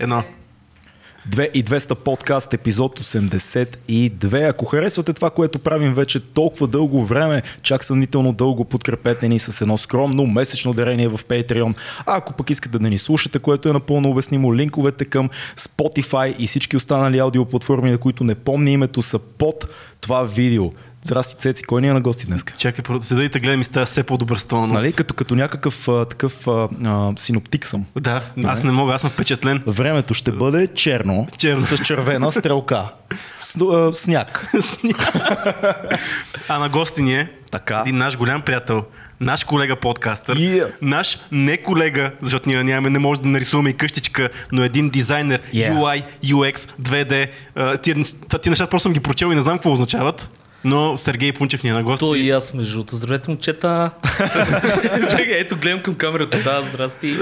Едно. 2 и 200 подкаст, епизод 82. Ако харесвате това, което правим вече толкова дълго време, чак съмнително дълго, подкрепете ни с едно скромно месечно дарение в Patreon. А ако пък искате да ни слушате, което е напълно обяснимо, линковете към Spotify и всички останали аудиоплатформи, на които не помня името, са под това видео. Здрасти, Цеци, кой ни е на гости днес? Чакай, първо, седа и те гледам и става все по-добър стон. Нали, като, като някакъв а, такъв а, а, синоптик съм. Да, аз не мога, аз съм впечатлен. Времето ще бъде черно, Черно. с червена стрелка. С, а, сняг. А на гости ни е Така. един наш голям приятел, наш колега подкастър, Yeah. наш не колега, защото ние нямаме, не може да нарисуваме и къщичка, но един дизайнер, Yeah. UI, UX, 2D. а, Тия, тия неща просто съм ги прочел и не знам какво означават. Но Сергей Пунчев ни е на гости. То и аз, между другото. Здравейте, момчета! Ето гледам към камерата. Да, здрасти.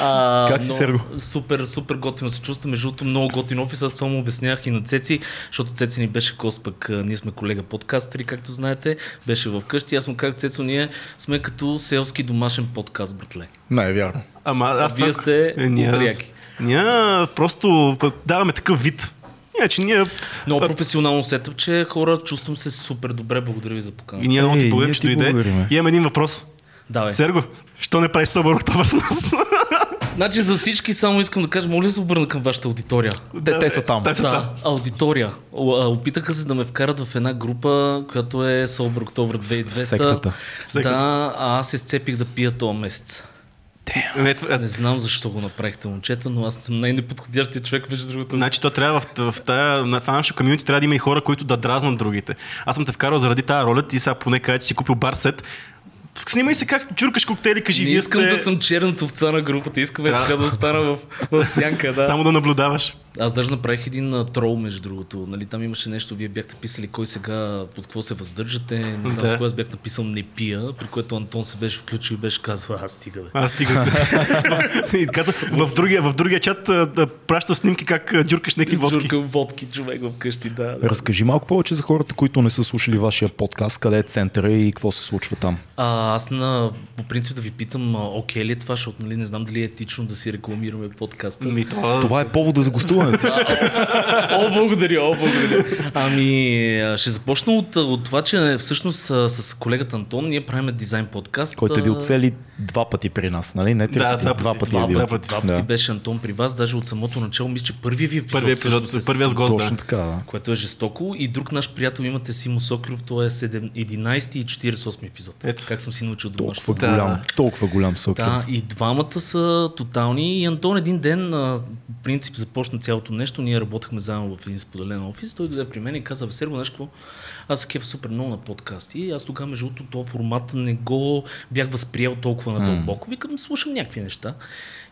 А, Как си, но- Серго? Супер, супер готино се чувствам. Между другото, много готин офис. Аз това му обяснях и на Цеци, защото Цеци ни беше гост, пък ние сме колега подкастери, както знаете. Беше в къщи. Аз му казах, Цецо, ние сме като селски домашен подкаст, братле. Не, е вярно. Ама аз Вие сте Е, ние, ние просто даваме такъв вид. Иначе ние... Много професионално сетъп, че хора, чувствам се супер добре. Благодаря ви за покана. И ние много ти благодарим, че дойде. И имам един въпрос. Давай. Серго, що не правиш Собор Октобър с нас? Значи за всички само искам да кажа, моля ли се обърна към вашата аудитория? Те, те са там. Те са там. Да, аудитория. О, а, Опитаха се да ме вкарат в една група, която е Sober October 2200. сектата. Секата. Да, а аз се сцепих да пия този месец. Не, това- аз- Не знам защо го направихте, момчета, но аз съм най-неподходящия човек, между другото. Значи то трябва в, в тая, на в нашото комьюнити трябва да има и хора, които да дразнат другите. Аз съм те вкарал заради тази роля, ти сега поне кажа, че си купил бар сет. Снимай се как чуркаш коктейли, кажи не вие искам сте... да съм черната овца на групата, искам така да остана в, в сянка. Да. Само да наблюдаваш. Аз даже направих един а, трол, между другото. Нали, там имаше нещо, вие бяхте писали кой сега, под какво се въздържате. Не знам Да. с кое аз бях написал не пия, при което Антон се беше включил и беше казал, аз стига бе. Аз стига. и каза, в другия, в другия чат а, да праща снимки как а, джуркаш някакви водки. Джуркам водки човек вкъщи, да. да. Разкажи малко повече за хората, които не са слушали вашия подкаст, къде е центъра и какво се случва там. А, аз на, по принцип да ви питам, окей ли е това, защото нали, не знам дали е етично да си рекламираме подкаста. Ми, това... Това е повода за гостуването. О, благодаря, о, благодаря. Ами, а, ще започна от, от това, че всъщност а, с колегата Антон ние правим дизайн подкаст. който е бил цели два пъти при нас, нали? Не три Да, пъти, два два пъти, пъти, два е бил. пъти, два Два пъти беше Антон при вас, даже от самото начало, мисля, че първият ви епизод. Първи епизод, всъщност е първия с гост, Точно да. така, да. което е жестоко. И друг наш приятел имате Симо Сокиров, той е 7, 11 и 48 епизод. Ето. Как съм си научил домашно. Толкова Да. голям, толкова голям сокер. Да, и двамата са тотални. И Антон един ден, а, в принцип, започна цялото нещо. Ние работехме заедно в един споделен офис. Той дойде при мен и каза, Серго, знаеш какво? Аз се кефа супер много на подкасти. И аз тогава, между другото, този формат не го бях възприел толкова надълбоко. Викам, слушам някакви неща.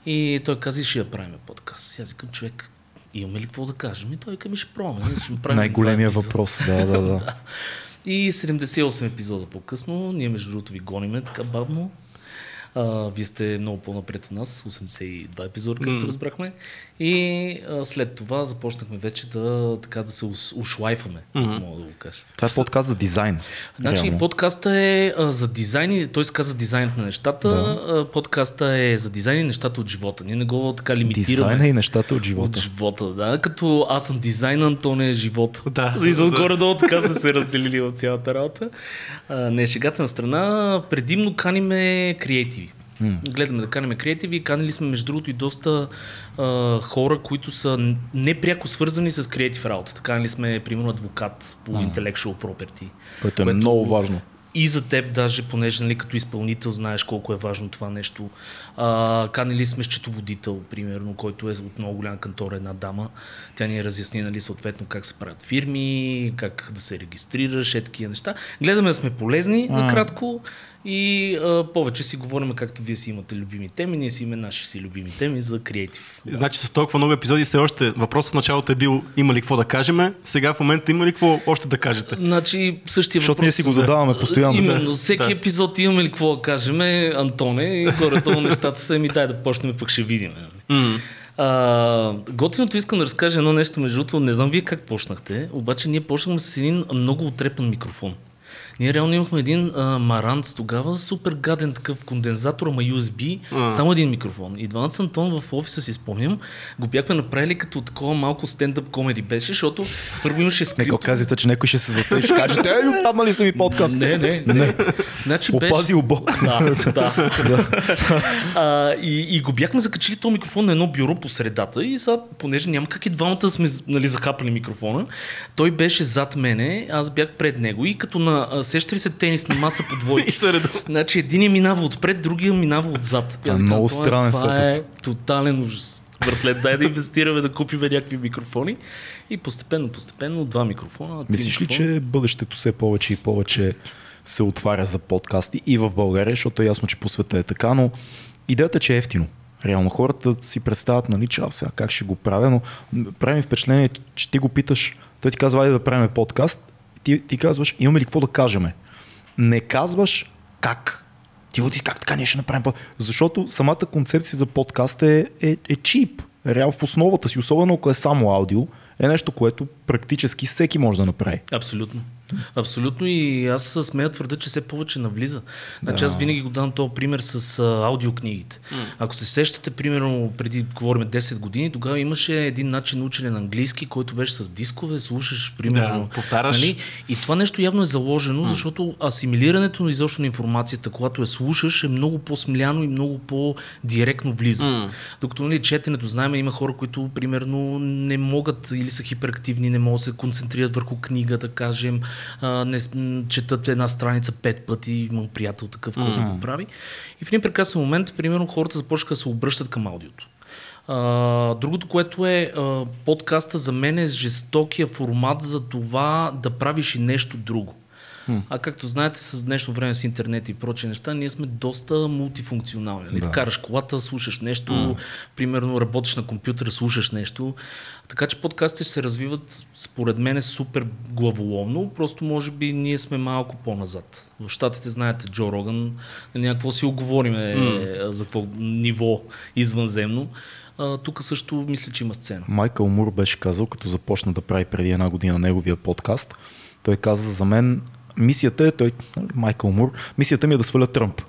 И той каза, ще я правим подкаст. И аз викам, човек, имаме ли какво да кажем? И той каза, ще пробваме. Ще направим Най-големия въпрос, да, да, да. И 78 епизода по-късно, ние между другото ви гониме така бавно. А, вие сте много по-напред от нас, 82 епизода, както разбрахме. И а, след това започнахме вече да, така, да се ушлайфаме, ако мога да го кажа. Това е подкаст за дизайн. Значи реално. подкаста е а, за дизайн, и- той се казва дизайнът на нещата. А, подкаста е за дизайн и нещата от живота. Ние не го така лимитираме. Дизайна и нещата от От живота. живота, да. Като аз съм дизайн, Антон е живот. Да. За и горе-долу така сме се разделили в цялата работа. А, не, шегата на страна. Предимно каниме креативи. Гледаме да каниме креативи. Канили сме, между другото, и доста а, хора, които са непряко свързани с креатив работа. Канили сме, примерно, адвокат по intellectual property. Което е което- много важно. И за теб, даже, понеже нали, като изпълнител знаеш колко е важно това нещо. А, канили сме счетоводител, примерно, който е от много голям кантор, една дама. Тя ни е разясни, нали, съответно, как се правят фирми, как да се регистрираш, е такива неща. Гледаме да сме полезни, накратко, и а, повече си говорим, както вие си имате любими теми, ние си имаме наши си любими теми за креатив. Значи с толкова много епизоди все още въпросът в началото е бил има ли какво да кажем, сега в момента има ли какво още да кажете? Значи, същия Защото въпрос... ние си го задаваме постоянно. Именно, Да. всеки Да. епизод имаме ли какво да кажем, Антоне, и горе-долу нещата са ми дай да почнем, пък ще видим. М. А, готиното искам да разкажа едно нещо, между другото, не знам вие как почнахте, обаче ние почнахме с един много отрепан микрофон. Ние реално имахме един а, Маранц тогава, супер гаден такъв кондензатор, ама USB, А. само един микрофон. И двамата с Антон в офиса си спомням, го бяхме направили като такова малко стендъп комеди беше, защото първо имаше Не скрипт. го казвате, че някой ще се засее, ще каже, те, отпаднали са ми подкаст. Не, не, не. Значи Опази обок. Да, да. а, и, и го бяхме закачили този микрофон на едно бюро по средата и сега, понеже няма как и двамата сме нали, захапали микрофона, той беше зад мене, аз бях пред него и като на сеща ли се тенисна маса по И двойки. се редо. Значи един е минава отпред, другия минава отзад. Това е много странен Това е тотален ужас. Братле, дай да инвестираме да купим някакви микрофони. И постепенно, постепенно, два микрофона. три Мислиш ли, микрофона. че бъдещето все повече и повече се отваря за подкасти и в България, защото е ясно, че по света е така, но идеята, че е ефтино. Реално хората си представят, нали, че а, сега как ще го правя, но прави ми впечатление, че ти го питаш, той ти казва, айде да правим подкаст, ти, ти казваш, имаме ли какво да кажеме? Не казваш как. Ти отис как така ние ще направим под... Защото самата концепция за подкаст е, е, е чип. Реал в основата си, особено ако е само аудио, е нещо, което практически всеки може да направи. Абсолютно. Абсолютно и аз смея твърда, че все повече навлиза. Значи аз винаги го дам този пример с аудиокнигите. Ако се сещате, примерно преди, говорим 10 години, тогава имаше един начин на учене на английски, който беше с дискове, слушаш, примерно. Да, повтаряш. Нали? И това нещо явно е заложено, защото асимилирането на изобщо на информацията, когато я слушаш, е много по-смляно и много по-директно влиза. Докато нали, четенето, знаем, има хора, които примерно не могат или са хиперактивни, не могат да се концентрират върху книга, да кажем, а, не, четат една страница пет пъти, имам приятел такъв, който го прави. И в един прекрасен момент, примерно, хората започнаха да се обръщат към аудиото. А, другото, което е а, подкаста за мен е жестокия формат за това да правиш и нещо друго. А както знаете, с днешно време с интернет и прочие неща, ние сме доста мултифункционални. Нали? Да. Караш колата, слушаш нещо, примерно работиш на компютъра, слушаш нещо. Така че подкастите се развиват, според мен, супер главоломно. Просто може би ние сме малко по-назад. В Штатите, знаете, Джо Роган, нали, някакво си оговориме за какво ниво извънземно. А, тук също мисля, че има сцена. Майкъл Мур беше казал, като започна да прави преди една година неговия подкаст, той каза за мен, мисията е, той, Майкъл Мур, мисията ми е да сваля Тръмп.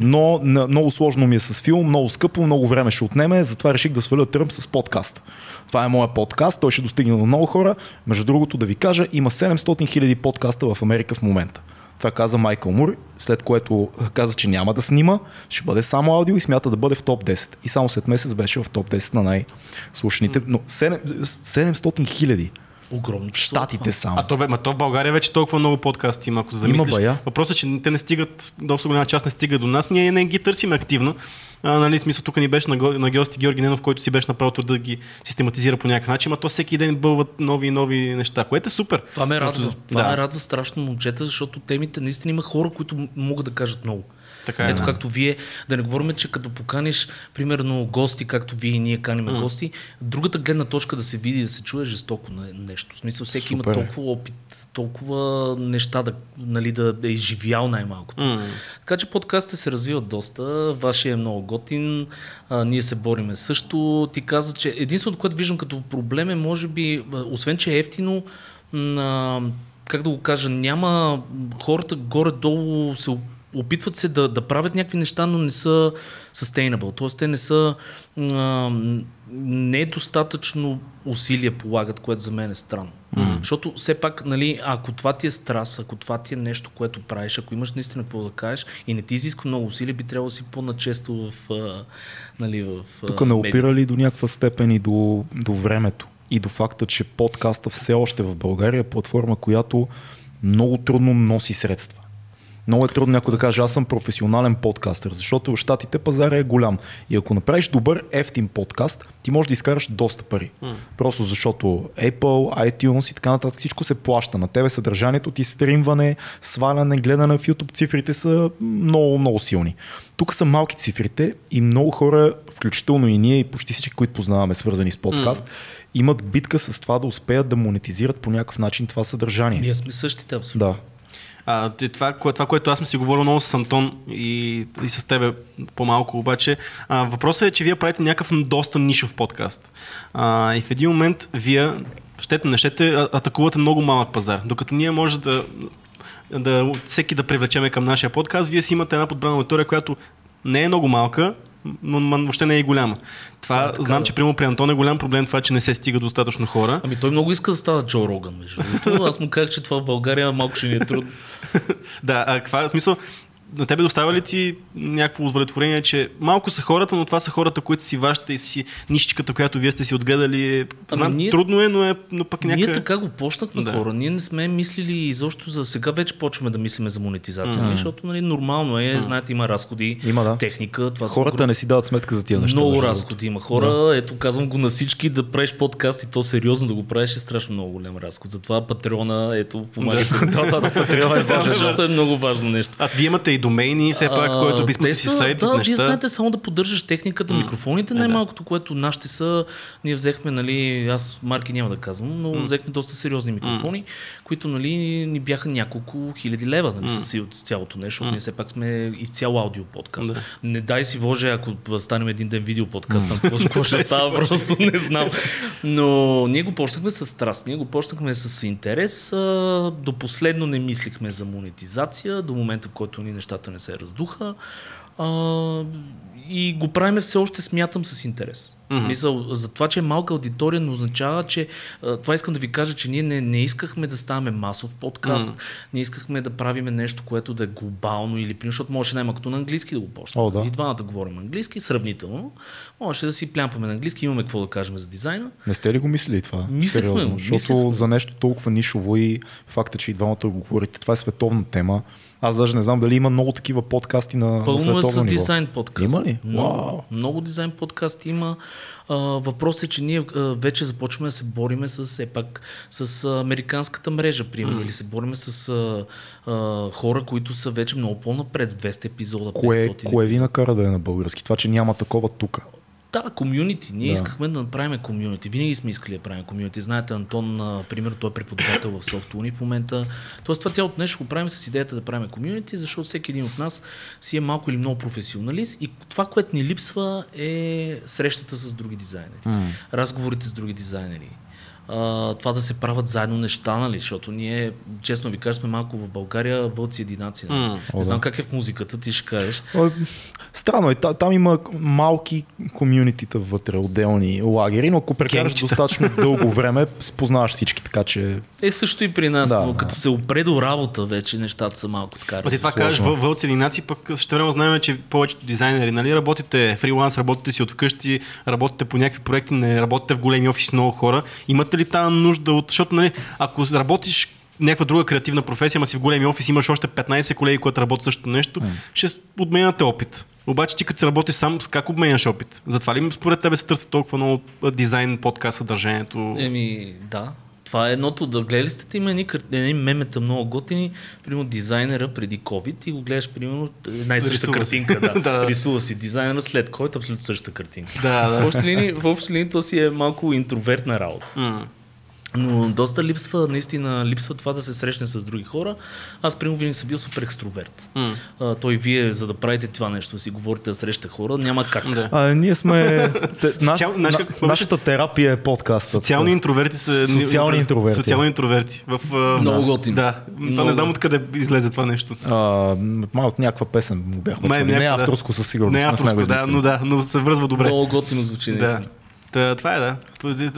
Но на- много сложно ми е с филм, много скъпо, много време ще отнеме, затова реших да сваля Тръмп с подкаст. Това е моя подкаст, той ще достигне до много хора. Между другото да ви кажа, има 700 хиляди подкаста в Америка в момента. Това каза Майкъл Мур, след което каза, че няма да снима, ще бъде само аудио и смята да бъде в топ 10. И само след месец беше в топ 10 на най-слушаните. Но 7 700 хиляди. Огромно. Штатите само. А то, бе, ма то в България вече толкова много подкасти има, ако се замислиш. бая. Въпросът е, че те не стигат, доста голяма част не стига до нас. Ние не ги търсим активно. А, нали, смисъл, тук ни беше на, на гости Георги Ненов, който си беше направил труда да ги систематизира по някакъв начин, а то всеки ден бълват нови и нови неща, което е супер. Това ме радва. Защото- Това да. ме радва страшно момчета, защото темите наистина има хора, които могат да кажат много. Така е, Ето да. както вие, да не говорим, че като поканиш, примерно, гости, както вие и ние каниме mm. гости, другата гледна точка да се види и да се чуе жестоко на нещо. В смисъл, всеки Супер има е. толкова опит, толкова неща да, нали, да е изживял най-малкото. М. Така че подкастите се развиват доста, вашия е много готин, а, ние се бориме също. Ти каза, че единственото, което виждам като проблем е, може би, освен че е ефтино, м, а, как да го кажа, няма хората горе-долу се опитват се да, да правят някакви неща, но не са sustainable. Тоест, те не са а, не е усилия полагат, което за мен е странно. Mm-hmm. Защото все пак, нали, ако това ти е страст, ако това ти е нещо, което правиш, ако имаш наистина какво да кажеш и не ти изисква много усилия, би трябвало да си по-начесто в, а, нали, в а, Тук не опира ли до някаква степен и до, до времето и до факта, че подкаста все още в България е платформа, която много трудно носи средства. Много е трудно някой да каже, аз съм професионален подкастър, защото в Штатите пазара е голям. И ако направиш добър, ефтин подкаст, ти можеш да изкараш доста пари. Просто защото Apple, iTunes и така нататък всичко се плаща. На тебе съдържанието ти стримване, сваляне, гледане в YouTube цифрите са много, много силни. Тук са малки цифрите и много хора, включително и ние и почти всички, които познаваме, свързани с подкаст, имат битка с това да успеят да монетизират по някакъв начин това съдържание. Ние сме същите абсолютно. Да. А, това, това, което аз съм си говорил много с Антон и, и с тебе по-малко обаче, а, въпросът е, че вие правите някакъв доста нишов подкаст. А, и в един момент вие, щете не щете, атакувате много малък пазар. Докато ние може да да, всеки да привлечеме към нашия подкаст, вие си имате една подбрана аудитория, която не е много малка, но, но въобще не е и голяма. Това, така, знам, да. че примерно при Антон е голям проблем това, че не се стига достатъчно хора. Ами той много иска да става Джо Роган, между другото. Аз му казах, че това в България малко ще ни е трудно. Да, а каква е смисъл? На тебе достава ли ти някакво удовлетворение, че малко са хората, но това са хората, които си вашата и си нишичката, която вие сте си отгледали. Знам, Ами ние- трудно е, но, е, но пък някак... Ние така го почнахме Да. да. хора. Ние не сме мислили изобщо за сега вече почваме да мислиме за монетизация, mm. защото нали, нормално е, знаете, има разходи, Има, да. техника, това са Хората не си дават сметка за тия неща. много разходи има хора. Ето казвам го на всички, да правиш подкаст и то сериозно да го правиш е страшно много голям разход. Затова Патреона, ето, помагайте. да, да, да, Патреон е важен. Защото е много важно нещо. А вие имате и домейни, все пак, А, който би те си са- сайт, да, вие неща. знаете само да поддържаш техниката, микрофоните, най-малкото, което нашите са, ние взехме, нали, аз марки няма да казвам, но взехме доста сериозни микрофони, които, нали, ни бяха няколко хиляди лева, нали, с от цялото нещо, защото ние все пак сме изцяло аудио подкаст. Да. Не дай си Боже, ако станем един ден видео подкаст, там какво, ще става, просто не знам. Но ние го почнахме с страст, ние го почнахме с интерес, до последно не мислихме за монетизация, до момента в който ни нещата не се раздуха. И го правиме все още, смятам, с интерес. Mm-hmm. Мисъл, за това, че е малка аудитория, не означава, че това искам да ви кажа, че ние не, не искахме да ставаме масов подкаст, mm-hmm. не искахме да правиме нещо, което да е глобално или примерно, защото можеше най-малкото на английски да го почнем. О, да. И двамата говорим английски, сравнително. Можеше да си плямпаме на английски, имаме какво да кажем за дизайна. Не сте ли го мислили това? Мислехме Сериозно. Защото мислехме. за нещо толкова нишово и факта, че и двамата го говорите, това е световна тема. Аз даже не знам дали има много такива подкасти на, на Пълно е световно с ниво. дизайн подкаст. Има ли? Много, Вау. много дизайн подкаст има. А, въпросът е, че ние а, вече започваме да се бориме с все пак с а, американската мрежа, примерно, или се бориме с а, а, хора, които са вече много по-напред с 200 епизода, 500 Кое, кое ви накара да е на български? Това, че няма такова тук. Да, комюнити. Ние Да. искахме да направим комюнити. Винаги сме искали да правим комюнити. Знаете, Антон, а, примерно, той е преподавател в SoftUni в момента. Тоест, това цялото нещо го правим с идеята да правим комюнити, защото всеки един от нас си е малко или много професионалист и това, което ни липсва е срещата с други дизайнери. Mm. Разговорите с други дизайнери. А, това да се правят заедно неща, нали? Защото ние, честно ви кажа, сме малко в България вълци единаци. Нали? М. Не знам как е в музиката, ти ще кажеш. Странно е, та- там има малки комюнитита вътре, отделни лагери, но ако прекараш достатъчно дълго време, спознаваш всички, така че Е също и при нас, Да, но да. като се опре до работа, вече нещата са малко така. А ти това сложно. кажеш въл- вълци единаци, пък ще време знаем, че повечето дизайнери, нали, работите фриланс, работите си от вкъщи, работите по някакви проекти, не работите в големи офиси с много хора. Имате ли тази нужда от... Защото, нали, ако работиш някаква друга креативна професия, ама си в големи офиси, имаш още 15 колеги, които работят същото нещо, ще с- обменяте опит. Обаче ти като се работиш сам, с как обменяш опит? Затова ли според тебе се търси толкова много дизайн, подкаст, съдържанието? Еми, да. Това е едното. Да гледали сте има едни, едни мемета много готини, примерно дизайнера преди COVID и го гледаш примерно една и съща Рисува си. картинка. Да. Да. Рисува си дизайнера след който абсолютно същата картинка. Да, да. В общи линии, то си е малко интровертна работа. М. Но доста липсва, наистина липсва това да се срещне с други хора. Аз, примерно, винаги съм бил супер екстроверт. М. А, той вие, за да правите това нещо, си говорите да срещате хора, няма как. Да. а, ние сме... Те, наш, Социал- на, нашата терапия е подкаст. Социални интроверти са... Социални интроверти. Социални интроверти. В, а, Много готино. Да. Това Много. не знам откъде излезе това нещо. А, май от някаква песен му бяхме Май. Не е да. авторско със сигурност. Не е не сме авторско, да, но да, но се връзва добре. Много готино звучи, Да. Та, това е, да.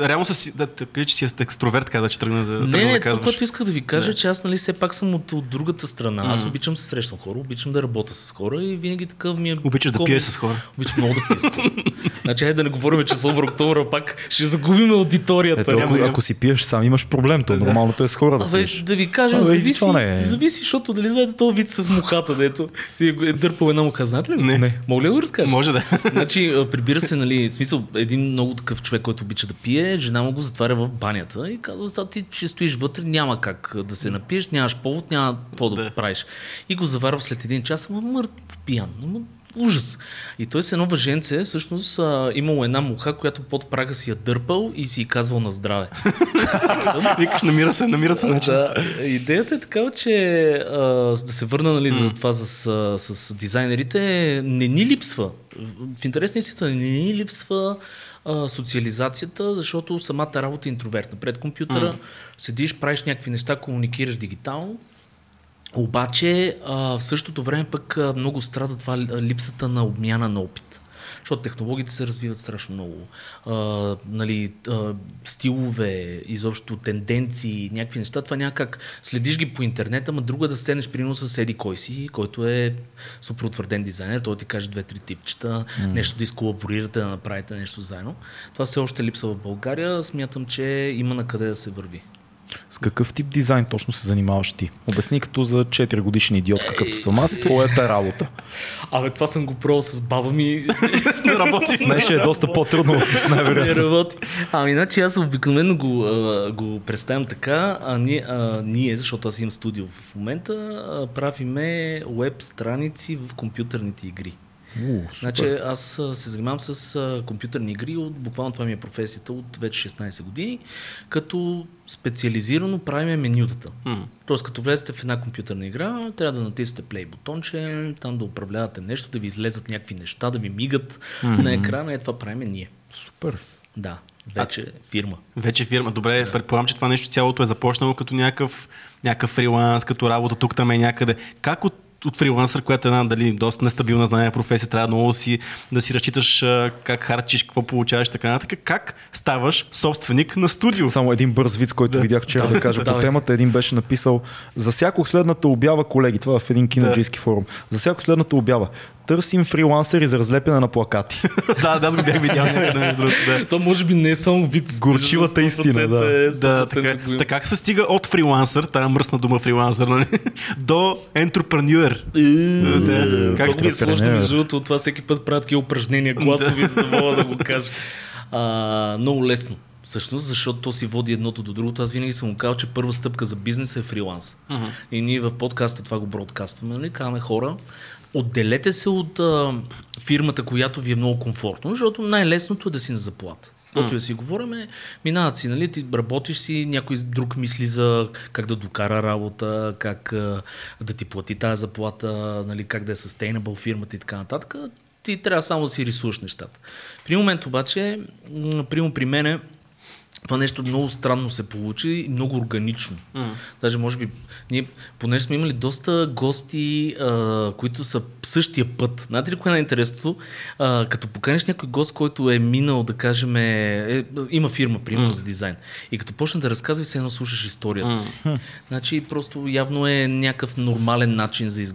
Реално са си, да, кажи, че си екстроверт, така да че тръгна да, Не, не, да това, казваш. което исках да ви кажа, че аз нали все пак съм от, от другата страна. Аз обичам да се срещам хора, обичам да работя с хора и винаги такъв ми е... Обичаш да ми- с хора. Обичам много да пия с хора. значи, айде да не говорим, че с октомври пак ще загубим аудиторията. Ето, ако, ако си пиеш сам, имаш проблем. То нормалното е с хора да Абе, пиеш. да ви кажа, Абе, зависи, е. зависи, защото дали знаете този вид с мухата, дето си е дърпал една муха. Знаете ли? Не. Не. Мога ли да го разкажа? Може да. Значи, прибира се, нали, в смисъл, един много такъв човек, който обича да пие, жена му го затваря в банята и казва, сега ти ще стоиш вътре, няма как да се напиеш, нямаш повод, няма какво да, Да. правиш. И го заварва след един час, ама мъртв пиян. Ама, ужас. И той с едно въженце, всъщност, а, имало една муха, която под прага си я дърпал и си казвал на здраве. Викаш, намира се, намира се начин. Да, идеята е такава, че а, да се върна нали, за това с, а, с дизайнерите, не ни липсва. В интерес на истината не ни липсва а, социализацията, защото самата работа е интровертна. Пред компютъра седиш, правиш някакви неща, комуникираш дигитално. Обаче а, в същото време пък а, много страда това ли- липсата на обмяна на опит. Защото технологиите се развиват страшно много. А, нали, а, стилове, изобщо тенденции, някакви неща. Това някак следиш ги по интернета, ама друго е да седнеш примерно с Еди кой си, който е супер утвърден дизайнер, той ти каже две-три типчета, mm. нещо да изколаборирате, да направите нещо заедно. Това все още липса в България. Смятам, че има на къде да се върви. С какъв тип дизайн точно се занимаваш ти? Обясни като за 4 годишен идиот, какъвто съм аз, твоята работа. Абе, това съм го пробвал с баба ми. Не работи. Смеше е доста по-трудно, с не най-вероятно. работи. Ами, значи аз обикновено го, а, го представям така, а ние, а, ние, защото аз имам студио в момента, а, правиме веб страници в компютърните игри. У. Значи аз а, се занимавам с а, компютърни игри, от, буквално това ми е професията от вече 16 години, като специализирано правиме менютата. М. Тоест като влезете в една компютърна игра, трябва да натиснете play бутонче, там да управлявате нещо, да ви излезат някакви неща, да ви мигат на екрана, е това правиме ние. Супер. Да, вече фирма. Вече фирма. Добре, предполагам, че това нещо цялото е започнало като някакъв, някакъв фриланс, като работа тук там е някъде. Как от, от фрилансър, която е една дали, доста нестабилна знание професия, трябва много да си, да си разчиташ как харчиш, какво получаваш, така нататък. Как ставаш собственик на студио? Само един бърз вид, който видях вчера да кажа по Давай. темата. Един беше написал засяко следната обява, колеги, това е в един киноджийски форум. Засяко следната обява. Търсим фрилансери за разлепяне на плакати. да, да, аз го бях видял някъде между другото. Да. То може би не е само вид. Горчивата истина, да. е, Да, 100% така, има. така как се стига от фрилансър, тая мръсна дума фрилансър, нали? до ентрепренюер. Да. Как ми е сте сложно, между другото, от това всеки път правят такива упражнения гласови, за да мога да го кажа. А, много лесно. Всъщност, защото то си води едното до другото. Аз винаги съм му казал, че първа стъпка за бизнес е фриланс. И ние в подкаста това го бродкастваме, нали? Казваме хора, отделете се от а, фирмата, която ви е много комфортно, защото най-лесното е да си на заплата. Каквото да си говорим, е, минават си, нали, ти работиш си, някой друг мисли за как да докара работа, как а, да ти плати тази заплата, нали, как да е sustainable фирмата и така нататък. Ти трябва само да си рисуваш нещата. При момент обаче, прямо при мене, това нещо много странно се получи и много органично. Mm. Даже може би, ние понеже сме имали доста гости, а, които са същия път. Знаете ли кое е най-интересното? А, като поканиш някой гост, който е минал, да кажем, е, е, има фирма, примерно, mm. за дизайн. И като почне да разказва, все едно слушаш историята mm. си. Значи просто явно е някакъв нормален начин за из,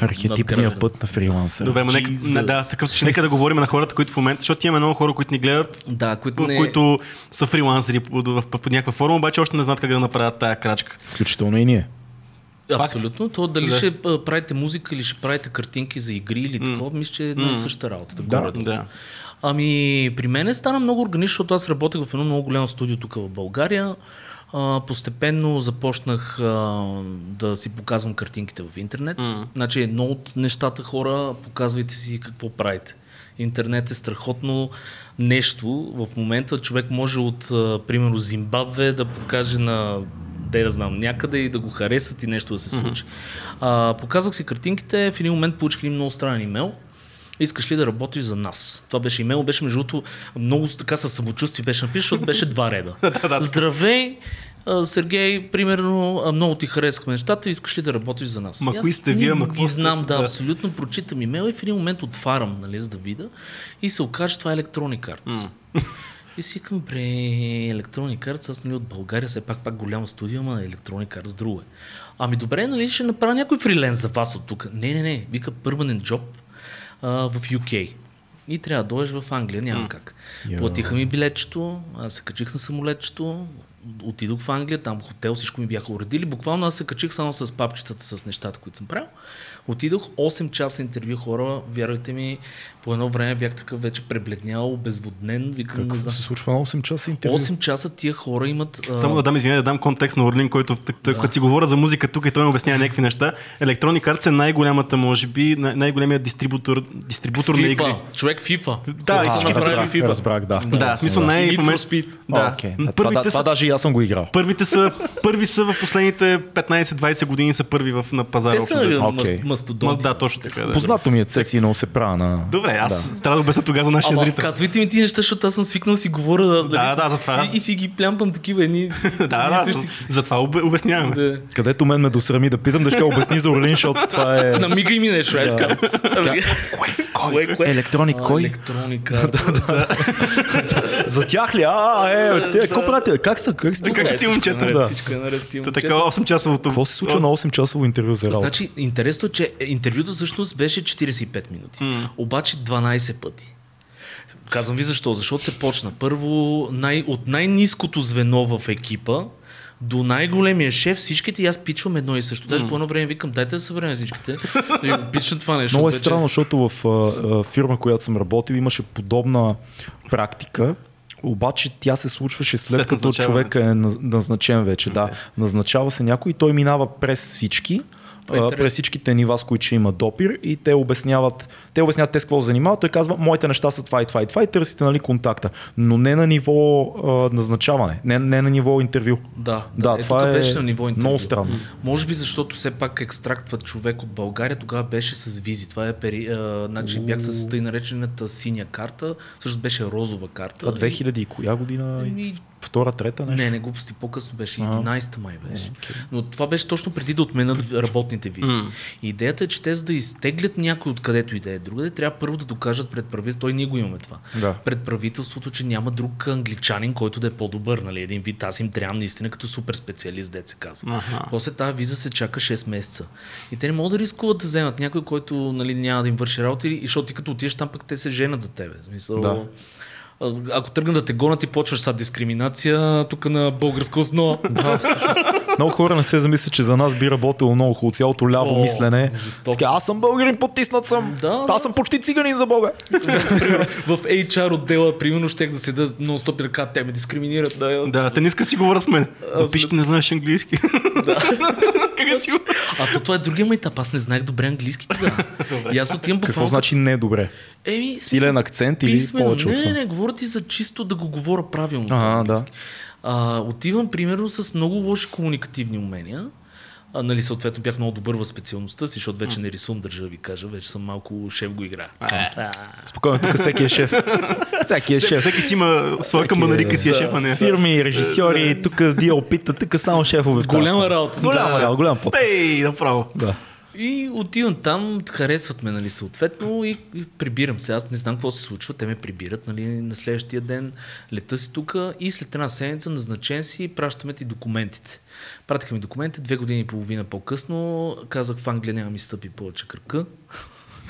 Архетипния път на фрилансър. Добре, ма нека, Jesus. не, да, такъв случай, нека да говорим на хората, които в момента, защото имаме много хора, които ни гледат, Да, които не... не... които са фрилансери по, в, по, по някаква форма, обаче още не знаят как да направят тая крачка. Включително и ние. Абсолютно. То дали Да. ще правите музика или ще правите картинки за игри или такова, мисля, че е една и съща работа. Да. горе-долу. Да. Ами, при мен стана много органично, защото аз работех в едно много голямо студио тук в България. А, постепенно започнах а, да си показвам картинките в интернет. Mm. Значи едно от нещата хора, показвайте си какво правите. Интернет е страхотно нещо. В момента човек може от, примерно, Зимбабве да покаже на де да знам, някъде и да го харесат и нещо да се случи. Mm-hmm. А, показвах си картинките, в един момент получих един много странен имейл. Искаш ли да работиш за нас? Това беше имейл, беше между другото много така със самочувствие беше написан, защото беше два реда. Здравей, Сергей, примерно, много ти харесахме нещата, искаш ли да работиш за нас? Ма кои сте вие, ма ги сте? знам, да, Да. абсолютно прочитам имейл и в един момент отварям, нали, за да видя и се окаже, това е Electronic Arts. И си викам, бре, Electronic Arts, аз нали от България, все пак пак голяма студия, ама Electronic Arts друго е. Ами добре, нали ще направя някой фриленс за вас от тук. Не, не, не, вика permanent job а, в UK. И трябва да дойдеш в Англия, няма как. Я. Платиха ми билетчето, аз се качих на самолетчето, отидох в Англия, там хотел, всичко ми бяха уредили. Буквално аз се качих само с папчетата, с нещата, които съм правил. Отидох 8 часа интервю хора, вярвайте ми, по едно време бях такъв вече пребледнял, обезводнен. Викам, не Какво знам. се случва на 8 часа интервю? 8 часа тия хора имат... а, Само да дам извинение, да дам контекст на Орлин, който той, той, като си говоря за музика тук и той ми обяснява някакви неща. Electronic Arts е най-голямата, може би, най- най-големият дистрибутор, дистрибутор на игри. FIFA, човек FIFA. Да, а, направили разбрах, FIFA. разбрах, да. Да, в смисъл най- в момент-. Да. Това, да, Първите това са, даже и аз съм го играл. първите са, първи са в последните 15-20 години са първи в, на пазара. Те са. Мастодонти. Ма, да, точно така. Да. Познато ми е цеци, но се правя на... Добре, аз да. трябва да обясня тогава за нашия Ама зрител. казвайте ми ти неща, защото аз съм свикнал си говоря да, Да, да, затова. И, и, си ги плямпам такива едни. да, да, същи- затова обе- обясняваме. да. Където мен ме досрами да питам да ще обясни за Орлин, защото това е... Намигай ми нещо, е така. Кое, кое? Електроник, А, кой? Електроника. За тях ли? А, е, те, какво правите? Как са? Как сте? Как Е, си, всичко е момчета? Всичко е наред с Та момчета. така 8-часовото. Какво се случва на 8-часово интервю за работа? Значи, интересно е, че интервюто всъщност беше 45 минути. Обаче 12 пъти. Казвам ви защо. Защото се почна първо най- от най-низкото звено в екипа до най-големия шеф, всичките и аз пичвам едно и също. Даже по едно време викам, дайте да съберем всичките, да ви го пична това нещо. Много е странно, защото в а, а, фирма, която съм работил, имаше подобна практика, обаче тя се случваше след, След като човек е наз- назначен вече. Да, назначава се някой и той минава през всички. А, интересно. през всичките нива, с които ще има допир и те обясняват, те обясняват те с какво се занимават. Той казва, моите неща са това и това и това и търсите нали, контакта. Но не на ниво а, назначаване, не, не на ниво интервю. Да, Да, е, това е беше на ниво интервю. много странно. Може би защото все пак екстрактват човек от България, тогава беше с визи. Това е пери... а, значи бях с тъй наречената синя карта, също беше розова карта. Това 2000 и коя година? Еми, Втора, трета нещо? Не, не глупости, по-късно беше, А. 11-та май беше. Но това беше точно преди да отменят работните визи. Идеята е, че те за да изтеглят някой откъдето и да е другаде, трябва първо да докажат пред правителството, той ние го имаме това, Да. пред правителството, че няма друг англичанин, който да е по-добър, нали, един вид, аз им трябва наистина като супер специалист, дет се казва. Аха. После тази виза се чака 6 месеца. И те не могат да рискуват да вземат някой, който нали, няма да им върши работа, и защото ти като отидеш там, пък те се женят за тебе. В Смисъл, Да. Ако тръгнат да те гонят и почваш са дискриминация тук на българска основа. Да, всъщност. Много хора не се замислят, че за нас би работило много хубаво. Цялото ляво О, мислене. Така, аз съм българин, потиснат съм. Да, аз съм почти циганин за Бога. В HR отдела, примерно, щех да седа нон-стоп и да кажа, те ме дискриминират. Да, Да, те не искат да си говоря с мен. Аз- Пиш, не знаеш английски. как си го... А то това е другия майтап. Аз не знаех добре английски тогава. и аз отивам Какво буквално... значи не добре? Еми, Силен акцент или писмено. повече Не, не, не, говоря ти за чисто да го говоря правилно. Ага, да. А, отивам, примерно, с много лоши комуникативни умения. А, нали, съответно бях много добър в специалността си, защото вече не рисувам, държа да ви кажа, вече съм малко шеф го играя. А, Спокойно, тук всеки е шеф. Всеки е шеф. всеки си има своя камбанарика си е да. шефа, не. Фирми, режисьори, тук опита, тук само шефове. Голяма работа. Голяма работа, голям път. Ей, направо. Да. И отивам там, харесват ме, нали, съответно, и, и прибирам се. Аз не знам какво се случва, те ме прибират, нали, на следващия ден лета си тук и след една седмица назначен си, пращаме ти документите. Пратиха ми документите, две години и половина по-късно, казах в Англия няма ми стъпи повече кръка.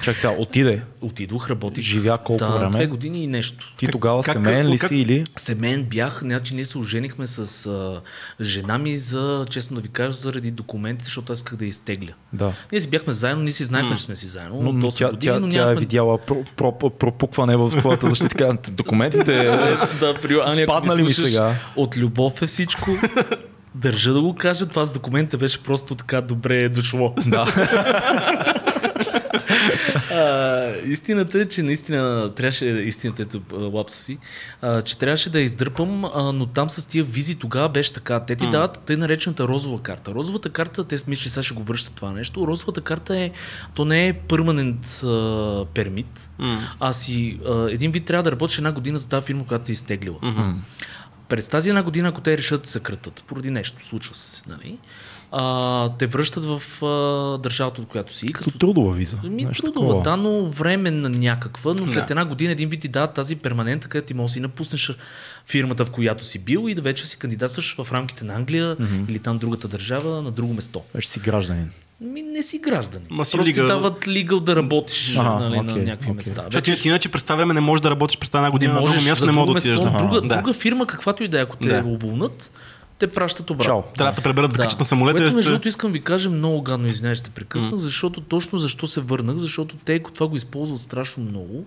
Чак сега, отиде. Отидох, работих. Живя колко да, време? Две години и нещо. Ти тогава как- семейен ли как- си или? Семейен бях, значи ние се оженихме с а, жена ми за, честно да ви кажа, заради документите, защото аз исках да изтегля. Да. Ние си бяхме заедно, ние си знаехме, че сме си заедно. Но, но 8 тя, години, тя, но тя е видяла про, про, пропукване в твоята защита. Казва, Документите. Е, да, при... Ани, ако Спадна ли ми сега? От любов е всичко. Държа да го кажа, това с документите беше просто така добре е дошло. Да. А, истината е, че наистина трябваше, истината ето лапса си, а, че трябваше да я издърпам, а, но там с тия визи тогава беше така. Те ти дават тъй наречената розова карта. Розовата карта, те смисля, че сега ще го връщат това нещо. Розовата карта е, то не е перманент пермит, а си а, един вид трябва да работиш една година за тази фирма, която е изтеглила. През тази една година, ако те решат да се съкратат, поради нещо, случва се, нали? А, те връщат в а, държавата, от която си. Като трудова виза. Ми, нещо трудова, такова. да, но временна някаква, но след Да. една година един вид ти дадат тази перманента, където ти можеш да си напуснеш фирмата, в която си бил и да вече си кандидатстваш в рамките на Англия или там другата държава на друго место. Вече си гражданин. Ми не си гражданин. Ма си Просто ти лигал. дават лигъл да работиш Ага, нали, на окей, някакви окей. места. Защото иначе- иначе през това време не можеш да работиш през тази една година на друго място, не мога да друго отидеш. да. друга, Да. друга фирма, каквато и да е, ако те Да. уволнат, те пращат обратно. Чао. Трябва да преберат да качат на самолета. Което да между другото искам ви кажа много гадно, извинявай, ще прекъснах, защото точно защо се върнах, защото те това го използват страшно много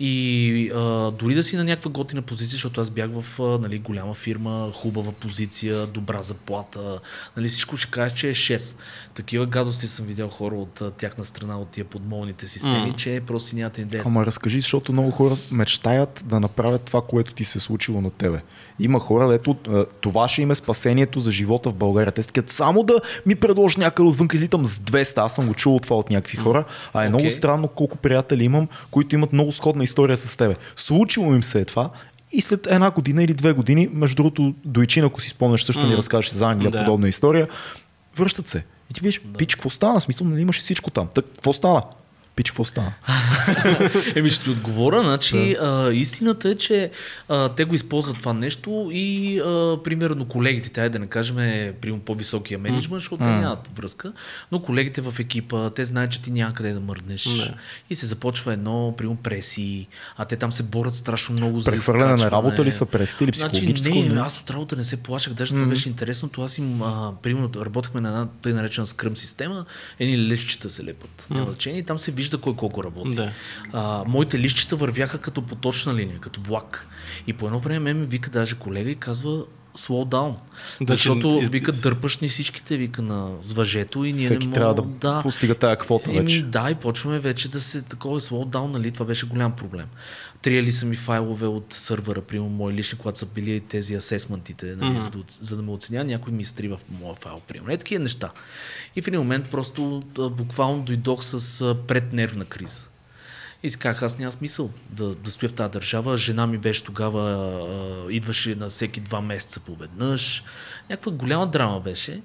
и а, дори да си на някаква готина позиция, защото аз бях в а, нали, голяма фирма, хубава позиция, добра заплата, нали, всичко ще кажеш, че е 6. Такива гадости съм видял хора от а, тяхна страна, от тия подмолните системи, М. че просто си нямате идея. Ама разкажи, защото много хора мечтаят да направят това, което ти се е случило на тебе. Има хора, дето това ще им е спасение спасението за живота в България. Те искат само да ми предложи някъде отвън, излитам с 200. Аз съм го чул от това от някакви хора. А е okay. много странно колко приятели имам, които имат много сходна история с тебе. Случило им се е това и след една година или две години, между другото, Дойчин, ако си спомняш, също mm. ни разкажеш за Англия да. подобна история, връщат се. И ти биш, да. пич, какво стана? Смисъл, нали имаше всичко там. Так, какво стана? Пич, какво стана? Еми ще ти отговоря. Значи, да. а, истината е, че а, те го използват това нещо и а, примерно колегите, тя да не кажем, при по-високия менеджмент, защото mm. нямат връзка, но колегите в екипа, те знаят, че ти няма къде да мърднеш. Не. И се започва едно, примерно преси, а те там се борят страшно много за Прехвърляне на работа ли са пресите или психологическо? Значи, не, аз от работа не се плашах, даже mm. това беше интересното. Аз им, а, примерно, работехме на една тъй наречена скръм система, едни лещчета се лепат. Mm. Няма там се вижда кой колко работи. Да. А, моите лищчета вървяха като поточна линия, като влак. И по едно време ми вика даже колега и казва, slow down. Да, Защото че, вика, дърпаш ни всичките, вика на звъжето и ние Всеки не трябва да, да постига тая квота Еми, вече. Да, и почваме вече да се такова slow down, нали? Това беше голям проблем. Триели са ми файлове от сървъра, примерно мои лични, когато са били тези асесментите, нали, mm-hmm. за, да, за да ме оценя, някой ми изтрива в моя файл, примерно. Е такива неща. И в един момент просто буквално дойдох с преднервна криза. И си казах, аз няма смисъл да, да стоя в тази държава. Жена ми беше тогава, а, идваше на всеки два месеца поведнъж. Някаква голяма драма беше.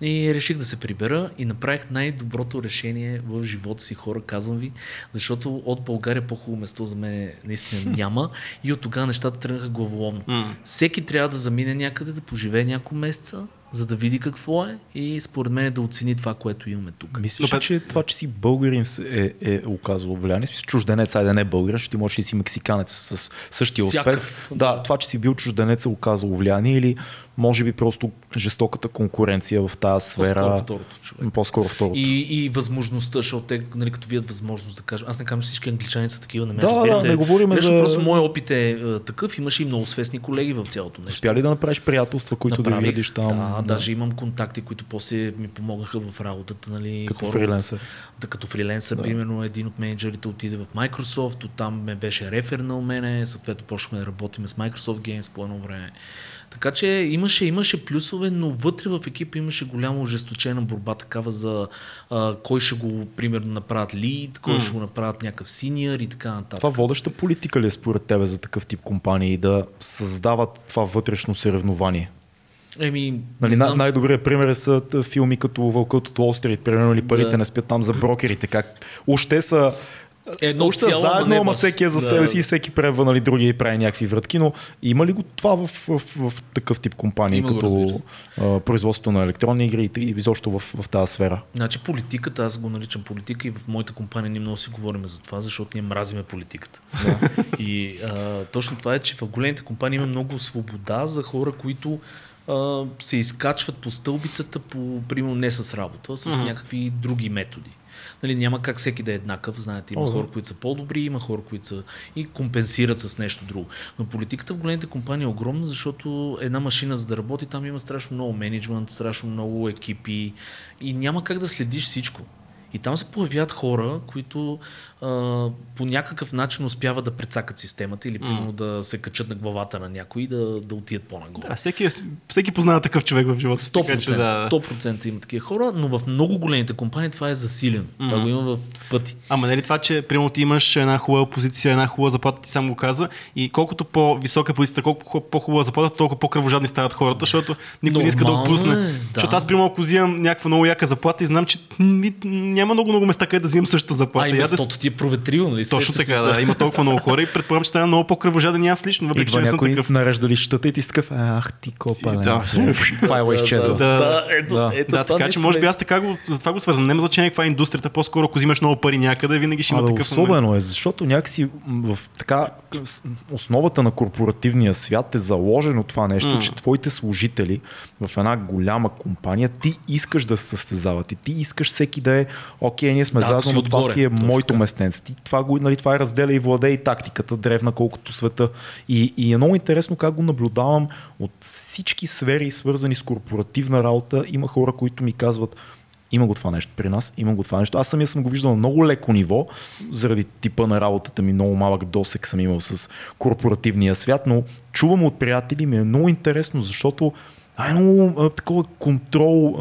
И реших да се прибера и направих най-доброто решение в живота си, хора, казвам ви, защото от България по-хубаво место за мен наистина няма и от тогава нещата тръгнаха главоломно. Mm. Всеки трябва да замине някъде, да поживее няколко месеца, за да види какво е и според мен да оцени това, което имаме тук. Мислиш, Но, че това, че си българин е, е оказало влияние? Смисъл, чужденец, айде не българин, ще ти можеш да си мексиканец с същия успех. Да, да, това, че си бил чужденец е оказало влияние или може би просто жестоката конкуренция в тази сфера. По-скоро второто човек. По-скоро второто. И, и възможността, защото те, нали, като видят възможност да кажат, аз не казвам, че всички англичани са такива, не ме да, Да, не говорим за... Просто моят опит е, е такъв, имаше и много свестни колеги в цялото нещо. Успя ли да направиш приятелства, които Направих, да изградиш там? Да, да, даже имам контакти, които после ми помогнаха в работата. Нали, като хора, фриленсър. Да, като фриленсър, да. примерно един от менеджерите отиде в Microsoft, оттам ме беше рефернал мене, съответно почнахме да работим с Microsoft Games по едно време. Така че имаше, имаше плюсове, но вътре в екипа имаше голямо ожесточена борба такава за а, кой ще го, примерно, направят лид, кой mm. ще го направят някакъв синьор и така нататък. Това водеща политика ли е според тебе за такъв тип компании да създават това вътрешно съревнование? Еми, нали, знам... Най-добрият пример са филми като Вълкът от Острит, примерно, или парите да. не спят там за брокерите. Как още са едно цяло, заедно, ама всеки е за да. себе си и всеки пребва нали, другия и прави някакви вратки, но има ли го това в, в, в, в такъв тип компании, има като а, производство на електронни игри и изобщо в, в тази сфера? Значи политиката, аз го наричам политика и в моята компания ние много си говорим за това, защото ние мразиме политиката. Да. и а, точно това е, че в големите компании има много свобода за хора, които а, се изкачват по стълбицата, по, примерно не с работа, с uh-huh. някакви други методи нали, няма как всеки да е еднакъв. Знаете, има О, хора, които са по-добри, има хора, които са и компенсират с нещо друго. Но политиката в големите компании е огромна, защото една машина за да работи, там има страшно много менеджмент, страшно много екипи и няма как да следиш всичко. И там се появяват хора, които по някакъв начин успяват да прецакат системата или mm. да се качат на главата на някой и да, да отидат по-нагоре. Да, всеки, е, всеки познава такъв човек в живота. 100%, така, че, да. 100% има такива хора, но в много големите компании това е засилено. Mm. Това го има в пъти. Ама нали това, че примерно ти имаш една хубава позиция, една хубава заплата, ти сам го каза, и колкото по-висока позиция, колко по-хубава заплата, толкова по-кръвожадни стават хората, защото никой не иска да отпусне. Е, да. Защото аз, примерно, ако взимам някаква много яка заплата и знам, че няма много много места, къде да взимам същата заплата. А, и да... ти е проветрил, нали? Точно така, да. Има толкова много хора и предполагам, че това е много по-кръвожаден и аз лично, въпреки че не съм такъв. нарежда лищата и ти си такъв, ах ти копа, да. файла изчезва. Да, да, ето, да. ето, да така че може би аз така го, за това го свързвам. Не значение каква е индустрията, по-скоро ако взимаш много пари някъде, винаги ще има такъв Особено момент. е, защото някакси в така основата на корпоративния свят е заложено това нещо, mm. че твоите служители в една голяма компания, ти искаш да се състезават и ти искаш всеки да е, окей, ние сме да, заедно, но това си е моето Ти, това, го, нали, това е разделя и владее и тактиката, древна колкото света. И, и е много интересно как го наблюдавам от всички сфери, свързани с корпоративна работа. Има хора, които ми казват, има го това нещо при нас, има го това нещо. Аз самия съм го виждал на много леко ниво, заради типа на работата ми, много малък досек съм имал с корпоративния свят, но чувам от приятели ми е много интересно, защото А е много а, такова контрол,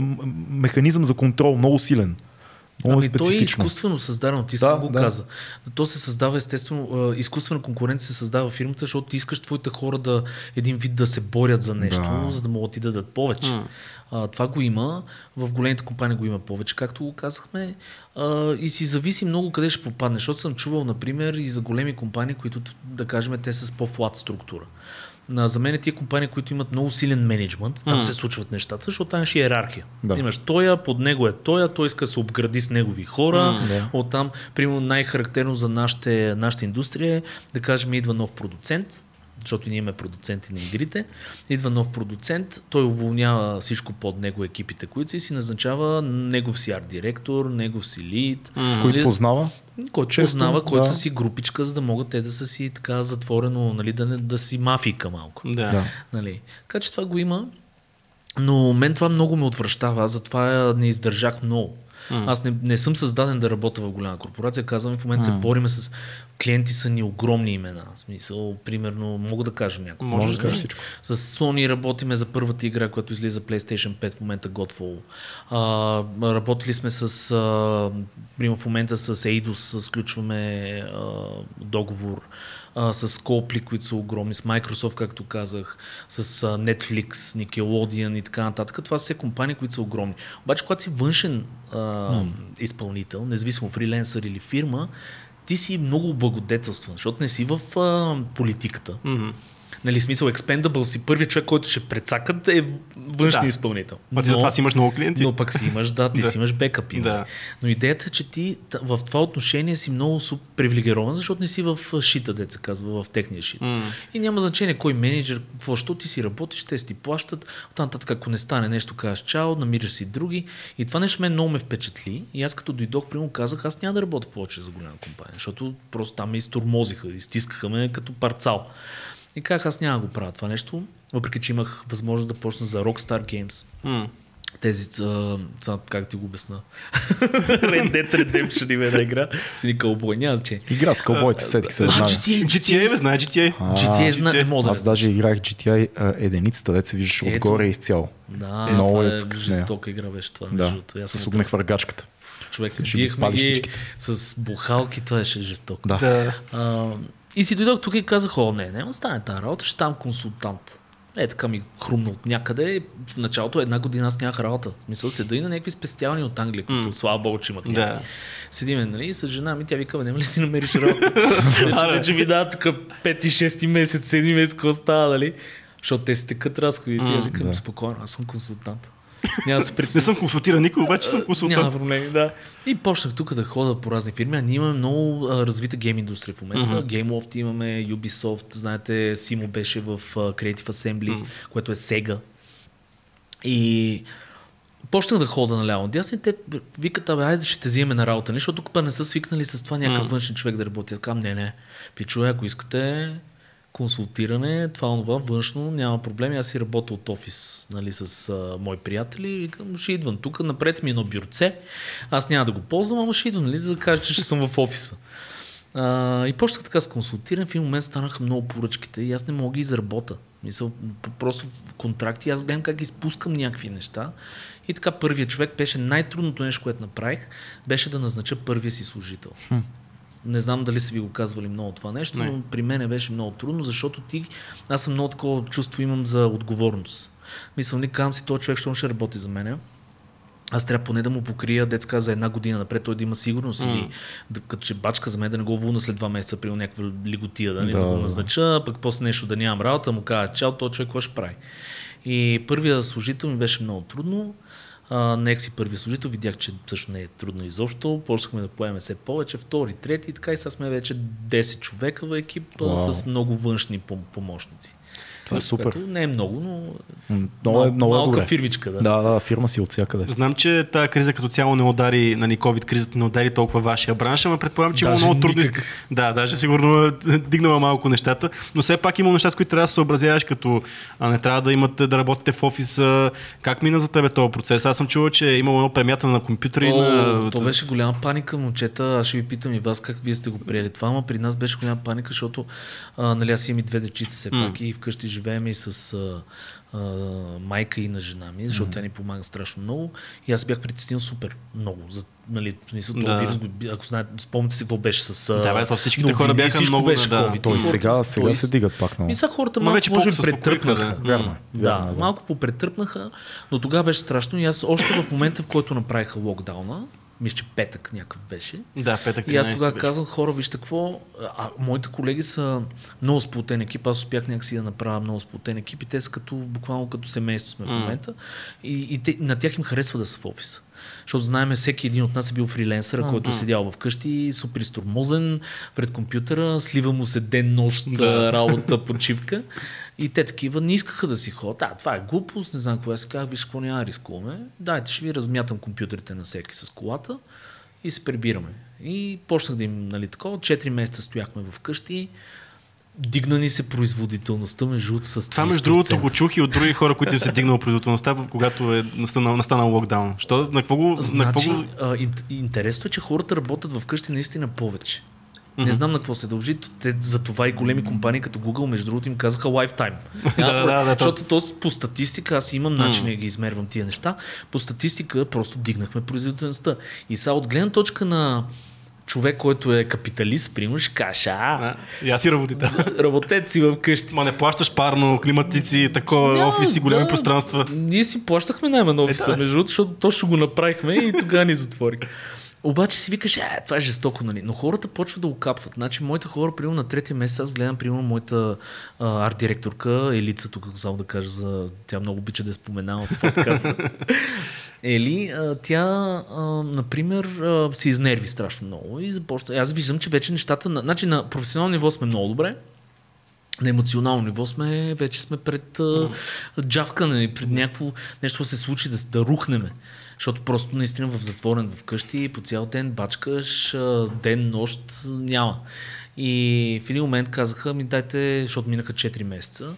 механизъм за контрол, много силен. Много Ами е то е изкуствено създадено, ти Да, сам го да. каза. То се създава естествено, изкуствена конкуренция се създава в фирмата, защото ти искаш твоите хора да един вид да се борят за нещо, Да. за да могат ти да дадат повече. А, това го има, в големите компании го има повече, както го казахме. А, и си зависи много къде ще попадне, защото съм чувал, например, и за големи компании, които, да кажем, те са с по-флат структура. На, за мен е тия компании, които имат много силен менеджмент, там се случват нещата, защото там ще е иерархия. Да. Имаш тоя, под него е тоя, той иска да се обгради с негови хора. да. Оттам, примерно, най-характерно за нашите, нашата индустрия е, да кажем, идва нов продуцент, защото ние имаме продуценти на игрите. Идва нов продуцент, той уволнява всичко под него екипите, които си, си назначава негов си арт директор, негов си лид. Който познава. Който Често, познава, който да. са си групичка, за да могат те да са си така затворено, нали, да, не, да си мафийка малко. Да. Да. Нали. Така че това го има. Но мен това много ме отвръщава, затова не издържах много. Аз не, не съм създаден да работя в голяма корпорация. Казвам, в момента се бориме с клиенти са ни огромни имена. В смисъл, примерно, мога да кажа някой. Може да кажеш всичко. С Sony работиме за първата игра, която излиза PlayStation 5 в момента Godfall. А, работили сме с, а, в момента с Eidos, сключваме а, договор а, с Copley, които са огромни, с Microsoft, както казах, с а, Netflix, Nickelodeon и така нататък. Това са все компании, които са огромни. Обаче, когато си външен а, изпълнител, независимо фриленсър или фирма, ти си много благодетелстван, защото не си в а, политиката. Мгм. Нали, смисъл, Expendable си първият човек, който ще прецакат е външния Да. изпълнител. Ма ти затова си имаш много клиенти. Но пък си имаш, да, ти Да. си имаш бекъпи. Да. нали. Но идеята е, че ти в това отношение си много привилегирован, защото не си в шита, деца казва, в техния шит. М. И няма значение кой менеджер, какво, що ти си работиш, те си ти плащат. Оттам нататък, ако не стане нещо, казваш чао, намираш си други. И това нещо мен много ме впечатли. И аз като дойдох, примерно казах, аз няма да работя повече за голяма компания, защото просто там ме изтормозиха, изтискаха ме като парцал. И казах, аз няма да го правя това нещо, въпреки че имах възможност да почна за Rockstar Games. М. Тези, а, как ти го обясна? Red Dead Redemption има една игра, си ни кълбой, няма значение. Играят с кълбойте, сетих се, А, знам. GTA, GTA, бе, знае GTA. GTA, зна, не мога Аз даже играх GTI а, единицата, дете се виждаш отгоре изцяло. Да, Много е е цък в жестока игра беше това. Да, с огнехвъргачката. човек. Биехме ги с бухалки, това беше жестоко. Да. Да. А, и си дойдох тук и казах, о, не, няма да стане тази работа, ще ставам консултант. Е, така ми хрумна от някъде. В началото една година аз нямах работа. В Мисъл, седа и на някакви спестиални от Англия, които слава богу, че имат Да. някакви. Седиме, нали, с жена ми, тя вика, «Бе, няма ли си намериш работа? вече, вече ми дава тук 5-6 месец, 7 месец, какво става, нали? Защото те си текат разходите. Аз викам, да. спокойно, аз съм консултант. Няма да се Не притесня. съм консултиран никой, обаче съм Няма консултант. проблеми, да. И почнах тук да хода по разни фирми, а ние имаме много а, развита гейм индустрия в момента. Mm-hmm. GameLoft имаме, Ubisoft, знаете, Симо беше в Creative Assembly, mm-hmm. което е Sega. И почнах да хода наляво надясно и те викат, абе, айде ще те взимаме на работа, защото тук не са свикнали с това някакъв външен човек да работи. Казвам, не, не, пичове, ако искате консултиране, това, онова, външно, няма проблеми. Аз си работя от офис нали, с а, мои приятели и викам, ще идвам тук, напред ми е едно бюрце. Аз няма да го ползвам, ама ще идвам, нали, за да кажа, че ще съм в офиса. А, и почнах така с консултиране. В един момент станаха много поръчките и аз не мога да изработа. Мисъл, просто в контракти аз гледам как изпускам някакви неща. И така първият човек беше най-трудното нещо, което направих, беше да назнача първия си служител. Не знам дали са ви го казвали много това нещо, Не. но при мен беше много трудно, защото ти, аз съм много такова чувство имам за отговорност. Мисля, не казвам си, този човек, що ще работи за мене. Аз трябва поне да му покрия детска за една година напред, той да има сигурност или да, като че бачка за мен да не го вълна след два месеца при някаква лиготия, да, да, Да, да го назнача, пък после нещо да нямам работа, му кажа, чао, този човек какво ще прави. И първия служител ми беше много трудно. Нех си първи служител, видях, че също не е трудно изобщо. Почнахме да поеме все повече, втори, трети и така и сега сме вече 10 човека в екип wow. с много външни пом- помощници. Това е супер. Не е много, но Много е, много малка добре. фирмичка. Да. Да, да, фирма си от всякъде. Знам, че тази криза като цяло не удари, нали, COVID кризата не удари толкова вашия бранш, ама предполагам, че има много трудности. никак. Да, даже сигурно е дигнала малко нещата, но все пак има неща, с които трябва да се съобразяваш, като а не трябва да имате да работите в офиса. Как мина за тебе този процес? Аз съм чувал, че е имало едно премята на компютъри. О, на... то беше голяма паника, момчета. Аз ще ви питам и вас как вие сте го приели това, ама при нас беше голяма паника, защото а, нали, аз имам и две дечица все пак и вкъщи живеем и с а, а, майка и на жена ми, защото тя ни помага страшно много. И аз бях притеснил супер много. За, нали, мисля, Да. да. вирус, ако знаете, спомните си какво беше с... а, Да, бе, то всичките новини, хора бяха всичко много, беше да. COVID. Той сега, сега той- се дигат пак много. И сега хората Ма малко вече може би претърпнаха. да. Вярно, е, Да, вярно е, да. малко попретърпнаха, но тогава беше страшно и аз още в момента, в който направиха локдауна, мисля, че петък някакъв беше, Да, петък и аз 13 тогава казах, хора, вижте какво, а, моите колеги са много сплотен екип, аз успях някакси да направя много сплотен екип и те са като, буквално като семейство сме в М. момента и, и те, на тях им харесва да са в офиса. Защото знаем, всеки един от нас е бил фриленсър, който е седял вкъщи, супер изтормозен пред компютъра, слива му се ден, нощ, да. работа, почивка. И те такива не искаха да си ходят. А, това е глупост, не знам. Аз си казах, виж какво няма рискуваме. Дайте, ще ви размятам компютрите на всеки с колата и се прибираме. И почнах да им, нали, такова. 4 месеца стояхме вкъщи. Дигна ни се производителността между другото с 30%. Това между другото го чух и от други хора, които им се дигнала производителността, когато е настанал, настанал локдаун. Що? На какво го... на Значи, какво го... а, ин- интересно е, че хората работят вкъщи наистина повече. Не знам на какво се дължи. Те, за това и големи компании като Google, между другото, им казаха lifetime. Да, да, да, Защото то по статистика, аз имам начин да ги измервам тия неща, по статистика просто дигнахме производителността. И сега от гледна точка на човек, който е капиталист, примерно, ще каже, а, и аз си работи там. работете си вкъщи. Ма не плащаш парно, климатици, такова, Няма, офиси, големи да. пространства. Ние си плащахме найма на офиса, Е, да. между другото, защото точно го направихме и тогава ни затворих. Обаче си викаш, е, това е жестоко, нали? Но хората почват да го капват. Значи, моите хора, примерно на третия месец, аз гледам, примерно, моята а, арт-директорка, Елица, тук само да кажа, за... тя много обича да я споменава в подкаста. Ели, тя, например, се изнерви страшно много и започна. Аз виждам, че вече нещата, на, значи на професионално ниво сме много добре, на емоционално ниво сме, вече сме пред а, джавкане, пред някакво нещо се случи, да, да рухнеме. Защото просто наистина в затворен вкъщи по цял ден бачкаш, ден, нощ няма. И в един момент казаха ми дайте, защото минаха 4 месеца.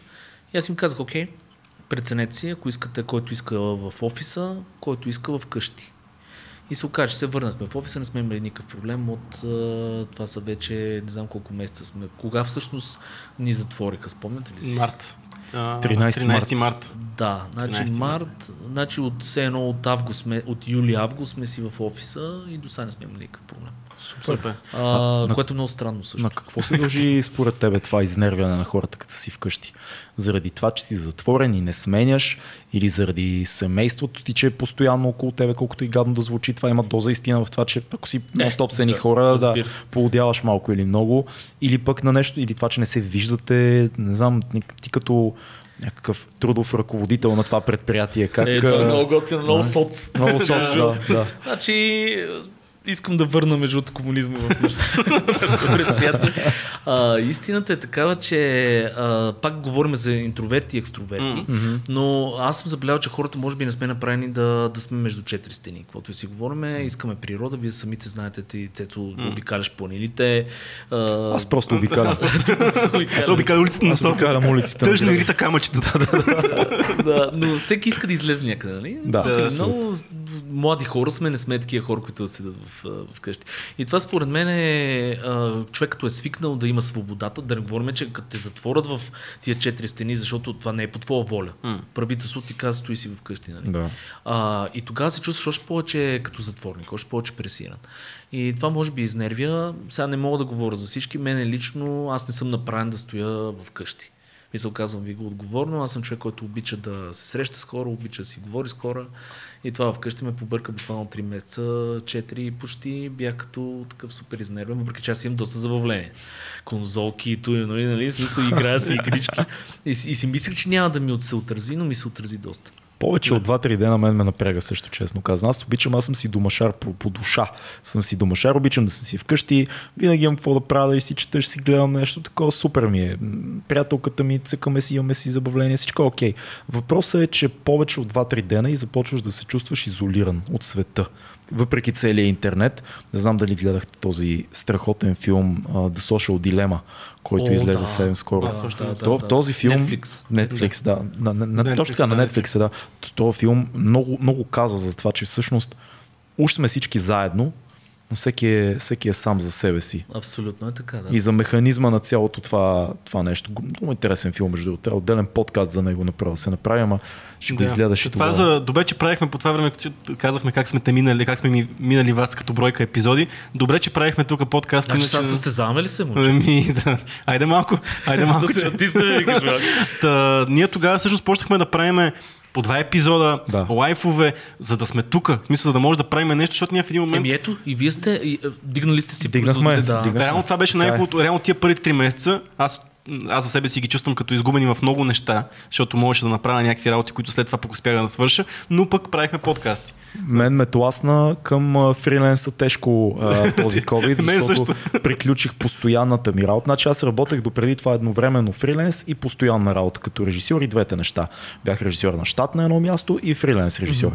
И аз им казах, окей, преценете си, ако искате, който иска в офиса, който иска в къщи. И се окаже, че се върнахме в офиса, не сме имали никакъв проблем от а, това са вече, не знам колко месеца сме. Кога всъщност ни затвориха, спомняте ли си? Март. А, 13 13 март. Да, значи 13 март, значи от все едно от август от юли-август сме си в офиса и до сега не сме имали никакъв проблем. Супер. А, на- което е много странно също. На какво се дължи според тебе това изнервяне на хората, като са си вкъщи? Заради това, че си затворен и не сменяш, или заради семейството ти, че е постоянно около тебе, колкото и гадно да звучи, това има доза истина в това, че ако си нон-стоп с едни Е, да, хора, да, поудяваш малко или много, или пък на нещо, или това, че не се виждате, не знам, ти като някакъв трудов ръководител на това предприятие, как... Е, това е много готино, много да. соц. Много соц, да, да. Значи, искам да върна между комунизма в нашето предприятие. А, истината е такава, че а, пак говорим за интроверти и екстроверти, Mm-hmm. но аз съм забелязал, че хората може би не сме направени да, да сме между четири стени. Каквото и си говорим, искаме природа, вие самите знаете, ти Цецо обикаляш планините. А, Аз просто обикалям. Аз обикаля улицата на София. обикалям улиците. на Тъжно и камъчета. да, но всеки иска да излезе някъде, нали? Да, много млади хора сме, не сме такива хора, които да седят в, вкъщи. И това според мен е а, човек като е свикнал да има свободата, да не говорим, че като те затворят в тия четири стени, защото това не е по твоя воля. М. Правителството ти казва, стои си вкъщи. Нали? Да. А, и тогава се чувстваш още повече като затворник, още повече пресиран. И това може би изнервя. Сега не мога да говоря за всички. Мене лично, аз не съм направен да стоя вкъщи. Мисъл, казвам ви го отговорно. Аз съм човек, който обича да се среща с хора, обича да си говори с хора. И това вкъщи ме побърка буквално 3 месеца, 4 и почти бях като такъв супер изнервен, въпреки че аз имам доста забавление. Конзолки, и нали, нали, нали, смисъл играя си игрички. И, и си мислех, че няма да ми се отрази, но ми се отрази доста. Повече от 2-3 дена мен ме напряга също, честно казвам. Аз обичам, аз съм си домашар по, по душа. Съм си домашар, обичам да съм си вкъщи, винаги имам какво да правя, да си чета, ще си гледам нещо такова, супер ми е. Приятелката ми, цъкаме си, имаме си забавление, всичко е окей. Въпросът е, че повече от 2-3 дена и започваш да се чувстваш изолиран от света. Въпреки целия интернет, не знам дали гледахте този страхотен филм uh, The Social Dilemma, който О, излезе да. съвсем скоро. Да, също, да, То- да. този филм... Netflix. Netflix, да. На, на, на, Netflix, точно така, на да, Netflix, да. Този филм много, много казва за това, че всъщност уж сме всички заедно, но всеки е, всеки е сам за себе си. Абсолютно е така, да. И за механизма на цялото това, това нещо. Много интересен филм, между другото. Отделен подкаст за него направо да се направи, ама ще го изгледаш и това тогава. за, добре, че правихме по това време, като казахме как сме те минали, как сме ми- минали вас като бройка епизоди. Добре, че правихме тук подкаст. Значи иначе- сега състезаваме ли се, момче? Ами, да. Айде малко. Айде малко. да се натисне. Та, ние тогава всъщност почнахме да правим по два епизода, Да. лайфове, за да сме тук. В смисъл, за да може да правим нещо, защото ние в един момент... Еми ето, и вие сте, и, е, дигнали сте си Дигнахме, да. дигнахме. Реално това беше е. най-хубавото. Реално тия първите три месеца, аз, аз за себе си ги чувствам като изгубени в много неща, защото можеше да направя някакви работи, които след това пък успях да свърша, но пък правихме подкасти. Мен ме тласна към фриленса тежко а, този COVID, защото приключих постоянната ми работа. Значи аз работех допреди това едновременно фриленс и постоянна работа като режисьор и двете неща. Бях режисьор на щат на едно място и фриленс режисьор.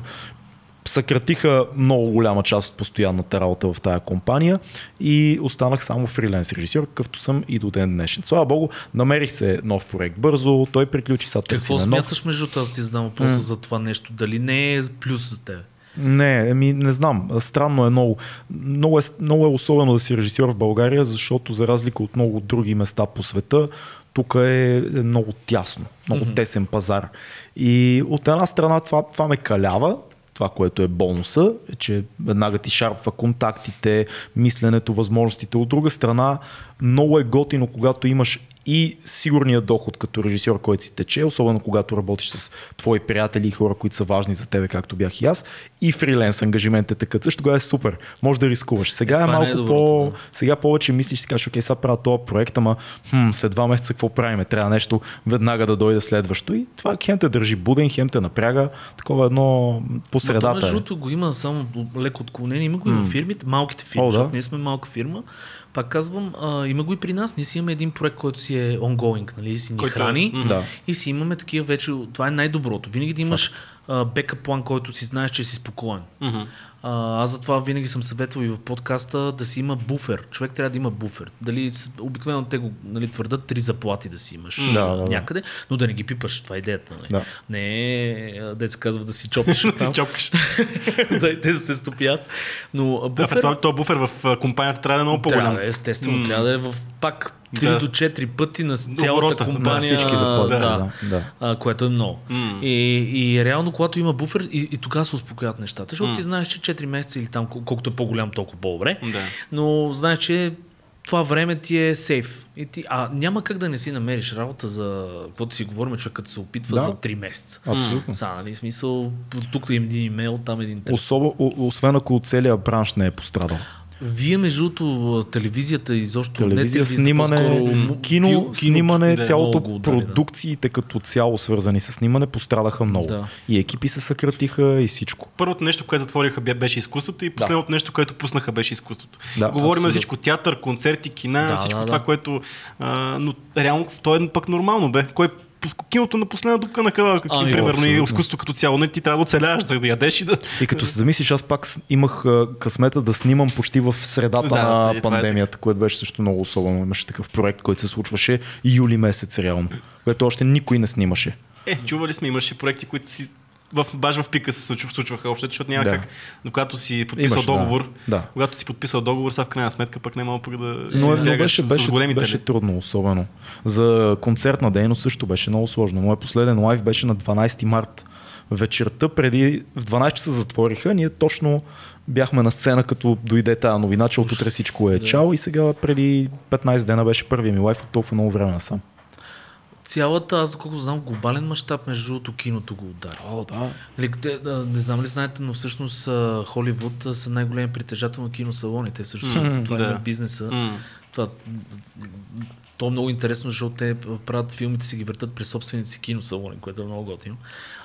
Съкратиха много голяма част от постоянната работа в тази компания и останах само фриленс режисьор, какъвто съм и до ден днешен. Слава Богу, намерих се нов проект бързо, той приключи, сега Какво нов. смяташ между аз ти задам въпроса за това нещо? Дали не е плюс за теб? Не, еми не знам. Странно е много. Много е, много е особено да си режисьор в България, защото за разлика от много други места по света, тук е е много тясно, много mm-hmm. тесен пазар. И от една страна това, това ме калява, това, което е бонуса, е, че веднага ти шарпва контактите, мисленето, възможностите. От друга страна, много е готино, когато имаш и сигурния доход като режисьор, който си тече, особено когато работиш с твои приятели и хора, които са важни за тебе, както бях и аз, и фриленс ангажиментите такът. Също тогава е супер. Може да рискуваш. Сега Е, е, не малко е доброто, по... да. Сега повече мислиш, си кажеш, окей, сега правя този проект, ама хм, след два месеца какво правиме? Трябва нещо веднага да дойде следващо. И това хем те държи буден, хем те напряга. Такова едно посредата. между Е. другото, го има само леко отклонение. Има го и в фирмите, малките фирми, О, да. защото ние сме малка фирма. Пак казвам, а, има го и при нас. Ние си имаме един проект, който си е ongoing, нали, си ни Който е- храни. Да. И си имаме такива вече, това е най-доброто. Винаги да имаш а, бекъп план, който си знаеш, че си спокоен. Мгм. А, аз затова винаги съм съветвал и в подкаста да си има буфер. Човек трябва да има буфер. Дали обикновено те го нали, твърдат три заплати да си имаш Да, да, да. някъде, но да не ги пипаш. Това е идеята. Нали? Да. Не е, а, се казва да си чопиш от Си чопкаш. да, те да се стопят. Но а, Да, буфер този, този буфер в а, компанията трябва да е много по-голям. трябва да естествено, М. трябва да е в пак 3 Да. до 4 пъти на цялата Оборота, компания. всички заплати, да, да, да. А, което е много. М. И, и реално, когато има буфер, и, и тогава се успокоят нещата, защото ти знаеш, че 4 месеца или там, кол- колкото е по-голям, толкова по-добре. Да. Но знаеш, че това време ти е сейф. И ти, а няма как да не си намериш работа за каквото си говорим, човек като се опитва Да. за 3 месеца. Абсолютно. Сега, нали, смисъл, тук им един имейл, там един телефон. Особо, освен ако целият бранш не е пострадал. Вие, между другото, телевизията изобщо Телевизия, не снимане, кино, фил- снимане, да, цялото много удари, да. продукциите като цяло свързани с снимане пострадаха много. Да. И екипи се съкратиха и всичко. Първото нещо, което затвориха бе- беше изкуството и последното нещо, което пуснаха беше изкуството. Да, Говорим за всичко, театър, концерти, кина, Да, всичко да, това, да. което... А, но реално то е пък нормално, бе. Кой киното на последна дупка на къла, Ами, примерно и абсолютно. изкуството като цяло. Не, ти трябва да оцеляваш, за да ядеш и да... И като се замислиш, аз пак имах късмета да снимам почти в средата Да, на е, това е пандемията, което беше също много особено. Имаше такъв проект, който се случваше юли месец реално, което още никой не снимаше. Е, чували сме, имаше проекти, които си в, баш в пика се случва- случваха общо, защото няма Да. как. Но когато си подписал Имаше, да. договор, Да. когато си подписал договор, сега в крайна сметка пък няма пък да Но, но избягаш беше, с беше, големите. беше трудно, особено. За концертна дейност също беше много сложно. Моят последен лайв беше на 12 март. Вечерта преди, в 12 часа затвориха, ние точно бяхме на сцена, като дойде тази новина, че от утре всичко е Да. чао и сега преди 15 дена беше първия ми лайф от толкова много време насам. Цялата, аз доколко знам, глобален мащаб, между другото, киното го удари. О, да. Нали, да, не знам ли знаете, но всъщност Холивуд са най-големи притежател на киносалоните. Всъщност М, това да. е бизнеса. М. Това, то е много интересно, защото те правят филмите си ги въртат през собствените си киносалони, което е много готино.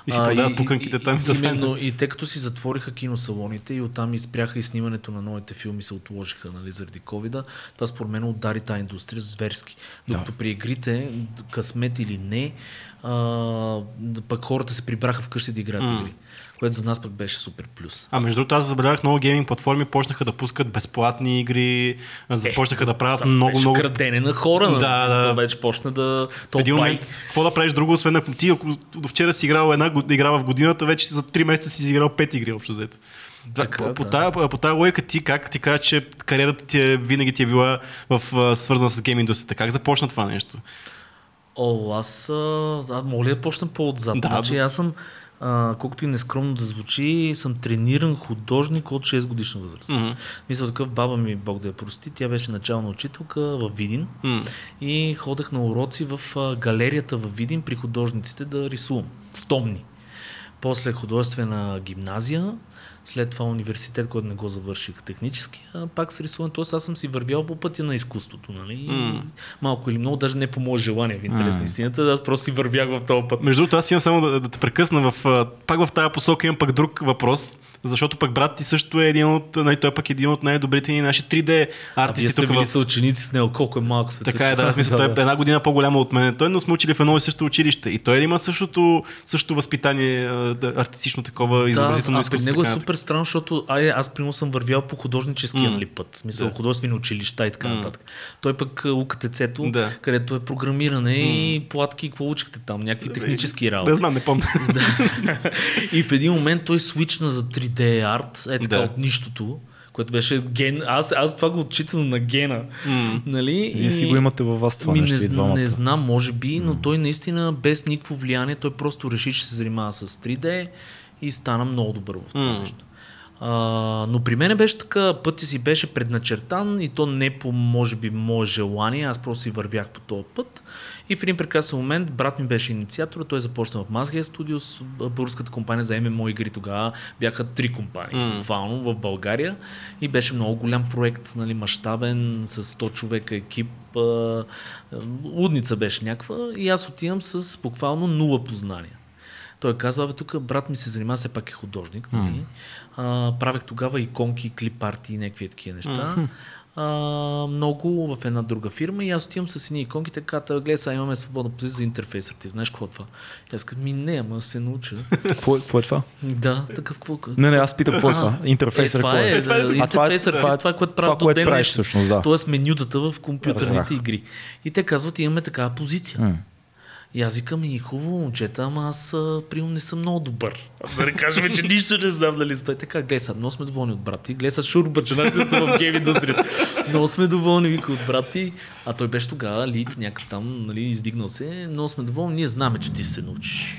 И си продават пуканките там и именно, и те като си затвориха киносалоните и оттам изпряха и снимането на новите филми се отложиха нали, заради ковида, това според мен удари тази индустрия зверски. Докато при игрите, късмет или не, а, да пък хората се прибраха вкъщи да играят М. игри. Което за нас пък беше супер плюс. А между другото, аз забелязах много гейминг платформи, почнаха да пускат безплатни игри, а, започнаха да правят Е, много, беше много. крадене на хора. Да, нали? да. То вече почна да... В То един бай- момент, какво да правиш друго, освен ако ти, ако вчера си играл една игра в годината, вече за 3 месеца си играл 5 игри общо взето. Да, Така, по, по, да. тая, по тая логика ти как ти кажа, че кариерата ти е, винаги ти е била в, свързана с гейм индустрията? Как започна това нещо? О, аз, а, мога ли да почна по-отзад? Да, значи, да. аз съм, а, колкото и нескромно да звучи, съм трениран художник от 6 годишна възраст. Мгм. Мисля, такъв баба ми, Бог да я прости, тя беше начална учителка в Видин М. и ходех на уроци в галерията в Видин при художниците да рисувам. Стомни. После художествена гимназия, след това университет, който не го завърших технически, а пак с рисуване. Тоест аз съм си вървял по пътя на изкуството. Нали? М. Малко или много, даже не по мое желание, в интерес на истината, аз просто си вървях в този път. Между другото, аз имам само да, да те прекъсна в, пак в тази посока имам пък друг въпрос, защото пък брат ти също е един от, най- той пък е един от най-добрите ни наши 3D А вие артисти сте били в... съученици с него, колко е малък света. Така е, да, смисъл, той е една година по-голяма от мен. Той, но сме учили в едно и също училище. И той има същото, същото възпитание, артистично такова, изобразително да, при изкуство. него е така супер странно, защото ай, аз примерно съм вървял по художническия М. нали, път, смисъл Да. художествени училища и така М. нататък. Той пък УКТЦ-то, Да. където е програмиране и платки, какво учихте там, някакви технически работи. Да, знам, не помня. и в един момент той свична за 3D арт, е така Да. от нищото, което беше ген. Аз, аз това го отчитам на гена. М. Нали? Вие си го имате във вас това Ми, нещо не, и двамата. не знам, може би, но той наистина без никакво влияние, той просто реши, че се занимава с 3D и стана много добър в това М. нещо. А, но при мен беше така, пътя си беше предначертан и то не по, може би, мое желание, аз просто си вървях по този път. И в един прекрасен момент брат ми беше инициатор, той започна в Mazgia Studios, българската компания за ММО игри тогава бяха три компании, М. буквално в България и беше много голям проект, нали, мащабен, с 100 човека екип, лудница беше някаква и аз отивам с буквално нула познания. Той каза, бе, тук брат ми се занимава, все пак е художник. Нали? А, правех тогава иконки, клип арти и някакви такива неща. А, много в една друга фирма и аз отивам с едни иконки, така, «Та, гледай, сега имаме свободна позиция за интерфейсър. Ти знаеш какво е това? И аз казвам, ми не, ама се науча. Какво, е- какво е това? да, такъв какво? Не, не, аз питам какво е А, това. Интерфейсър е, какво това е? е, това е да. А, това е- това е- е което правят до което ден правиш днешен. всъщност, да. Тоест менютата в компютърните игри. И те казват, имаме такава позиция. И аз викам, и хубаво, момчета, ама аз примерно не съм много добър. Да не кажем, че нищо не знам, нали? Той така, гледай сега, много сме доволни от брат ти. Гледай сега шурбачанатията в гейм индустрията. Много сме доволни, вика, от брат ти. А той беше тогава лид, някакъв там, нали, издигнал се. Много сме доволни, ние знаме, че ти се научиш.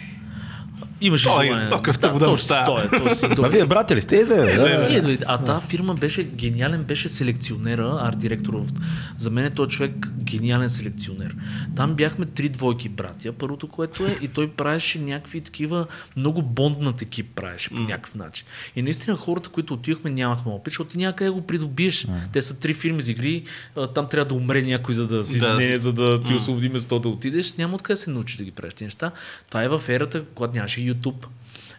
Имаше Той е желание. такъв да, вода точно, той е, той А той е. вие братя ли сте? Е, да, бе, да. Ние дойде. А тази фирма беше гениален, беше селекционера, арт директор. За мен е той човек гениален селекционер. Там бяхме три двойки братя, първото което е, и той правеше някакви такива, много бонднат екип правеше по някакъв начин. И наистина хората, които отивахме, нямахме опит, защото някъде го придобиеш. Те са три фирми за игри, а, там трябва да умре някой, за да си Да, да, за да ти освободи место да отидеш. Няма откъде се научиш да ги правиш тези неща. Това е в ерата, когато нямаше YouTube.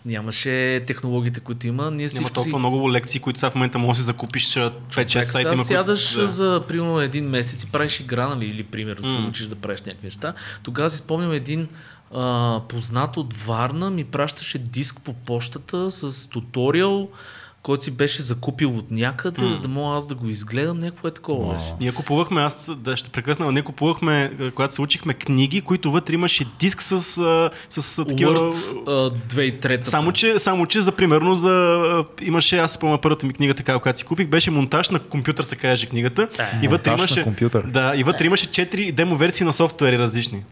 Нямаше технологиите, които има. Ние Няма всичко си... толкова много лекции, които сега в момента можеш да закупиш 5-6 Човек, сайта. сега сядаш които... за примерно един месец и правиш игра, нали, или примерно се М. учиш да правиш някакви неща. Тогава си спомням един а, познат от Варна ми пращаше диск по почтата с туториал, който си беше закупил от някъде, за да мога аз да го изгледам, някакво е такова беше. Ние купувахме, аз да ще прекъсна, ние купувахме, а, когато се учихме книги, които вътре имаше диск с, с, с такива... Word а, 2003 Само че, само че за примерно за, имаше, аз спомня първата ми книга, така, която си купих, беше монтаж на компютър, се казваше книгата. и вътре Монтаж на имаше, компютър. Да, и вътре имаше 4 демо версии на софтуери различни.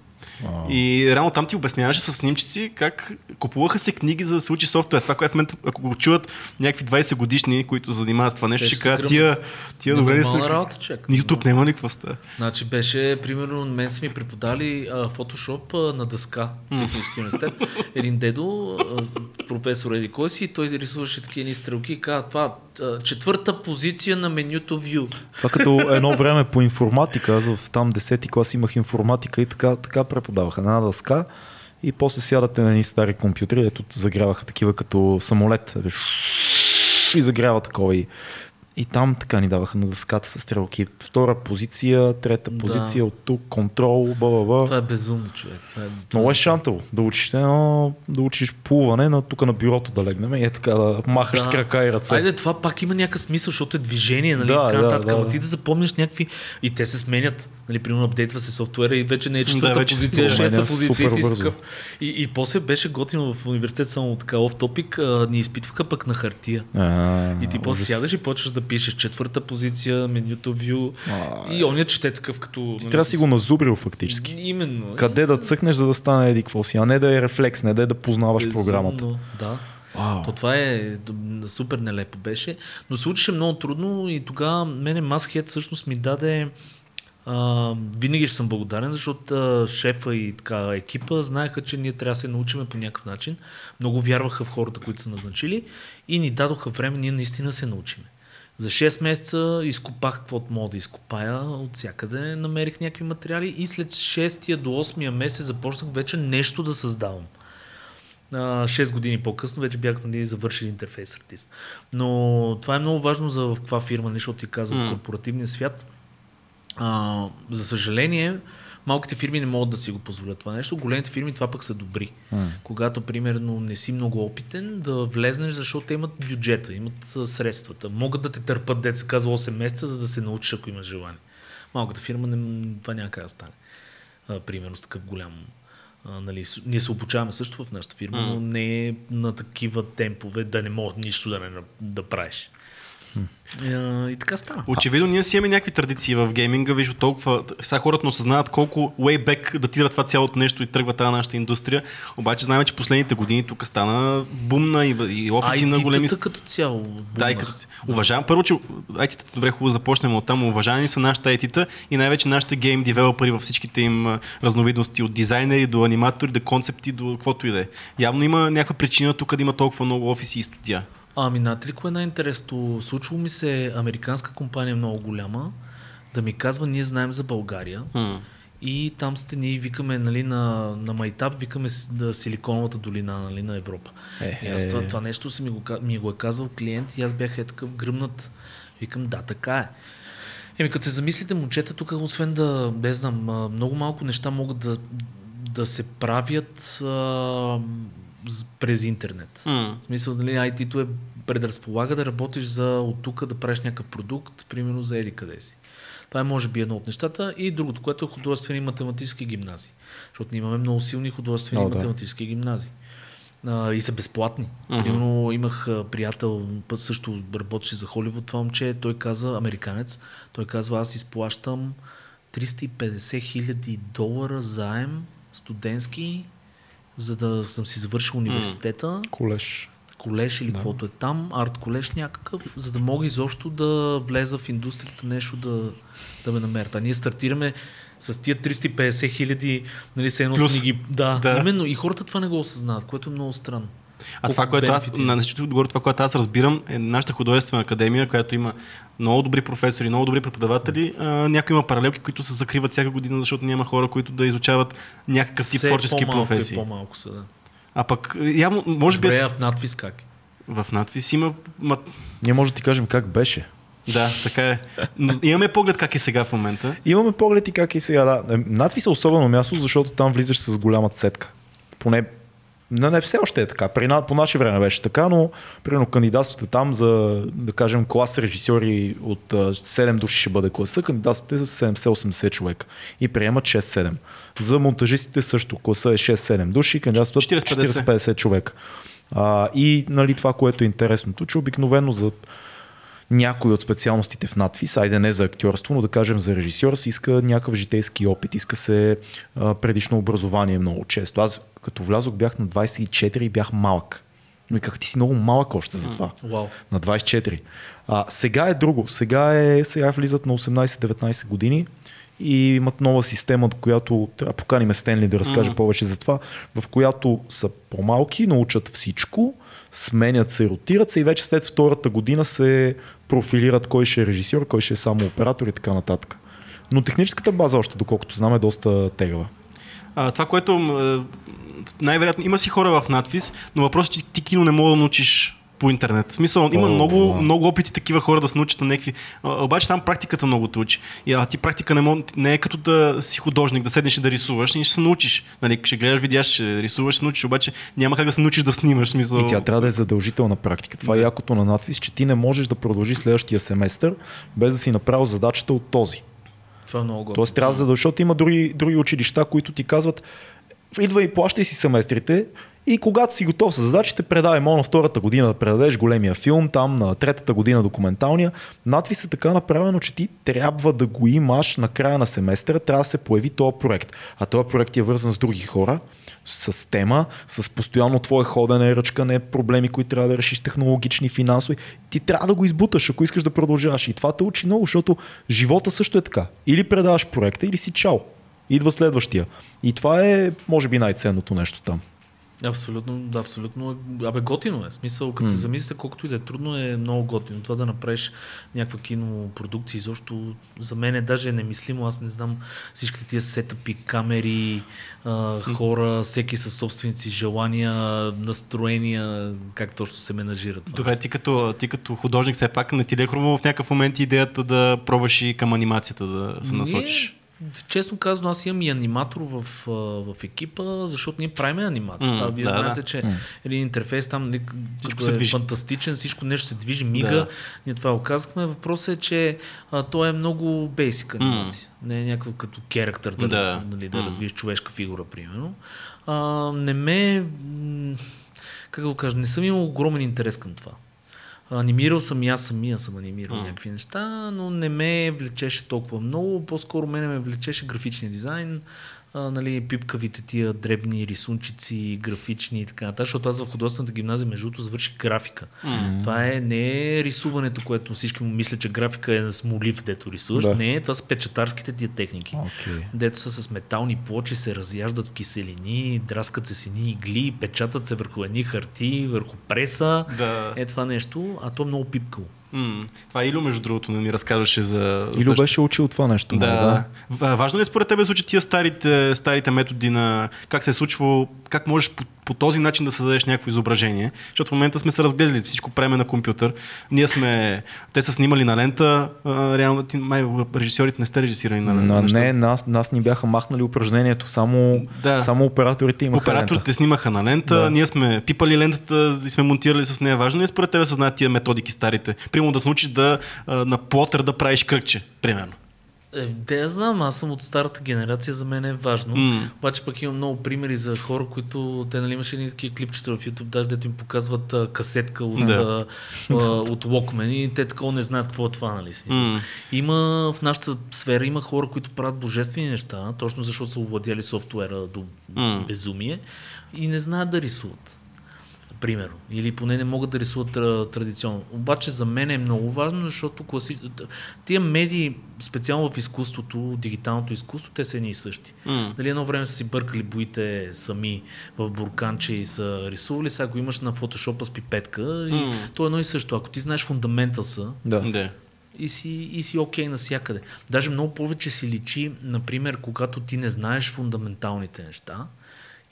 И реално там ти обясняваше с снимчици как купуваха се книги за да се учи софтуер. Това, което в момента, ако го чуят някакви 20 годишни, които занимават с това нещо, ще ще кажат, тия, тия добре ли са? Работа, човек. YouTube няма никаква стая. Значи беше, примерно, мен са ми преподали а, фотошоп а, на дъска в Технически университет. Един дедо, а, професор Еди кой си, той рисуваше такива едни стрелки и каза, това четвърта позиция на менюто View. Това като едно време по информатика, аз в там 10-ти клас имах информатика и така, така преподаваха на една дъска и после сядате на едни стари компютри, ето загряваха такива като самолет. И загрява такова и И там така ни даваха на дъската с стрелки. Втора позиция, трета Да. позиция от тук, контрол, бла Това е безумно, човек. Това е, това Много е е шантово да учиш едно, да учиш плуване, на, тук на бюрото да легнем и е така да махаш Да. с крака и ръце. Айде, това пак има някакъв смисъл, защото е движение, нали? Да, така да, нататък. да, Ама да. ти да запомняш някакви. И те се сменят. Нали, примерно апдейтва се софтуера и вече не е Да, четвърта вече позиция, го шеста позиция. И, ти такъв. И, и после беше готино в университет, само така оф топик, ни изпитваха пък на хартия. А, И ти после сядаш и почваш да пишеш четвърта позиция, менюто вю. И он я чете такъв като... нали, Ти трябва да си го назубрил фактически. Именно. Къде да цъкнеш, за да стане еди какво си, а не да е рефлекс, не да е да познаваш Безумно, програмата. Да. Вау. То това е супер нелепо беше, но се учеше много трудно и тогава мене Маскет всъщност ми даде а, винаги ще съм благодарен, защото а, шефа и така екипа знаеха, че ние трябва да се научиме по някакъв начин. Много вярваха в хората, които са назначили и ни дадоха време ние наистина се научиме. За 6 месеца изкопах каквото мога да изкопая от всякъде, намерих някакви материали и след 6 до 8 месец започнах вече нещо да създавам. А, 6 години по-късно вече бях нали, завършил интерфейс артист. Но това е много важно за в каква фирма, нали, защото ти каза в корпоративния свят. А, за съжаление, малките фирми не могат да си го позволят това нещо. Големите фирми това пък са добри. Когато, примерно, не си много опитен, да влезнеш, защото те имат бюджета, имат средствата. Могат да те търпат, деца казва 8 месеца, за да се научиш, ако имаш желание. Малката фирма не, това няма как да стане. А, примерно с такъв голям а, нали, ние се обучаваме също в нашата фирма, но не е на такива темпове да не можеш нищо да, не, на- да правиш. А, и така става. Очевидно, ние си имаме някакви традиции в гейминга, виж, толкова. Сега хората не осъзнават колко way back датира това цялото нещо и тръгва тази нашата индустрия. Обаче знаем, че последните години тук стана бумна и, и офиси на големи. Като цяло. Да, и като... Уважавам. Първо, че IT-та, добре, хубаво започнем от там. Уважавани са нашите IT-та и най-вече нашите гейм девелопери във всичките им разновидности от дизайнери до аниматори, до концепти, до каквото и да е. Явно има някаква причина тук да има толкова много офиси и студия. Ами, знаете ли кое е най-интересно? Случило ми се американска компания много голяма да ми казва, ние знаем за България. М. И там сте ние викаме нали, на, на Майтап, викаме да, Силиконовата долина нали, на Европа. Е, и аз е. това, това нещо си ми го, ми го е казал клиент и аз бях е такъв гръмнат. Викам, да, така е. Еми, като се замислите, момчета, тук, освен да, не знам, много малко неща могат да, да се правят а, през интернет. М. В смисъл, нали, IT-то е предразполага да работиш за от тук да правиш някакъв продукт, примерно за еди къде си. Това е може би едно от нещата. И другото, което е художествени и математически гимназии. Защото ние имаме много силни художествени и да. математически гимназии. А, и са безплатни. Мгм. Примерно имах приятел, път също работеше за Холивуд, това момче, той каза, американец, той казва, аз изплащам 350 хиляди долара заем студентски, за да съм си завършил университета Колеж. Колеж или каквото е там, арт колеж някакъв, за да мога изобщо да влеза в индустрията нещо да, да ме намерят. А ние стартираме с тия 350 хиляди, нали, се едно Плюс. ги... Да, Да. да, именно. И хората това не го осъзнават, което е много странно. А това, което аз, на нещото отгоре, това, което аз разбирам, е нашата художествена академия, която има много добри професори, много добри преподаватели. А, някои има паралелки, които се закриват всяка година, защото няма хора, които да изучават някакъв тип Все творчески по-малко професии. И по-малко са, да. А пък, явно, може би Добре, а в надвис как? е? в надпис има... Ма, Ние може да ти кажем как беше. да, така е. Но имаме поглед как е сега в момента. Имаме поглед и как и сега. Да. Е, Надвис е особено място, защото там влизаш с голяма цетка. Поне не, не все още е така. При, на- по наше време беше така, но примерно кандидатствате там за, да кажем, клас режисьори от а, 7 души ще бъде класа, кандидатствате за 70-80 човека и приемат 6-7. За монтажистите също класа е 6-7 души, кандидатстват 40-50. 40-50 човека. А, и нали, това, което е интересното, че обикновено за някой от специалностите в надфис, айде не за актьорство, но да кажем за режисьор, се иска някакъв житейски опит, иска се а, предишно образование много често. Аз като влязох бях на 24 и бях малък. Но как ти си много малък още за това. Вау. На 24. А, сега е друго. Сега, е, сега влизат на 18-19 години и имат нова система, която трябва да поканим Стенли да разкаже Мгм. повече за това, в която са по-малки, научат всичко, сменят се, ротират се и вече след втората година се профилират кой ще е режисьор, кой ще е само оператор и така нататък. Но техническата база още, доколкото знам, е доста тегава. А, това, което най-вероятно има си хора в надпис, но въпросът е, че ти кино не мога да научиш по интернет. В смисъл, има О, много, да. много опити такива хора да се научат на някакви. Обаче там практиката много те учи. И, а ти практика не, мож, не е като да си художник, да седнеш и да рисуваш и ще се научиш. Нали, ще гледаш видеа, ще рисуваш, ще се научиш, обаче няма как да се научиш да снимаш. Смисъл. И тя трябва да е задължителна практика. Това е якото на надвис, че ти не можеш да продължиш следващия семестър без да си направил задачата от този. Това е много. Тоест трябва да, защото има други, други училища, които ти казват, идва и плащай си семестрите и когато си готов с задачите, предавай мол на втората година да предадеш големия филм, там на третата година документалния. Надвис е така направено, че ти трябва да го имаш на края на семестъра, трябва да се появи този проект. А този проект е вързан с други хора, с, тема, с постоянно твое ходене, ръчкане, проблеми, които трябва да решиш технологични, финансови. Ти трябва да го избуташ, ако искаш да продължаваш. И това те учи много, защото живота също е така. Или предаваш проекта, или си чао. Идва следващия. И това е, може би, най-ценното нещо там. Абсолютно, да, абсолютно. Абе, готино е. Смисъл, като се замислите, колкото и да е трудно, е много готино. Това да направиш някаква кинопродукция, изобщо за мен е даже немислимо. Аз не знам всичките тия сетъпи, камери, а, хора, всеки със собственици желания, настроения, как точно се менажира това. Добре, ти като, ти като художник все пак не ти ли е хрумва в някакъв момент идеята да пробваш и към анимацията да се насочиш? Ние, честно казано, аз имам и аниматор в, в екипа, защото ние правим анимация. М, Това, вие да, знаете, че един интерфейс там нали, се е движи. фантастичен, всичко нещо се движи, мига. Да. Ние това го казахме. Въпросът е, че а, то е много бейсик анимация. Не е някакво като керактер да, Да. Нали, да М. развиеш човешка фигура, примерно. А, не ме... Как да го кажа, не съм имал огромен интерес към това. Анимирал съм и аз самия съм анимирал М. някакви неща, но не ме влечеше толкова много. По-скоро мене ме влечеше графичния дизайн, а, нали, пипкавите тия дребни рисунчици, графични и така нататък, защото аз в художествената гимназия между другото завърших графика. Това е не е рисуването, което всички му мислят, че графика е с молив, дето рисуваш. Да. Не, това са печатарските тия техники. Окей. Дето са с метални плочи, се разяждат в киселини, драскат се с едни игли, печатат се върху едни харти, върху преса. Да. Е това нещо, а то е много пипкало. М, Това Илю, между другото, не ни разказваше за... За- беше учил това нещо. Да. май, да. Ва- Важно ли е според тебе случат тия старите, старите методи на как се е случвало, как можеш по, по този начин да създадеш някакво изображение? Защото в момента сме се разглезли, всичко правиме на компютър. Ние сме, те са снимали на лента, а, реално ти, май режисьорите не сте режисирани на, На, неща. не, нас, нас ни бяха махнали упражнението, само, Да. само операторите имаха Операторите лента. снимаха на лента, Да. да. ние сме пипали лентата и сме монтирали с нея. Важно ли е според тебе да се знаят тия методики старите? Примерно да се научиш да, на плотър да правиш кръгче, примерно. Е, да я знам, аз съм от старата генерация, за мен е важно. М. Обаче пък имам много примери за хора, които те нали имаше едни такива клипчета в YouTube, даже дето им показват а, касетка от, Да. а, от Walkman и те такова не знаят какво е това, нали? Смисъл. М. Има в нашата сфера има хора, които правят божествени неща, точно защото са овладяли софтуера до М. безумие и не знаят да рисуват. Примерно. Или поне не могат да рисуват традиционно. Обаче за мен е много важно, защото класи... тия медии, специално в изкуството, дигиталното изкуство, те са едни и същи. М. Дали едно време са си бъркали боите сами в бурканче и са рисували, сега го имаш на фотошопа с пипетка и М. то е едно и също. Ако ти знаеш фундаменталса, Да. Да. и си, и си окей навсякъде. Даже много повече си личи, например, когато ти не знаеш фундаменталните неща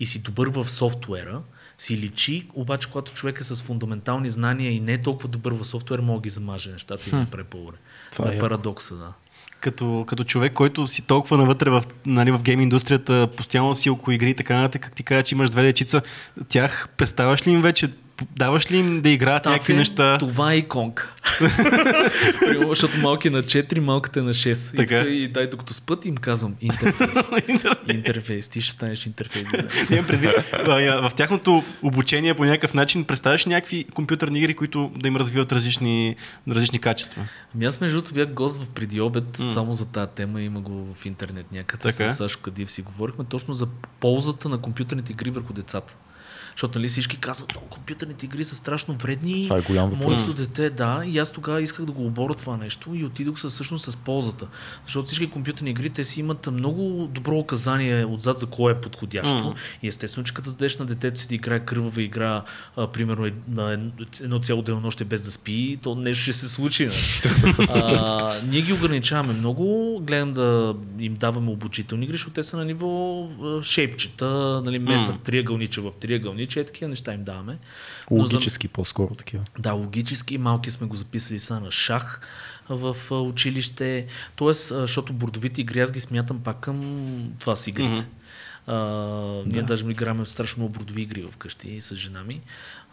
и си добър в софтуера, си личи, обаче когато човек е с фундаментални знания и не е толкова добър в софтуера, може да ги замаже нещата и да по-добре. Това е е парадокса, да. Като, като човек, който си толкова навътре в, нали, в гейм индустрията, постоянно си около игри и така нататък, как ти кажа, че имаш две дечица, тях представяш ли им вече, даваш ли им да играят някакви неща? Това е иконка. Примерно, защото малки на 4, малката е на 6. Така. И, така, и дай докато спът им казвам интерфейс. интерфейс. Ти ще станеш интерфейс. Имам предвид, в тяхното обучение по някакъв начин представяш някакви компютърни игри, които да им развиват различни, различни качества. Ами аз между другото бях гост в преди обед mm. само за тази тема, има го в интернет някъде. Така. С Сашо Кадиев си говорихме точно за ползата на компютърните игри върху децата. Защото нали всички казват, о, компютърните игри са страшно вредни. Това е голям въпрос. Моето дете, да. И аз тогава исках да го оборя това нещо и отидох със всъщност с ползата. Защото всички компютърни игри, те си имат много добро указание отзад за кое е подходящо. М. И естествено, че като дадеш на детето си да играе кървава игра, а, примерно на ед- едно цяло денонощие без да спи, то нещо ще се случи. нали? а, ние ги ограничаваме много, гледам да им даваме обучителни игри, защото те са на ниво шейпчета, нали, местят М. триъгълниче в триъгълниче е такива неща им даваме. Но за- Логически по-скоро такива. да, логически. Малки сме го записали са на шах в училище. Тоест, защото бордовите игри аз ги смятам пак към това с игрите. Мгм. А, ние даже ми играем в страшно много бордови игри вкъщи с жена ми.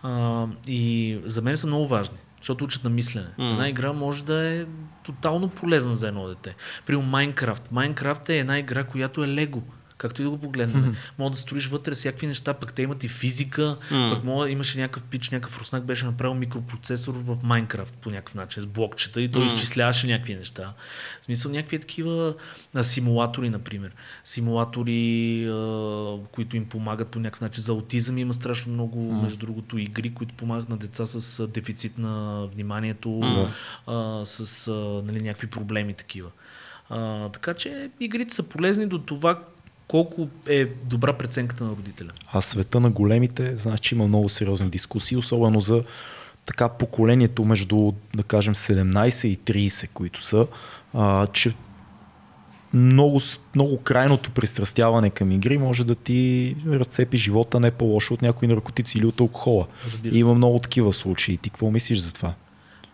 А, и за мен са много важни, защото учат на мислене. Мгм. Една игра може да е тотално полезна за едно дете. При Майнкрафт. Майнкрафт е една игра, която е лего. Както и да го погледнем. Мога да строиш вътре всякакви неща, пък те имат и физика, М. пък мога, имаше някакъв пич, някакъв руснак беше направил микропроцесор в Майнкрафт по някакъв начин, с блокчета и той М. изчисляваше някакви неща. В смисъл някакви такива а, симулатори, например. Симулатори, а, които им помагат по някакъв начин. За аутизъм има страшно много, между другото, игри, които помагат на деца с дефицит на вниманието, а, с а, нали, някакви проблеми такива. А, така че игрите са полезни до това колко е добра преценката на родителя. А света на големите, знаеш, че има много сериозни дискусии, особено за така поколението между, да кажем, 17 и 30, които са, а, че много, много крайното пристрастяване към игри може да ти разцепи живота не по-лошо от някои наркотици или от алкохола. Има много такива случаи. Ти какво мислиш за това?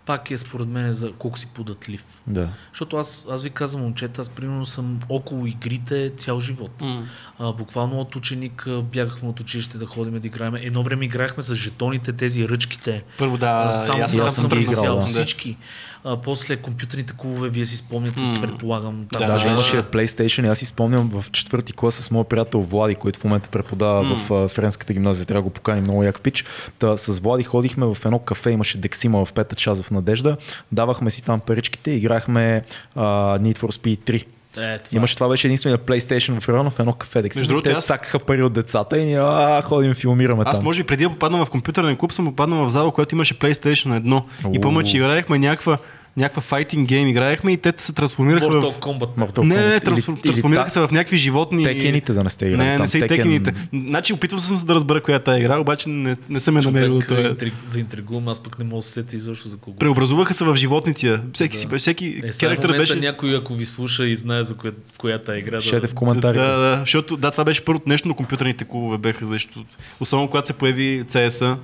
Пак е според мен за колко си податлив. Да. Защото аз, аз ви казвам, момчета, аз примерно съм около игрите цял живот. М. А, буквално от ученик бягахме от училище да ходим да играем. Едно време играехме с жетоните, тези ръчките. Първо да, А, само аз там аз съм ги играл, играл да. всички. А, после компютърните клубове, вие си спомняте, М. предполагам. Да, Даже да, имаше да. PlayStation и аз си спомням в четвърти клас с моят приятел Влади, който в момента преподава М. в Френската гимназия, трябва да го поканим много як пич. Та, с Влади ходихме в едно кафе, имаше Дексима в пета част в Надежда, давахме си там паричките и играхме а, Need for Speed 3. Е, това. Имаше, това беше единствения PlayStation в района в едно кафе Дексима. Между другото, Те аз- цакаха пари от децата и ние а, ходим филмираме Аз там. може би преди да попадна в компютърен клуб, съм попаднал в зала, която имаше PlayStation 1. И помня, че играехме някаква, някаква файтинг гейм играехме и те се трансформираха Mortal в... Kombat. Mortal Не, не, трансфор... Или- или трансформираха та- се в някакви животни. Текените да не сте играли Не, там. не са и Текен- текените. Значи опитвал съм се да разбера коя е тази игра, обаче не, не съм я намерил. Човек, да това е. интриг, заинтригувам, аз пък не мога да се сетя изобщо за кого. Преобразуваха се в животните. Всеки, Да. си, всеки Е, в характер беше... някой, ако ви слуша и знае за коя, в коята игра, Пишете в да, коментарите. Да, да, защото да, това беше първото нещо, но компютърните клубове беха, защото особено когато се появи CS.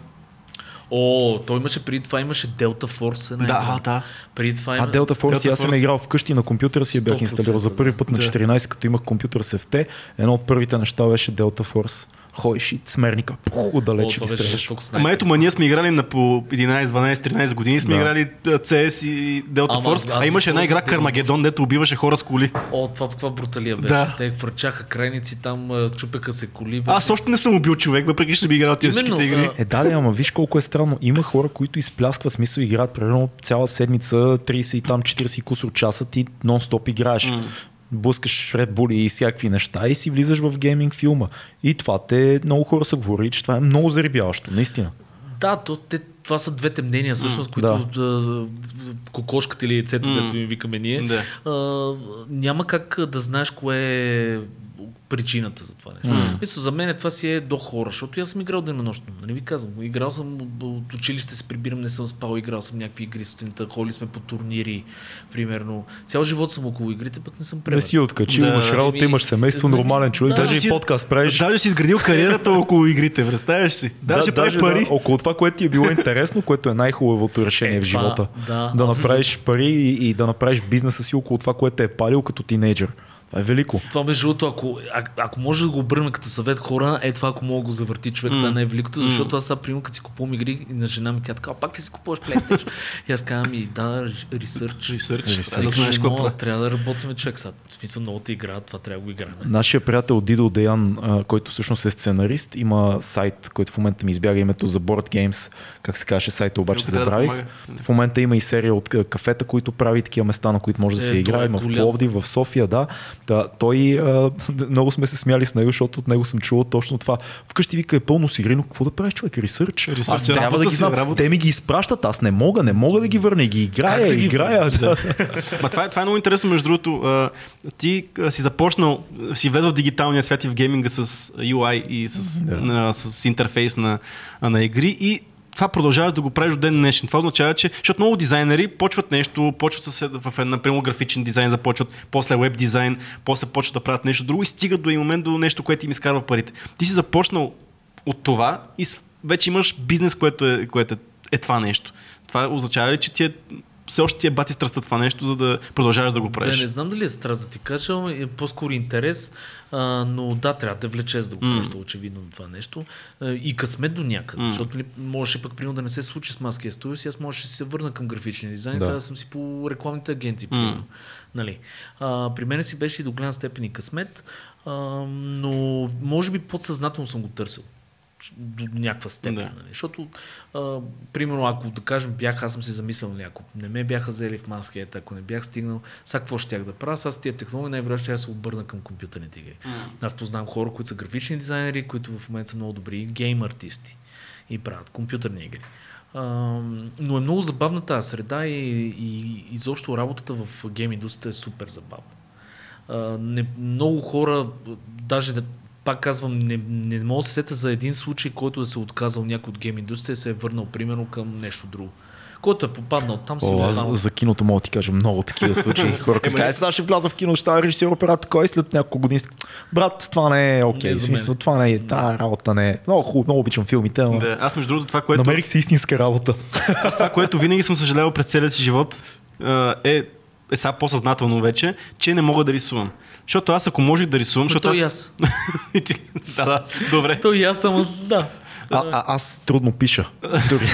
О, той имаше преди това, имаше Delta Force. Една Да, игра. да. Преди това А има... Delta Force, Delta аз съм играл вкъщи на компютъра си, я бях 100% инсталирал за първи път на да. 14, като имах компютър с FT. Едно от първите неща беше Delta Force. Ходиш и смерника, пух, ги беше стреляш. Ама ето, ма ние сме играли на по 11, 12, 13 години, сме Да. играли CS и Delta Ама, Force, аз а имаше една игра Кармагедон, дето убиваше хора с коли. О, това каква бруталия беше. Да. Те хвърчаха крайници там, чупеха се коли. Аз беше- още не съм убил човек, въпреки че съм играл тези всичките игри. Е, да, да, ама виж колко е странно. Има хора, които изпляскват смисъл, играят примерно цяла седмица, 30 и там 40 кусор часа, ти нон-стоп играеш. Блъскаш Red Bull и всякакви неща и си влизаш в гейминг филма. И това те, много хора са говорили, че това е много заребяващо, наистина. Да, то, те, това са двете мнения, всъщност, които да. кокошката или яйцето, М. дето ми викаме ние. Да. А, няма как да знаеш кое е причината за това нещо. М. Мисля, за мен това си е до хора, защото и аз съм играл денонощно. Нали ви казвам, играл съм от- училище се прибирам, не съм спал, играл съм някакви игри сутринта, ходили сме по турнири, примерно. Цял живот съм около игрите, пък не съм Не превър. си откачил, Да. имаш работа, Еми, имаш семейство, нормален човек, да. даже и подкаст правиш. Даже си изградил кариерата около игрите, представяш си. Даже прави даже пари. Да, около това, което ти е било интересно, което е най-хубавото решение Е, в живота. да, да абсолютно. направиш пари и, и да направиш бизнеса си около това, което е палил като тинейджър. Това е велико. Това между другото, ако, а, ако може да го обърнем като съвет хора, е това, ако мога да го завърти човек, това е най-великото, защото аз сега, примерно, като си купувам игри и на жена ми, тя така, «А, пак ли си купуваш PlayStation? и аз казвам, и да, ресърч. Ресърч, да знаеш какво прави. трябва да работим човек сега. В смисъл, много те играят, това трябва да го играем. Нашия приятел Дидо Деян, който всъщност е сценарист, има сайт, който в момента ми избяга името за Board Games, как се каже сайта, обаче да забравих. помага. В момента има и серия от кафета, които прави такива места, на които може да Е, се играе. е Има в голям. Пловдив, в София, да. Та, той а, много сме се смяли с него, защото от него съм чувал точно това. Вкъщи вика е пълно с игри, но какво да правиш човек? Ресърч. Ресърч, Аз трябва да ги знам. работа. Те ми ги изпращат, аз не мога, не мога да ги върна и ги играя, Как да ги играя. Да. Ма това е, това е много интересно, между другото. А, ти а, си започнал, си влезъл в дигиталния свят и в гейминга с UI и с, Да. на, с интерфейс на, на игри и това продължаваш да го правиш до ден днешен. Това означава, че защото много дизайнери почват нещо, почват с, в един, например, графичен дизайн, започват, после веб дизайн, после почват да правят нещо друго и стигат до един момент до нещо, което им изкарва парите. Ти си започнал от това и вече имаш бизнес, което е, което е, е това нещо. Това означава ли, че ти е, все още ти е бати страстта това нещо, за да продължаваш да го правиш? не знам дали е страст да ти кажа, е по-скоро интерес, а, но да, трябва да те влече за да го М. правиш, mm. очевидно това нещо. А, и късмет до някъде, mm. защото ли, можеше пък примерно да не се случи с маския студио, и аз можеше да си се върна към графичния дизайн, Да. сега съм си по рекламните агенции. Примерно. Нали. А, при мен си беше и до голяма степен и късмет, а, но може би подсъзнателно съм го търсил до някаква степен. Да. Нали? Защото, а, примерно, ако да кажем, бях, аз съм си замислял, нали, ако не ме бяха взели в маскет, ако не бях стигнал, сега какво щях да правя? Сега с тия технологии най-вероятно ще се обърна към компютърните игри. Аз познавам хора, които са графични дизайнери, които в момента са много добри гейм артисти и правят компютърни игри. А, но е много забавна тази среда и, и изобщо работата в гейм индустрията е супер забавна. А, не, много хора, даже да, пак казвам, не, не мога да се сета за един случай, който да се е отказал някой от гейм индустрия и се е върнал примерно към нещо друго. Който е попаднал там, си О, останал. за киното мога да ти кажа много такива случаи. Хора, като кажа, сега ще вляза в кино, ще стана режисьор, оператор, кой след няколко години. Брат, това не е окей. Okay. за смисъл, това не е. Та работа не е. Много хубаво, много обичам филмите, но Да, аз между другото това, което, намерих си истинска работа. аз това, което винаги съм съжалявал през целия си живот е, е сега по-съзнателно вече, че не мога да рисувам. Защото аз ако можех да рисувам, защото той и аз... аз. И ти- да, да, добре. Той и аз съм, да. А, а, аз трудно пиша. Дори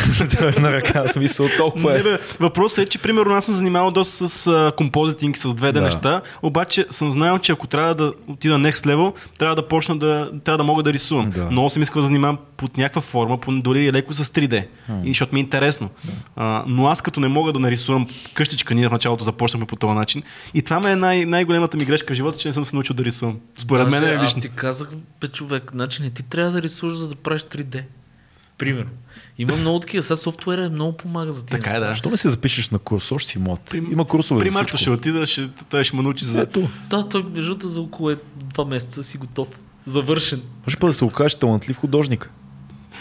на ръка, смисъл, толкова Не, е. бе, въпросът е, че примерно аз съм занимавал доста с а, композитинг, с 2D Да. неща, обаче съм знаел, че ако трябва да отида next level, трябва да почна да, трябва да мога да рисувам. Да. Много съм искал да занимавам под някаква форма, по, дори и леко с 3D, и, защото ми е интересно. А, но аз като не мога да нарисувам къщичка, ние в началото започнахме по този начин, и това ме е най- най-големата ми грешка в живота, че не съм се научил да рисувам. Според мен Даже е Аз лично. ти казах, бе, човек, значи не ти трябва да рисуваш, за да правиш 3D. Примерно. Има много такива. Сега софтуера много помага за тия Така е, да. Защо не се запишеш на курс? Още си млад. Има курсове При за всичко. ще отида, ще, той ще ме научи за... Ето. Да, той между за около е два месеца си готов. Завършен. Може па да се окажеш талантлив художник.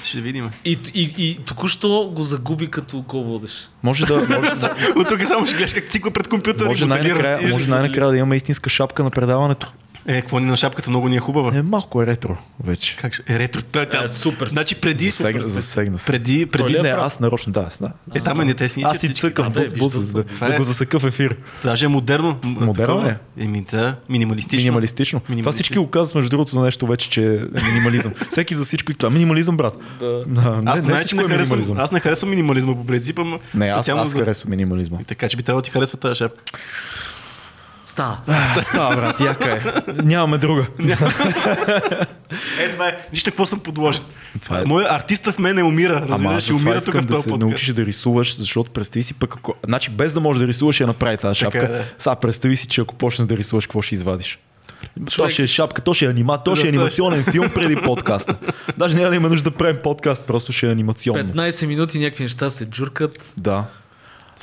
Ще видим. И, и, и току-що го загуби като го водеш. Може да, може, да, От тук само ще гледаш как циква пред компютъра. може най-накрая, може най-накрая да имаме истинска шапка на предаването. Е, какво ни на шапката много ни е хубава. Е, малко е ретро вече. Как ще? Е, ретро. Той, Е, супер. Значи преди... Засегна, засегна се. Преди, преди... Не, е прав? аз нарочно, да. да. Е, там е не те си. Аз си цъкам Абе, бус, бус, виждал за да, да е- го засека в ефир. Даже е модерно. Модерно е. Еми, да, минималистично. Минималистично. Това Минималистично. всички го казват, между другото, за нещо вече, че е минимализъм. Всеки за всичко и това. Минимализъм, брат. Не, Аз, не не е харесвам, аз не харесвам минимализма по принцип, Не, аз, харесвам минимализма. И Така че би трябвало да ти харесва тази шапка. Става. Става, брат, яка е. Нямаме друга. Е, това е. Вижте какво съм подложил. Това е- Моя артиста в мен не умира. Ама Разбираш, аз ще затова умира тук искам в да този се подкаст. научиш да рисуваш, защото представи си пък ако... Значи без да можеш да рисуваш, я направи тази Така шапка. е, да. Сега представи си, че ако почнеш да рисуваш, какво ще извадиш? То Човек- ще е шапка, то ще е, анима, то ще е Да, анимационен филм преди подкаста. Даже няма да има нужда да правим подкаст, просто ще е анимационно. 15 минути някакви неща се джуркат. Да.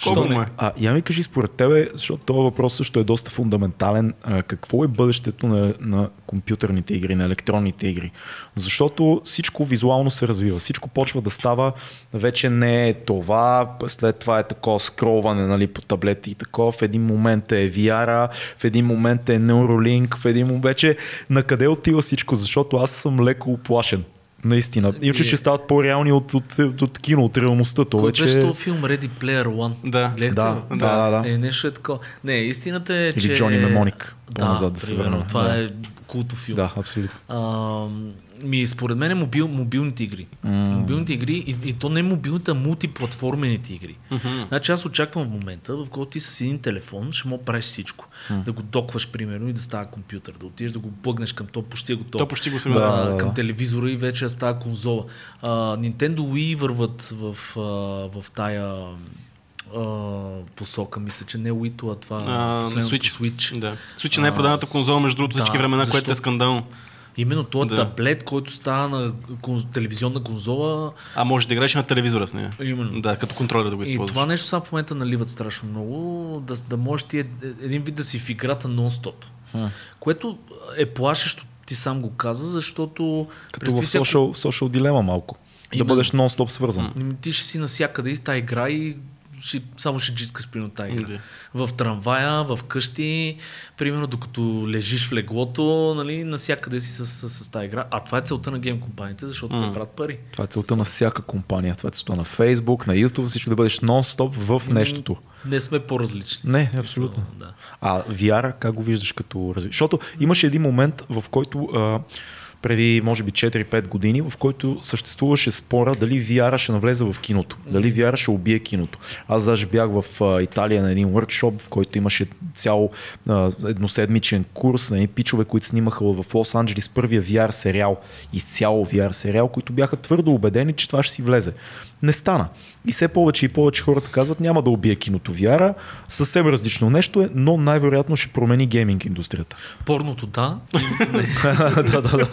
Колко не? му е? А, я ми кажи според тебе, защото този въпрос също е доста фундаментален. А, какво е бъдещето на, на компютърните игри, на електронните игри? Защото всичко визуално се развива, всичко почва да става, вече не е това, след това е такова скролване нали, по таблети и такова, в един момент е VR, в един момент е Neuralink, в един момент вече на къде отива всичко, защото аз съм леко оплашен. Наистина. Иначе ще стават по-реални от, от, от, от кино, от реалността. То Кой вече... беше този филм Ready Player One? Да. Гледахте Да, да, да, да. Е, нещо е такова. Не, истината е, Или че... Джони Немоник, Да, по-назад да се примерно, върнем. Това Да. е култов филм. Да, абсолютно. А, ми, според мен е мобил, мобилните игри. Mm. Мобилните игри, и, и то не е мобилните, а мултиплатформените игри. Mm-hmm. Значи аз очаквам в момента, в който ти с един телефон ще мога правиш всичко. Mm. Да го докваш, примерно, и да става компютър. Да отидеш да го плъгнеш към то, почти е готово. То почти го а, сме. Да, да, към да. телевизора и вече да става конзола. А, Nintendo Wii върват в, а, в тая а, посока. Мисля, че не Wii, а това А, Switch. Switch. Да. Switch е най-проданата А, конзола, между другото, да, всички времена, което е защото- скандално. Именно този Да. да. таблет, който става на конз... телевизионна конзола. А може да играеш на телевизора с нея. Именно. Да, като контролер да го И използваш. това нещо сега в момента наливат страшно много, да, да можеш ти е- един вид да си в играта нон-стоп. Което е плашещо, ти сам го каза, защото... Като в social, social дилема малко. Да Именно. бъдеш нон-стоп свързан. Ами Ти ще си насякъде и с тази игра и ще, само ще джиткаш примерно тази игра. Да. В трамвая, в къщи, примерно докато лежиш в леглото, нали, насякъде си с, с, с тази игра. А това е целта на гейм компаниите, защото mm. те правят пари. Това е целта на всяка компания. Това е целта на Facebook, на YouTube, всичко да бъдеш нон-стоп в нещото. Не сме по-различни. Не, абсолютно. Да. А VR как го виждаш като развитие? Защото имаше един момент, в който а, преди може би 4-5 години, в който съществуваше спора дали VR ще навлезе в киното, дали VR ще убие киното. Аз даже бях в Италия на един workshop, в който имаше цял а, едноседмичен курс на едни пичове, които снимаха в Лос Анджелис първия VR сериал, изцяло VR сериал, които бяха твърдо убедени, че това ще си влезе. Не стана. И все повече и повече хората казват, няма да убие киното VR, съвсем различно нещо е, но най-вероятно ще промени гейминг индустрията. Порното да. да, да, да.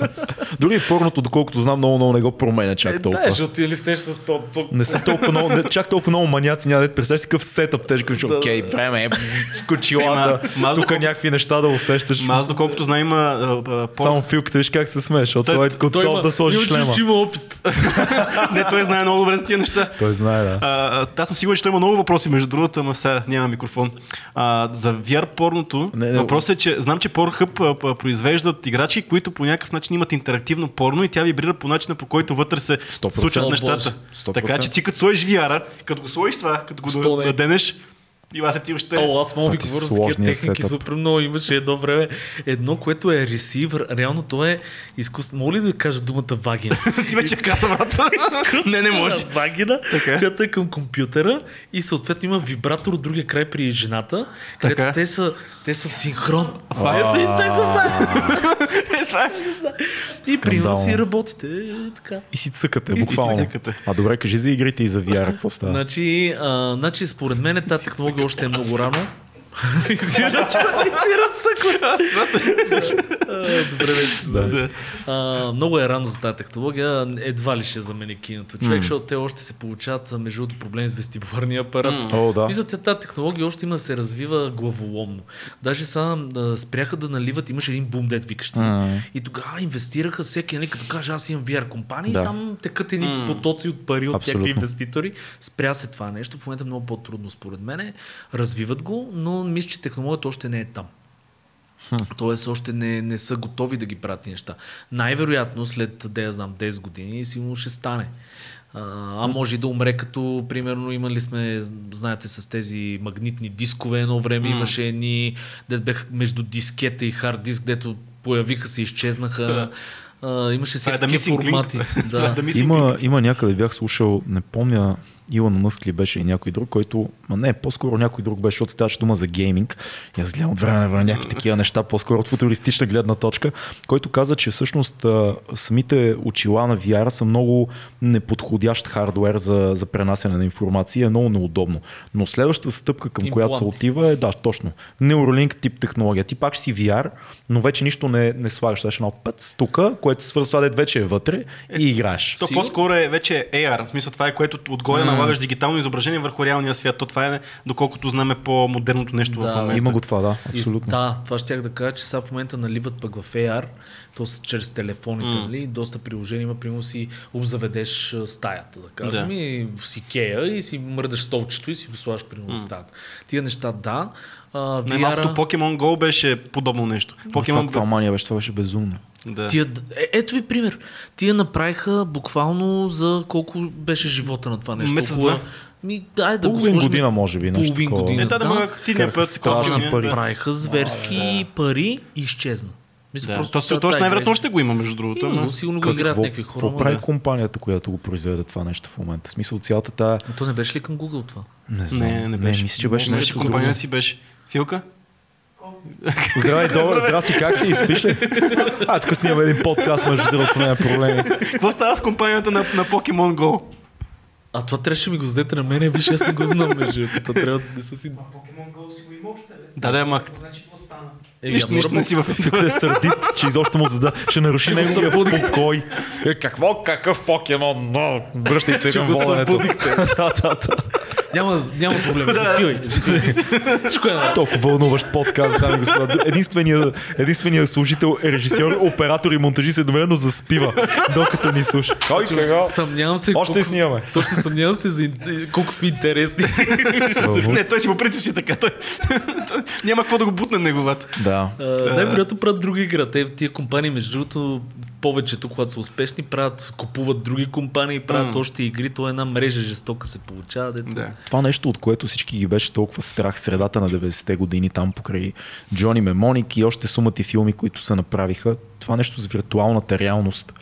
Дори и порното, доколкото знам, много, много не го променя чак Е, толкова. да, защото ти ли сеш с то, то... Не са толкова много, не, чак толкова много маняци, няма да представяш си какъв сетъп, те ще кажеш, Да, окей, да. време е, ма аз тук доколко- някакви неща да усещаш. Ма аз доколкото знам има а, а, по... Само филката, виж как се смееш, защото Той- той, е готов да сложи шлема. има опит. Не, той знае много добре за тия неща. Той знае, да. А, а, аз съм сигурен, че той има много въпроси, между другото, ама сега няма микрофон. А, за VR порното, Не, не. въпросът е, че знам, че Pornhub произвеждат играчи, които по някакъв начин имат интерактивно порно и тя вибрира по начина, по който вътре се 100%. случват нещата. Боже, 100%. Така че ти като сложиш VR, като го сложиш това, като го наденеш, и лата ти още... О, аз мога ви е говоря за такива техники сетъп. супер много. Имаше едно време. Едно, което е ресивър. Реално то е изкуство. Мога ли да кажа думата вагина? ти вече каза, брат. не, не може. Вагина, Така. която е към компютъра и съответно има вибратор от другия край при жената, където Така. те са, те са в синхрон. Е- Ето и те го знаят. Това е. И примерно си работите. е, Така. И си цъкате, И си буквално. цъкате. А добре, кажи за игрите и за VR, какво става? Значи, а, значи, според мен тази технология още е много рано. Изират съкота. Добре, вече. Да. А, много е рано за тази технология. Едва ли ще замени киното. Човек, защото те още се получават между другото проблеми с вестибуларния апарат. О, да. Мисля, че тази технология още има да се развива главоломно. Даже сега спряха да наливат, имаше един бум, дет викащи. М. И тогава инвестираха всеки, нали, като каже, аз имам VR компания, Да. и там текат едни потоци от пари от някакви инвеститори. Спря се това нещо. В момента е много по-трудно, според мен. Развиват го, но мисля, че технологията още не е там. Тоест още не, не са готови да ги правят тези неща. Най-вероятно след, да я знам, 10 години сигурно ще стане. А, а може и да умре като, примерно, имали сме, знаете, с тези магнитни дискове едно време, имаше едни, дет беха между дискета и хард диск, дето появиха се, изчезнаха. А, имаше е всякакви Link. формати. Да. Missing Има, има някъде, бях слушал, не помня, Илон Мъск ли беше и някой друг, който, ма не, по-скоро някой друг беше, защото ставаше дума за гейминг. И аз гледам от време на време някакви такива неща, по-скоро от футуристична гледна точка, който каза, че всъщност а, самите очила на VR са много неподходящ хардвер за, за пренасене на информация, е много неудобно. Но следващата стъпка, към която се Импланти. отива е, да, точно, Neuralink тип технология. Ти пак си VR, но вече нищо не, не слагаш. Това е едно път тук, което свързва това, вече е вътре и играеш. То по-скоро е вече AR. В смисъл това е което отгоре налагаш дигитално изображение върху реалния свят. То това е, доколкото знаме по-модерното нещо Да, в момента. Има го това, да, И, абсолютно. да, това щях да кажа, че сега в момента наливат пък в AR, т.е. чрез телефоните, mm. нали, доста приложения има, примерно си обзаведеш стаята, да кажем, Да. и си кея и си мърдаш столчето и си го слагаш примерно в стаята. Тия неща, да. А, Най-малкото VR, Pokemon Go беше подобно нещо. Това Pokemon каква мания беше, това беше безумно. Да. Тия, е, ето ви пример. Тия направиха буквално за колко беше живота на това нещо. Месец, два? Ми, дай да го Половин сложим. година, може би, нещо Половин такова. година. Е, да, да, да. път. страшни пари. да. Направиха зверски пари и изчезна. Мисля, Да. просто То, то, тази то, още най-вероятно ще го има, между другото. Ама- но сигурно го играят някакви хора. какво прави да. компанията, която го произведе това нещо в момента? В смисъл цялата тая... Но то не беше ли към Google това? Не знам. Не, не беше. мисля, че беше Не, нещо компания си беше. Филка? Здравей, добър, здрасти, как си? Спиш ли? А, тук снимаме един подкаст, между другото, няма проблеми. Какво става с компанията на, на Pokemon Go? А това трябваше ми го задете на мене, виж, аз не го знам, между другото. Това трябва да не са си... Покемон Go си го има още, бе. Да, да, Какво значи какво стана? Е, нищо, не си в да е сърдит, че изобщо му зада, ще наруши го неговия покой. Е, какво, какъв покемон? Но, връщай се към събудихте. да, да, да. Няма, няма проблем, заспивай. Всичко е наред. Толкова вълнуващ подкаст, дами господа. Единственият, единственият служител, режисьор, оператор и монтажист едновременно заспива, докато ни слуша. Кой сега? Съмнявам се. Още колко- снимаме. Точно съмнявам се за колко сме интересни. Не, той си по принцип си така. Той, няма какво да го бутне неговата. Да. Най-вероятно правят друга игра. Те, тия компании, между другото, повечето, когато са успешни, правят, купуват други компании, правят М. още игри. То е една мрежа жестока се получава. Дето... Да. Това нещо, от което всички ги беше толкова страх в средата на 90-те години, там покрай Джони Мемоник и още сумати филми, които се направиха, това нещо с виртуалната реалност.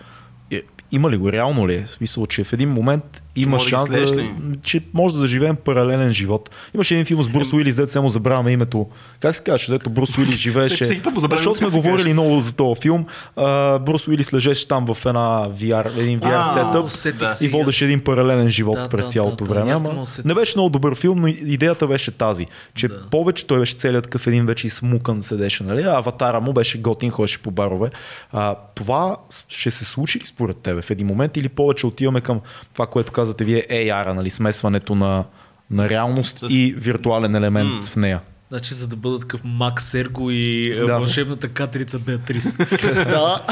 Е, Има ли го? Реално ли е? В смисъл, че в един момент има може шанс да, че може да заживеем паралелен живот. Имаше един филм с Брус Уилис, дето само забравяме името. Как се казваше, дето Брус Уилис живееше. Защото сме говорили много за този филм. А, Брус Уилис лежеше там в една VR, един VR А, сетъп да. и водеше един паралелен живот Да, през да, цялото да, да. време. Ама да се- не беше много добър филм, но идеята беше тази, че Да. повече той беше целият такъв един вече смукан седеше, нали? а аватара му беше готин, ходеше по барове. А, това ще се случи ли според тебе в един момент или повече отиваме към това, което казвате вие AR, нали? смесването на, на реалност С- и виртуален елемент М. в нея. Значи, за да бъдат такъв Макс Серго и Да. да. вълшебната катрица Беатрис. да.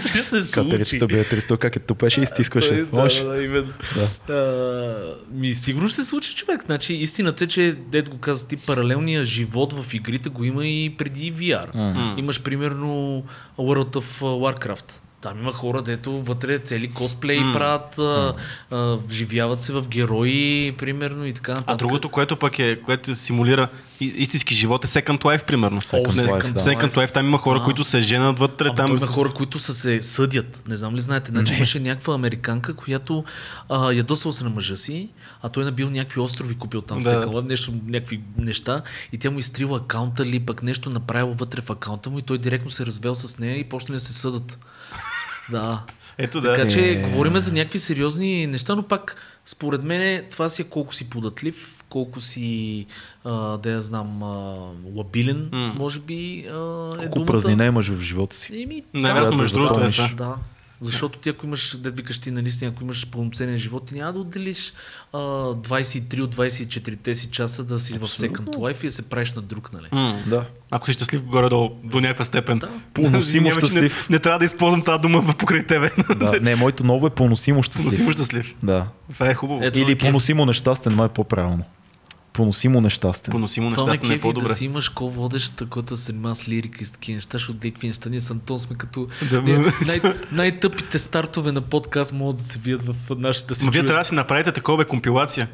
Ще се случи. Катерицата Беатрис, той как е тупеше и стискваше. Той- Може? Да, да, именно. Да. ми сигурно ще се случи човек. Значи, истината е, че, дед го каза ти, паралелния живот в игрите го има и преди VR. М. Имаш примерно World of Warcraft. Там има хора, дето вътре цели косплеи М. правят, а, а, вживяват се в герои, примерно и така нататък. А другото, което пък е, което симулира истински живот е Second Life, примерно. Second Не, Life, да. Second Life, там има хора, Да. които се женат вътре. Ама там има с- хора, които са се съдят. Не знам ли знаете. Значи имаше някаква американка, която а, ядосала се на мъжа си, а той набил някакви острови, купил там Да. да. нещо, някакви неща и тя му изтрила акаунта или пък нещо направила вътре в акаунта му и той директно се развел с нея и почнали да се съдат. Да. Ето да. Така че Е. говориме за някакви сериозни неща, но пак според мен това си е колко си податлив, колко си, а, да я знам, а, лабилен, М. може би а, е Колко думата. празнина имаш в живота си. Еми, Най-вероятно, да между другото, е запомниш. това. да. Защото ти ако имаш, да викаш ти наистина, ако имаш пълноценен живот, ти няма да отделиш а, 23 от 24-те си часа да си в Second Life и да се правиш на друг, нали? М. Да. Ако си щастлив горе-долу до някаква степен. Да. Че щастлив. Не, не, трябва да използвам тази дума покрай тебе. Да, не, моето ново е поносимо щастлив. Поносимо щастлив. Да. Това е хубаво. Ето, Или кеф. поносимо нещастен, май е по-правилно. Поносимо нещастен. Поносимо Това ме нещастен е кефи по-добре. да си имаш ко водещ, който се занимава с лирика и с такива неща, защото някакви неща. Ние с Антон сме като Да, ние, най- най-тъпите стартове на подкаст могат да се вият в нашата си Но вие трябва да си направите такова бе компилация.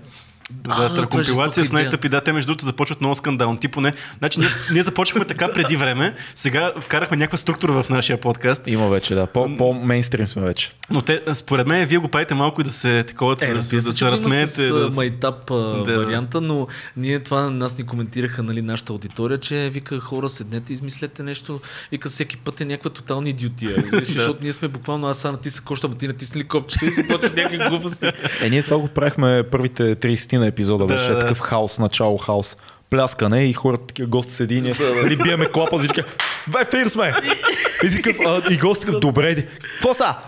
А, Да, е компилация с най-тъпи. Да, те между другото започват много скандал. Ти поне. Значи ние, ние започнахме така преди време, сега вкарахме някаква структура в нашия подкаст. Има вече, да. По, по-мейнстрим сме вече. Но те, според мен, вие го правите малко и да се такова, Е, да, да, се, се има разсмеете. с да, майтап Да. варианта, но ние това на нас ни коментираха нали, нашата аудитория, че вика хора седнете, измислете нещо, вика всеки път е някаква тотална идиотия. Знаеш, Да. защото ние сме буквално аз са натиса коща, ама ти натисни ли копчето и започва някакви глупости. Е, ние това го правихме първите 30 на епизода. Да, Беше да. такъв хаос, начало хаос. Пляскане и хората такива гости седи и ние нали, биеме клапа, и така, бе, фир сме! И, такъв, а, и гост такъв, добре. Какво става?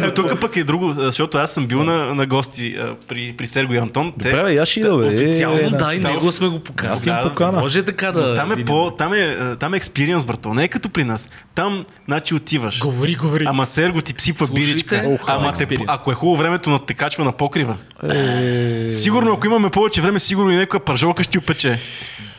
Но тук пък е друго, защото аз съм бил на, на гости а, при, при Серго и Антон. Те- Добре, бе, я ще ида, бе. Официално Е, да, и да, него сме го поканали. Аз им покана. Може така да... Но там е по, там е, там е експириенс, брато. Не е като при нас. Там, значи отиваш. Говори, говори. Ама Серго ти псипва Слушайте, биричка. ох, Ама те, ако е хубаво времето, на те качва на покрива. Е, Сигурно, ако имаме повече време, сигурно и някаква пържолка ще опече.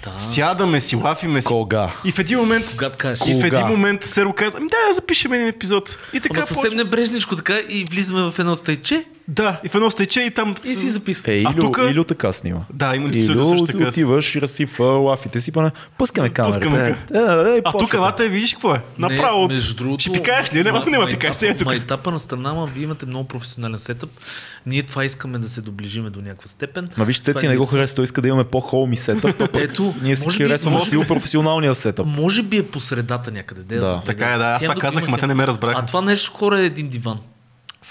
Да. Сядаме си, лафиме си. Кога? И в един момент, Когато кажеш. и в един Кога? момент Серго каза, ами да, да запишем един епизод. И така Ама съвсем почва- небрежничко така и влизаме в едно стайче Да, и в едно стече и там... и си записваме. Е, А Илю, тука- Илю така снима. Да, има Илю също така. отиваш и разсипва лафите си, пане, пускаме камерата. Пускаме Е, е, е, А тук почвате. елата видиш какво е? Направо. Не, между другото, Ще пикаеш ли? Няма, ма- няма пикаеш. Сега е тук. Майтапа на страна, ама вие имате много професионален сетъп. Ние това искаме да се доближиме до някаква степен. Ма виж, Това Цеци е не го харесва, той иска да имаме по-холми сетъп. а пък Ето, ние си може би- харесваме може силно професионалния сетъп. Може би е по средата някъде. Да, Така е, да. Аз това казах, ма те не ме разбраха. А това нещо хора е един диван.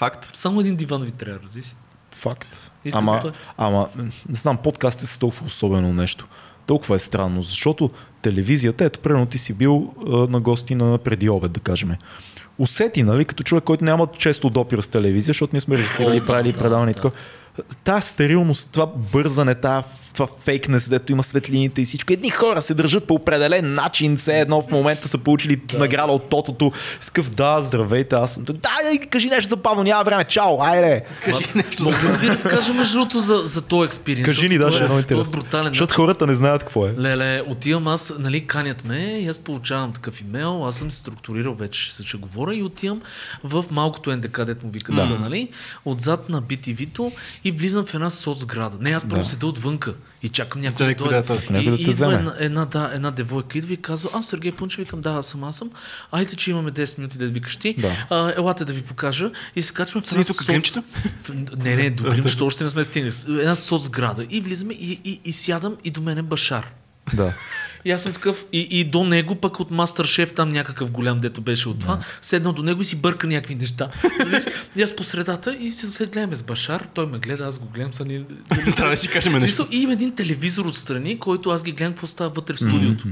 Факт. Само един диван ви трябва, разбираш. Факт. Истината Ама, е. ама, не знам, подкастите са толкова особено нещо. Толкова е странно, защото телевизията, ето, примерно ти си бил а, на гости на преди обед, да кажем. Усети, нали, като човек, който няма често допир с телевизия, защото ние сме режисирали, да, правили да, предаване и да. така. Та стерилност, това бързане, та, това фейкнес, дето има светлините и всичко. Едни хора се държат по определен начин, все едно в момента са получили да. награда от тотото. Скъв, да, здравейте, аз съм. Да, кажи нещо забавно, няма време, чао, айде. Кажи нещо за Мога да ви разкажа между другото за, за този експириенс. Кажи ни, защото да, ще е много интересно. Е брутален. Защото хората не знаят какво е. Леле, отивам аз, нали, канят ме и аз получавам такъв имейл, аз съм се структурирал вече, ще се че говоря и отивам в малкото НДК, дето му викат, да. нали, отзад на BTV-то и влизам в една соцсграда. Не, аз първо Да. седа отвънка и чакам някой Чакай, да дойде. е да И те идва вземе. една, една, да, една девойка идва и казва, а, Сергей Пунчев, викам, да, аз съм, аз съм. Айде, че имаме 10 минути да викаш ти. Да. А, елате да ви покажа. И се качваме в една тук соц... Не, не, до гримчето още не сме стигнали. Една соцсграда. И влизаме и, и, и сядам и до мен е Башар. Да. И аз съм такъв, и, и до него пък от Мастер Шеф, там някакъв голям, дето беше от това, седнал до него и си бърка някакви неща. И аз по средата и се, се гледаме с Башар, той ме гледа, аз го гледам, са ни... Да си кажем нещо. И има един телевизор отстрани, който аз ги гледам какво става вътре в студиото.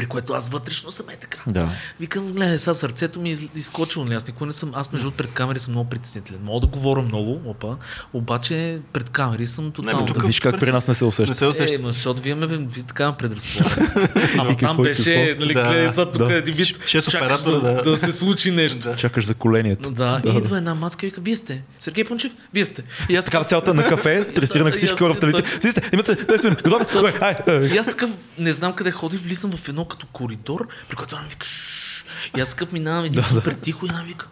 При което аз вътрешно съм е така. Да. Викам, гледай, сега сърцето ми е из- изкочило, нали? Аз никога не съм, аз между пред камери съм много притеснителен. Мога да говоря много, опа, обаче пред камери съм тотално. тук- Виж как при нас не се Не усеща. се Е, усеща. ма, защото вие ме ви така предразполагате. Ама там и беше, какво? нали, Да, гледай сега тук да. един вид, чакаш да, да. да се случи нещо. Да. Чакаш за колението. Да, и идва една мацка и вика, вие сте. Сергей Пунчев, вие сте. И аз Така цялата на кафе, стресирах Да, всички и хора в телевизията. Вие сте, имате 10 минути. Готови? Кой? Ай, ай. И аз такъв, не знам къде ходи, влизам в едно като коридор, при което она вика, «Шш». и аз такъв минавам един супер тихо и една вика,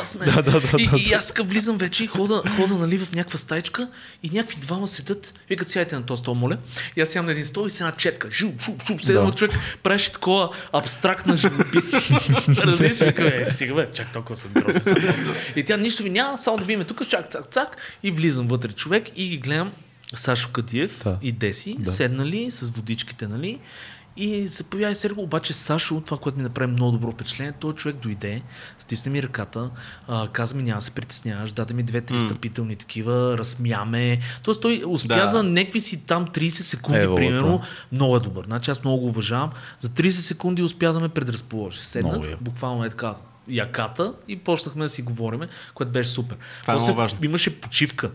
аз ме. Да, да, да, и, да, и аз такъв влизам вече и хода, хода нали, в някаква стайчка и някакви двама седат, викат сядайте на този стол, моля. И аз сядам на един стол и с една четка. Жу, шу, шу, все едно Да. човек правеше такова абстрактна живопис. Разбираш, вика, е, стига бе, чак толкова съм грозен. И тя нищо ви няма, само да видим тук, чак, цак, цак. И влизам вътре човек и ги гледам Сашо Кадиев Да. и Деси, Да. седнали с водичките, нали? И се появи Серго, обаче Сашо, това, което ми направи много добро впечатление, той човек дойде, стисна ми ръката, а, каза ми няма се притесняваш, даде ми две-три стъпителни такива, разсмяме. Тоест той успя Да. за някакви си там 30 секунди, Ево, примерно, да. много е добър. Значи аз много го уважавам. За 30 секунди успя да ме предразположи. Седнах, е. буквално е така яката и почнахме да си говориме, което беше супер. Това е После много важно. Имаше почивка.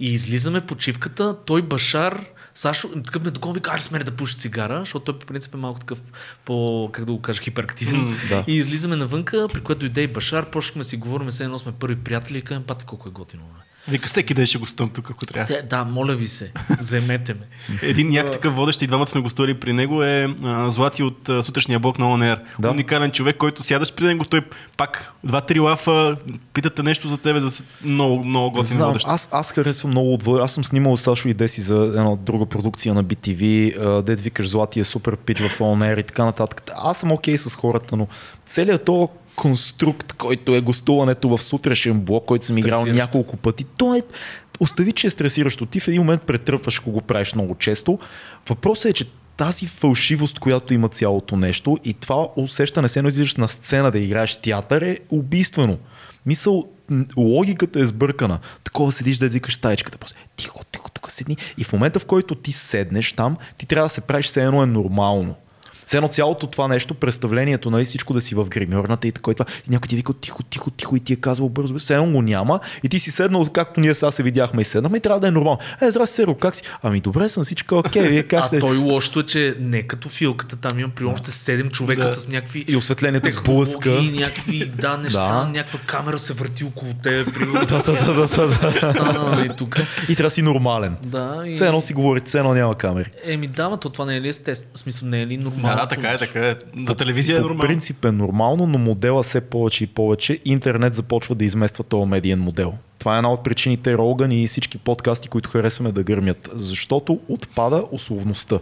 И излизаме почивката, той Башар, Сашо, такъв ме доколо вика, аре да пуши цигара, защото той по принцип е малко такъв по, как да го кажа, хиперактивен. да. И излизаме навънка, при което дойде и Башар, почнахме да си говорим, все едно сме първи приятели и казвам, пати колко е готино. бе». Вика, всеки ден ще гостувам тук, ако трябва. Се, да, моля ви се, вземете ме. Един някак такъв водещ и двамата сме гостували при него е а, Злати от а, сутрешния блок на ОНР. Да. Уникален човек, който сядаш при него, той пак два-три лафа, питате нещо за тебе, да си много, много готин Знам, водещ. аз, аз харесвам много отвър. Аз съм снимал Сашо и Деси за една друга продукция на BTV, дед викаш Злати е супер пич в ОНР и така нататък. Аз съм окей с хората, но целият то конструкт, който е гостуването в сутрешен блок, който съм играл няколко пъти, то е Остави, че е стресиращо. Ти в един момент претръпваш, ако го правиш много често. Въпросът е, че тази фалшивост, която има цялото нещо и това усещане, се излизаш на сцена да играеш театър е убийствено. Мисъл, логиката е сбъркана. Такова седиш да викаш стаечката. После, тихо, тихо, тук седни. И в момента, в който ти седнеш там, ти трябва да се правиш все едно е нормално. Все едно цялото това нещо, представлението, нали, всичко да си в гримьорната и така и това. И някой ти вика тихо, тихо, тихо и ти е казал бързо, все едно го няма. И ти си седнал, както ние сега се видяхме и седнахме и трябва да е нормално. Е, здрасти, Серо, как си? Ами добре съм, всичко е окей, вие как А се... той лошото е, че не като филката, там имам при още 7 човека Да. с някакви И осветлението блъска. някакви да, неща, Да. някаква камера се върти около примерно. Да, да, да, да, да. Стана, нали, тук. И трябва да си нормален. Да, и... Все едно си говори, все едно няма камери. Еми да, то това не е ли естествено? Смисъл не е ли нормално? Да, да, така е, така е. За телевизия е По нормално. принцип е нормално, но модела все повече и повече. Интернет започва да измества този медиен модел. Това е една от причините Роган и всички подкасти, които харесваме да гърмят. Защото отпада условността.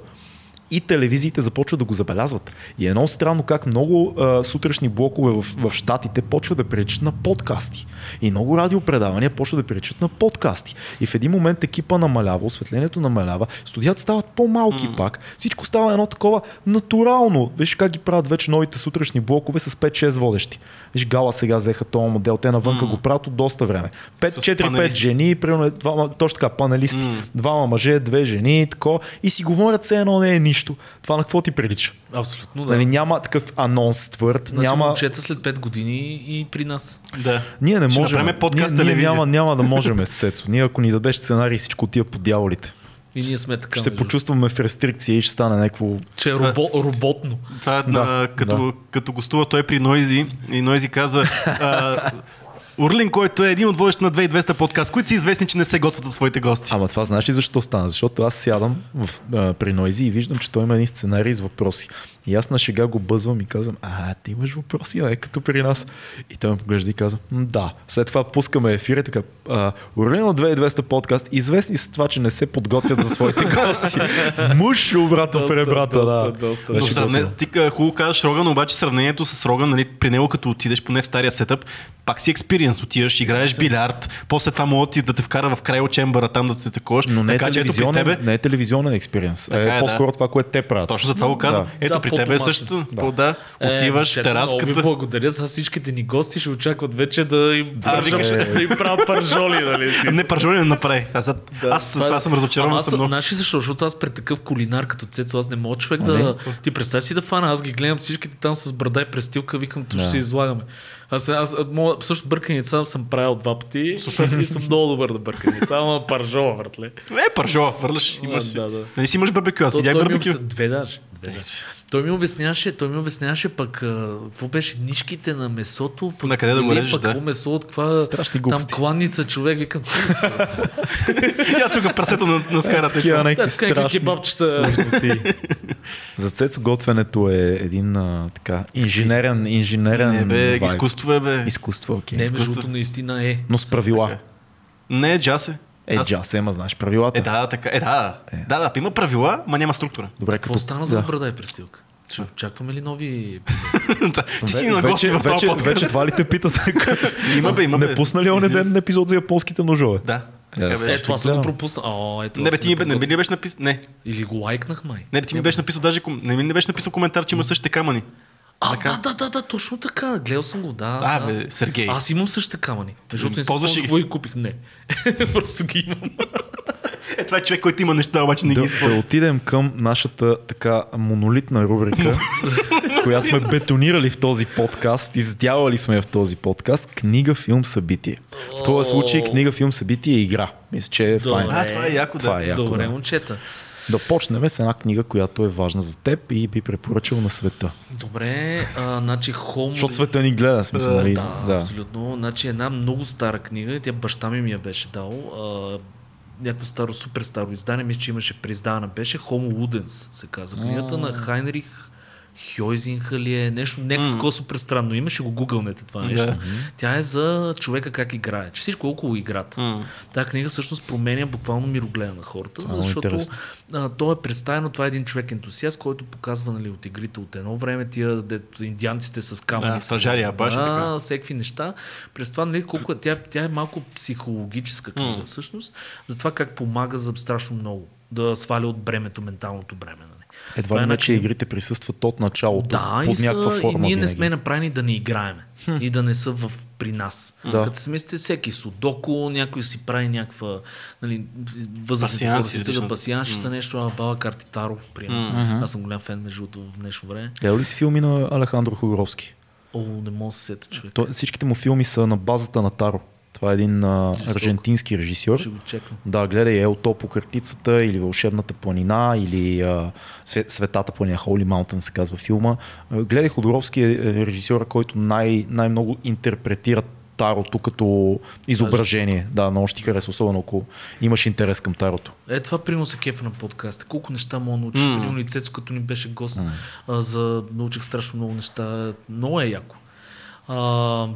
И телевизиите започват да го забелязват. И е много странно как много а, сутрешни блокове в, в Штатите почват да приличат на подкасти. И много радиопредавания почват да приличат на подкасти. И в един момент екипа намалява, осветлението намалява, студията стават по-малки mm. пак. Всичко става едно такова натурално. Виж как ги правят вече новите сутрешни блокове с 5-6 водещи. Виж Гала сега взеха този модел, те навънка mm. го правят от доста време. 5-4-5 панелисти. жени, примерно, двама, точно така, панелисти. М. Двама мъже, две жени, тако, и си говорят все едно не е нищо. Това на какво ти прилича? Абсолютно, да. Нали, няма такъв анонс твърд, Значи няма... момчета след 5 години и при нас. Да. Ние не Ще можем. подкаст ние, ние няма, няма да можем с Цецо. Ние ако ни дадеш сценарий, всичко отива по дяволите. И ние сме така. Ще се почувстваме в рестрикция и ще стане някакво... Че е робо, роботно. Това е Да, на, като, да. като гостува той при Нойзи и Нойзи каза а, Урлин, който е един от водещите на 2200 подкаст, които са известни, че не се готвят за своите гости. Ама това знаеш ли защо стана? Защото аз сядам в, а, при Нойзи и виждам, че той има един сценарий с въпроси. И аз на шега го бъзвам и казвам, а, ти имаш въпроси, а не като при нас. И той ме поглежда и казва, «М, да. След това пускаме ефир и така, а, Орлин от 2200 подкаст, известни с това, че не се подготвят за своите гости. Муж обратно в Доста, ребрата, да. доста, доста. Сравне, ти хубаво казваш Роган, обаче сравнението с Роган, нали, при него като отидеш поне в стария сетъп, пак си експириенс, отиваш, играеш билярд, после това мога ти да те вкара в крайо чембъра там да те таковаш. Но не е, така че ето при телевизионен, тебе, не е телевизионен експириенс. Е, е, да. по-скоро това, което те правят. точно за това го казвам. Да. Ето Да, при тебе също, да. да, Е, отиваш, момчета, Много ви тераската. благодаря за всичките ни гости. Ще очакват вече да им, А, пържа, викаш- да им правя пържоли. Нали? Не, пържоли не направи. Аз, аз, аз това съм разочарован аз съм много. Знаеш ли защо? Защото аз пред такъв кулинар като Цецо, аз не мога човек А, да... не? Ти представи си да фана, аз ги гледам всичките там с брада и престилка, викам, ще Да. се излагаме. Аз, аз, аз мога, също бърканица съм правил два пъти Супер. и съм много добър да бърканица, ама паржова, братле. Е, пържола, фърляш. Имаш си. да, да. Нали си имаш барбекю? Аз То- видях ми барбекю. Две даже. Две, да. Той ми обясняваше, той ми обясняваше пък какво беше нишките на месото. Пък, На къде да го режеш, пък да. какво месо от каква Страшни там кланница човек, викам. Я тук прасето на, на скарата. Такива някакви страшни кебабчета. За Цецо готвенето е един а, така инженерен, инженерен Не бе, вайб. изкуство е бе. Изкуство, окей. Не, Okay. между другото наистина е. Но с правила. Не, джаз е. Е, Аз- джаз, ема, знаеш правилата. Е, да, така. Е, да. Да, да, има правила, ма няма структура. Добре, Какво като... стана с брада и престилка? Ще очакваме ли нови епизоди? Ти си на гости вече, в този вече, подкаст. вече това ли те питат? Има бе, има бе. Не пусна ли оня ден епизод за японските ножове? Да. Е. Е, това съм го пропуснал. О, ето, Не бе, ти ми, не ли беше написал? Не. Или го лайкнах май. Не, бе, ти ми беше написал даже, не ми не беше написал коментар, че има същите камъни. А, да, да, да, да, точно така. Гледал съм го, да. А, да. бе, Сергей. Аз имам същите камъни. Защото не се Ползваш ги? и купих. Не. Просто ги имам. Е, това е човек, който има неща, обаче не Да, ги да използва. отидем към нашата така монолитна рубрика, която сме бетонирали в този подкаст, издявали сме в този подкаст, книга, филм, събитие. В този случай книга, филм, събитие и игра. Мисля, че е файн. А, това е яко, да. Това е яко, Добре, да. момчета. Да почнем с една книга, която е важна за теб и би препоръчал на света. Добре, а, значи Хомо... Защото света ни гледа, смисъл, нали? Да, да, абсолютно. Значи една много стара книга, тя баща ми ми я беше дал. А, някакво старо, супер старо издание, мисля, че имаше преиздавана, беше Homo Ludens, се казва. Книгата на Хайнрих Хьойзинха ли е, нещо, някакво такова супер странно. Имаше го гугълнете това нещо. Да. Тя е за човека как играе, че всичко е около играта. М. Тази книга всъщност променя буквално мирогледа на хората, много защото интересно. а, то е представено, това е един човек ентусиаст, който показва нали, от игрите от едно време, тия де, индианците с камъни. Да, с- стражари, абаши, да, всеки неща. През това, нали, колко е, тя, тя е малко психологическа книга М. всъщност, за това как помага за страшно много да сваля от бремето, менталното бреме. Нали. Едва Това ли е не, че игрите присъстват от началото. Да, под и, някаква са, форма. и ние не винаги. сме направени да не играеме и да не са в, при нас. Да. Като се смислите всеки судоко, някой си прави някаква нали, възрастните хора си цъгат нещо, а баба карти Таро, примерно. Аз съм голям фен между другото в днешно време. Гледал ли си филми на Алехандро Ходоровски? О, не мога да се сета човек. Той, всичките му филми са на базата на Таро. Това е един а, аржентински режисьор. Ще го чекам. Да, гледай Елто по картицата или Вълшебната планина или а, Све- Светата планина, Holy Mountain се казва филма. Гледай Ходоровски е е режисьора, който най- най-много интерпретира Тарото като изображение. Да, много ще ти хареса, особено ако имаш интерес към Тарото. Е, това примерно се кефа на подкаста. Колко неща мога да научиш. Mm. Примерно и Цецо, като ни беше гост, а, за, научих страшно много неща. Много е яко. А,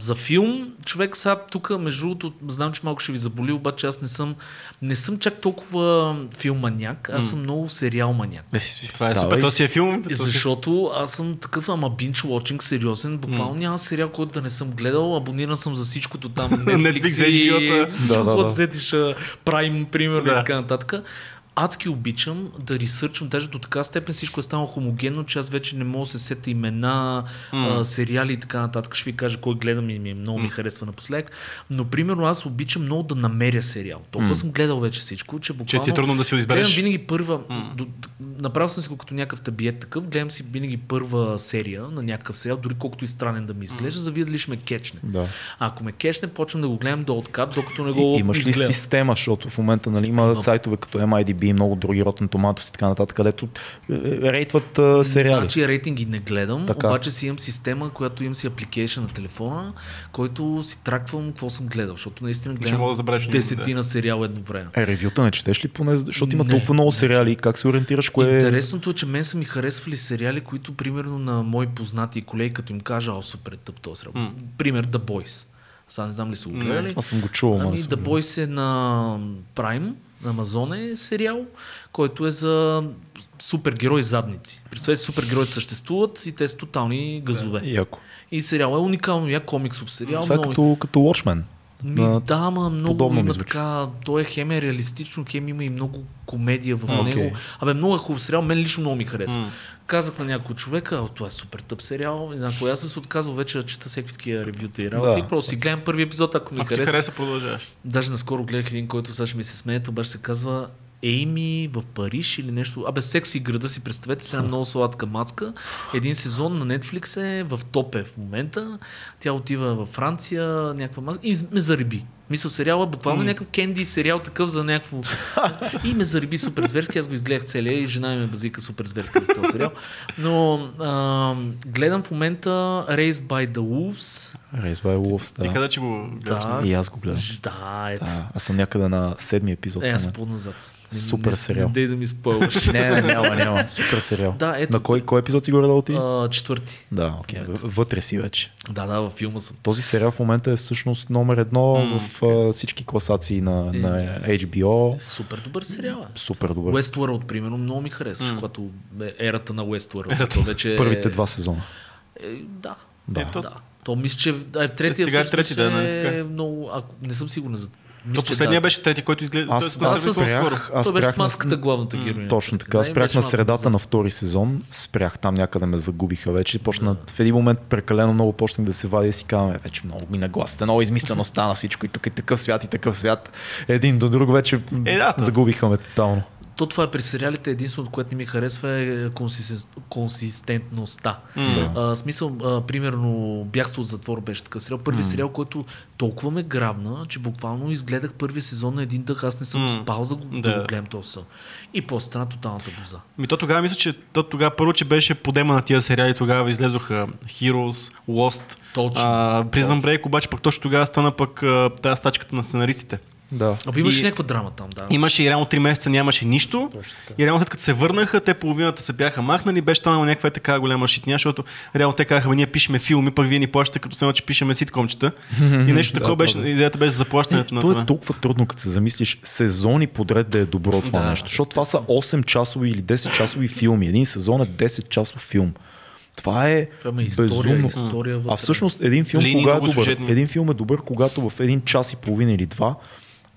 за филм, човек сега тук, между другото, знам, че малко ще ви заболи, обаче аз не съм, не съм чак толкова филманяк, аз съм много сериал маняк. Е, това е Давай. супер, то си е филм. си- Защото аз съм такъв, ама binge watching сериозен. Буквално няма сериал, който да не съм гледал. Абониран съм за всичкото там. Netflix, Netflix, и всичко, Да, да, което да. сетиш, а, Prime, примерно Да. и така нататък. Адски обичам да ресърчвам, даже до така степен всичко е станало хомогенно, че аз вече не мога да се сета имена, а, сериали и така нататък. Ще ви кажа кой гледам и ми, много ми харесва напоследък. Но, примерно, аз обичам много да намеря сериал. Толкова съм гледал вече всичко, че буквално... ти е трудно да си го избереш. Гледам винаги първа... До, направил съм си го като някакъв табиет такъв, гледам си винаги първа серия на някакъв сериал, дори колкото и странен да ми изглежда, за да видя дали ще ме кечне. Да. Ако ме кечне, почвам да го гледам до откат, докато не го И, имаш ли изгледам. система, защото в момента нали, има сайтове като MIDB и много други Rotten Tomatoes и така нататък, където е, е, рейтват а, сериали. Значи рейтинги не гледам, Така. обаче си имам система, която имам си апликейшн на телефона, който си траквам какво съм гледал, защото наистина гледам да десетина сериала едно време. Е, ревюта не четеш ли поне, защото има Не, толкова много не сериали, как се ориентираш, кое е... Интересното е, че мен са ми харесвали сериали, които примерно на мои познати колеги, като им кажа, о, супер е тъп този сериал. Пример The Boys. Сега не знам ли са го гледали. Аз съм го чувал, Ами, не The. Boys е на Prime, Амазон е сериал, който е за супергерои задници. Представете, супергероите съществуват и те са тотални газове. Яко. И сериал е уникално, я комиксов сериал. Това е много- като, като Watchmen. Ми, На- да, ама много има звучи. така, той е хем е реалистично, хем има и много комедия в А, него. Абе, много е хубав сериал, мен лично много ми харесва. Казах на някой човека, «О, това е супер тъп сериал. Някой, аз съм се отказал вече да чета всеки такива ревюта и работи. Да. Просто си гледам първи епизод, ако ми Ако ти хареса. хареса, продължаваш. Даже наскоро гледах един, който сега ще ми се смеете, обаче се казва Ейми в Париж или нещо. Абе, секси града си представете, сега много сладка мацка. Един сезон на Netflix е в топе в момента. Тя отива във Франция, някаква маска и ме зариби. Мисля, сериала буквално mm. някакъв кенди сериал такъв за някакво... и ме зариби супер зверски, аз го изгледах целия и жена ми ме базика супер зверски за този сериал. Но а, гледам в момента Raised by the Wolves. Race by Wolves, да. къде че го гледаш? Да. И аз го гледам. Да, ето. Да, аз съм някъде на седми епизод. Е, аз по-назад. Супер не, сериал. Не, дей да ми спойваш. Не, не, няма, няма. Супер сериал. Да, ето. На кой, кой епизод си горе да ти? А, четвърти. Да, окей. в- Вътре си вече. Да, да, във филма съм. Този сериал в момента е всъщност номер едно в а, всички класации на, Е. на HBO. Супер добър сериал е. Супер добър. Westworld, примерно, много ми харесваш, когато е ерата на Westworld. То вече е- Първите два сезона. Е, да. Да. да. да. То мисля, че е, третия Сега е всъщност трети, да, нали е така? много... Ако, не съм сигурен за... То Мисля, че последния да. беше трети, който изглежда. Аз, той аз скоро. спрях, аз беше спрях на, маската главната героиня. Точно така. Аз спрях беше на средата на втори сезон. Спрях там някъде ме загубиха вече. Почна в един момент прекалено много почнах да се вадя и си казвам, «Е, вече много ми нагласите, много измислено стана всичко и тук е такъв свят и такъв свят. Един до друг вече Е, да, то. загубиха ме тотално. То това е при сериалите, единственото, което не ми харесва е консистен... консистентността. Да. А, смисъл, а, примерно, бягство от затвор беше такъв сериал. Първи сериал, който толкова ме грабна, че буквално изгледах първия сезон на един дъх. Аз не съм спал да го, да. Да. го гледам този сън. И после стана тоталната боза. Ми то тогава мисля, че то тогава първо, че беше подема на тия сериали, тогава излезоха Heroes, Lost, Точно. Prison Break, обаче пък точно тогава стана пък тази стачката на сценаристите. Да. Абе имаше И- някаква драма там, да. Имаше и реално 3 месеца нямаше нищо. И реално след като се върнаха, те половината се бяха махнали, беше станала някаква е така голяма шитня, защото реално те казаха, «Бе, ние пишеме филми, пък вие ни плащате като се едно, че пишеме ситкомчета. И нещо такова беше, идеята беше за заплащането на То това. е толкова трудно, като се замислиш сезони подред да е добро това Да, нещо. Защото това са 8 часови или 10 часови филми. Един сезон е 10 часов филм. Това е Това има история, безумно. история вътре. а всъщност един филм, Линии кога е добър? Един филм е добър, когато в един час и половина или два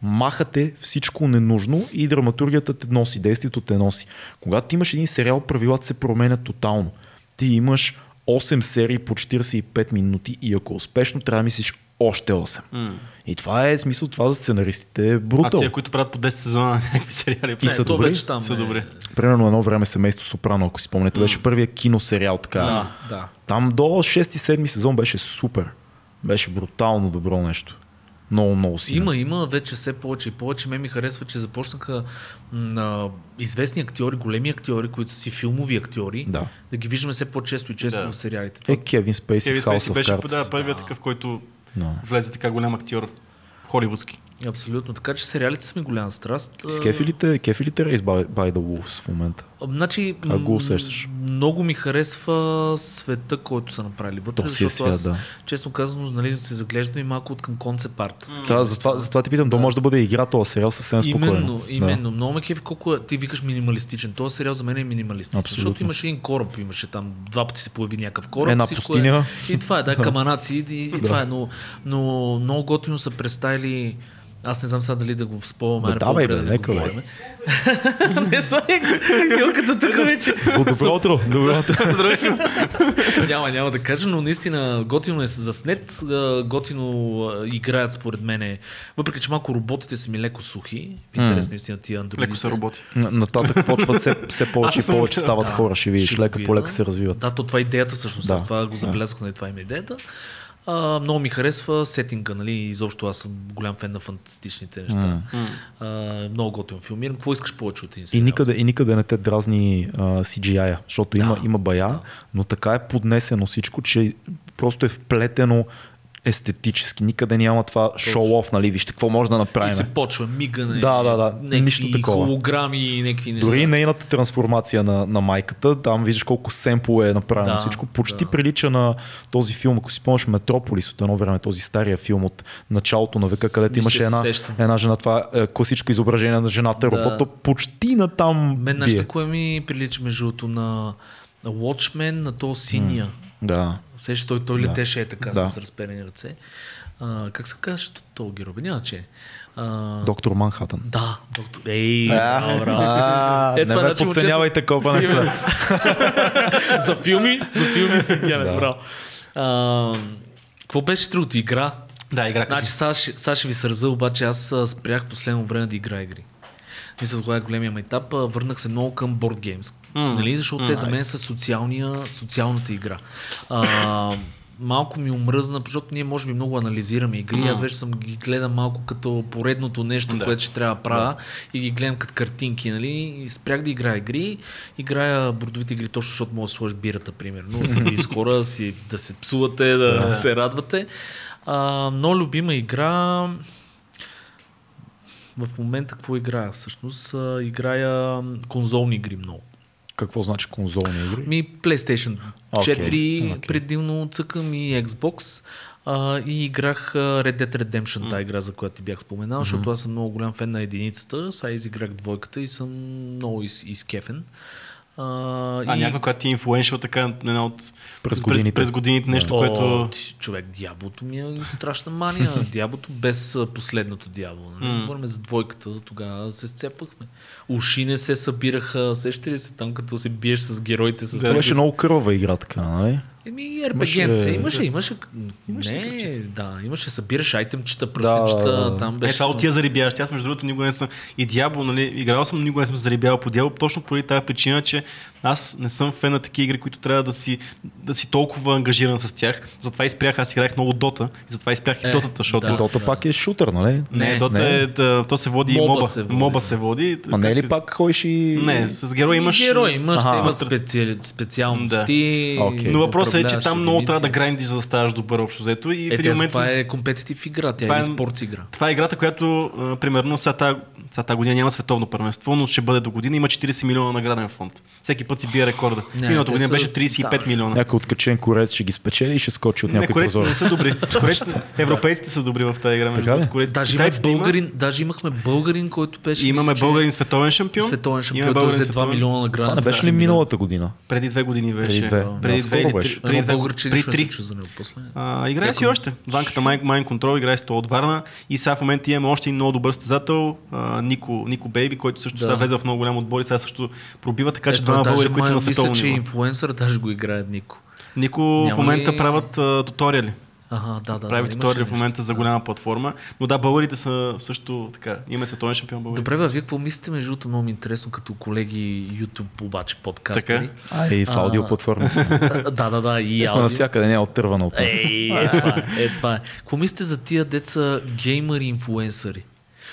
махате всичко ненужно и драматургията те носи, действието те носи. Когато ти имаш един сериал, правилата се променят тотално. Ти имаш 8 серии по 45 минути и ако успешно трябва да мислиш още 8. И това е смисъл, това за сценаристите е А брутал. тия, които правят по 10 сезона на някакви сериали. И са добри? вече там Са е- добри. Примерно едно време семейство Сопрано, ако си спомняте, беше първия киносериал така. Да, да. Там до 6-7 сезон беше супер. Беше брутално добро нещо. Много, много силно. Има, има вече все повече и повече. Ме ми харесва, че започнаха м, известни актьори, големи актьори, които са си филмови актьори, Да. да ги виждаме все по-често и често Да. в сериалите. Е, Кевин Спейси Кевин в House Спейси of беше да, първият такъв, който Да. влезе така голям актьор холивудски. Абсолютно. Така че сериалите са ми голяма страст. С кефилите, кефилите Race by, by the Wolves в момента. Значи, Как го усещаш? Много ми харесва света, който са направили вътре, То си е защото свят, аз, да. честно казано, нали, се заглеждам и малко от към концепт арт. Да, затова, затова ти питам, то може да бъде игра този сериал съвсем спокойно. Именно, именно. Много ме кефи колко е, ти викаш минималистичен. Този сериал за мен е минималистичен. Абсолютно. Защото имаше един кораб, имаше там, два пъти се появи някакъв кораб. Една всичко пустиня. Е, и това е, да, каманаци и, и това е. Но, но много готино са представили аз не знам сега дали да го спомням. Бе, давай, бе, нека, бе. Смешно е. Юлката тук вече. Добро утро, добро утро. няма, няма да кажа, но наистина готино е заснет, готино играят според мен. Въпреки, че малко роботите са ми леко сухи, в интерес наистина тия андроидите. Леко се работи. Н- Нататък почват все, все повече и повече стават хора, ще видиш, лека по лека се развиват. Да, то това е идеята всъщност. Аз това го забелязах, нали, това им е идеята. А, много ми харесва сетинга, нали, изобщо аз съм голям фен на фантастичните неща. А, много готино филмирам. Какво искаш повече от един И никъде, и никъде не те дразни а, CGI-а, защото има, Да. има бая, но така е поднесено всичко, че просто е вплетено естетически. Никъде няма това шоу-оф, нали? Вижте какво може да И направим. се почва мигане, Да, да, да. някакви Нищо такова. холограми и някакви неща. Дори нейната трансформация на, на майката, там виждаш колко семпо е направено Да, всичко. Почти да. прилича на този филм, ако си спомняш Метрополис от едно време, този стария филм от началото на века, където имаше една, сещам. една жена, това е класическо изображение на жената Да. робот, то почти на там Мен на кое ми прилича между на, на Watchmen, на то синия. Да. Сещаш, той, той Да. летеше е така Да. с разперени ръце. А, как се казваш то герой? Няма че. А, Доктор Манхатън. Да, доктор. Ей, А, браво, браво. а, Е, не ме значи подценявайте копанеца. за филми, за филми си идеален, Да. Какво беше другото? Игра? Да, игра. Значи, сега ще, сега ще ви сърза, обаче аз спрях последно време да игра игри. Мисля, това е големия етап. Върнах се много към board games. М, Нали? Защото те за мен са социалния, социалната игра. А, малко ми омръзна, защото ние може би много анализираме игри. Аз вече съм ги гледам малко като поредното нещо, Да. което ще трябва да правя и ги гледам като картинки. Нали? И спрях да играя игри. Играя бордовите игри точно, защото мога да сложиш бирата, примерно. Си с хора, си, да се псувате, да, се радвате. А, но любима игра в момента какво играя всъщност? А, играя конзолни игри много. Какво значи конзолни игри? Ми PlayStation 4, Окей, окей. предимно цъкам и Xbox. А, и играх Red Dead Redemption, тази игра, за която ти бях споменал, защото аз съм много голям фен на единицата. Сега изиграх двойката и съм много из, изкефен. А, А, и... някой, която ти е инфлуеншъл, така една от... През годините. През, през годините нещо, О, което... ти, човек, дяволото ми е страшна мания. дяволото без последното дяволо. Нали? М. Говорим за двойката, тогава се сцепвахме. Уши не се събираха, сещате ли се там, като се биеш с героите с Да, Това беше с- много кървава игра, така, нали? Еми, RPG-нце, имаше, имаше, Имаше не, такъвчица. да, имаше, събираш айтемчета, пръстенчета, да, да. там Е, беше... това от тия зарибяващи. Аз между другото никога не съм и дявол, нали, играл съм, никога не съм зарибявал по дявол, точно поради тази причина, че аз не съм фен на такива игри, които трябва да си, да си толкова ангажиран с тях. Затова изпрях, аз играех много Дота, и затова изпрях и Е, Дотата, защото... да. Дота пак е шутър, нали? Не, Не, Дота не. е, да, то се води и Моба моба. се води, моба да. се води. Ма не е ли пак ходиш и... Не, с герой имаш... Герой имаш, Аха. те имат специали, специалности. Окей. Но въпросът е, че там много трябва да грандиш, за да ставаш добър общо взето. И Е, в един момент... това е компетитив игра, тя е е- спортс игра. Това е играта, която, а, примерно, сега тази година няма световно първенство, но ще бъде до година. Има 40 милиона награден фонд. Всеки път си бие рекорда. Те година беше 35 да. милиона. Някой откачен корец ще ги спечели и ще скочи от някой корейците не са добри. Корейците, европейците са добри в тази игра. между Така. Корейците- Даже, има китайците има- българин, даже имахме българин, който беше. Имаме мисля, българин световен шампион. Световен шампион, Имаме той българин взе 2 световен- милиона награда. Това не беше ли миналата година? Преди две години беше. Преди две. Преди две. Преди три. за играе си още. Ванката Mind, Mind Control играе то от Варна. И сега в момента имаме още един много добър състезател, Нико, Нико Бейби, който също Да. сега влезе в много голям отбор и сега също пробива, така че двама даже българи, които са май на световно Мисля, че е инфлуенсър, даже го играе Нико. Нико Няма в момента ли- правят а, туториали. Ага, да, да. Прави да, туториали в момента нещо, за да. голяма платформа. Но да, българите са също така. Имаме световен шампион българите. Добре, бе, вие какво мислите? Между другото, много ми е интересно като колеги YouTube, обаче подкастери. Така. А, и в А, аудиоплатформите сме. А, да, да, да. И Ние сме навсякъде, не е оттървана от нас. Ей, е това е, е е. Какво мислите за тия деца геймъри инфлуенсъри?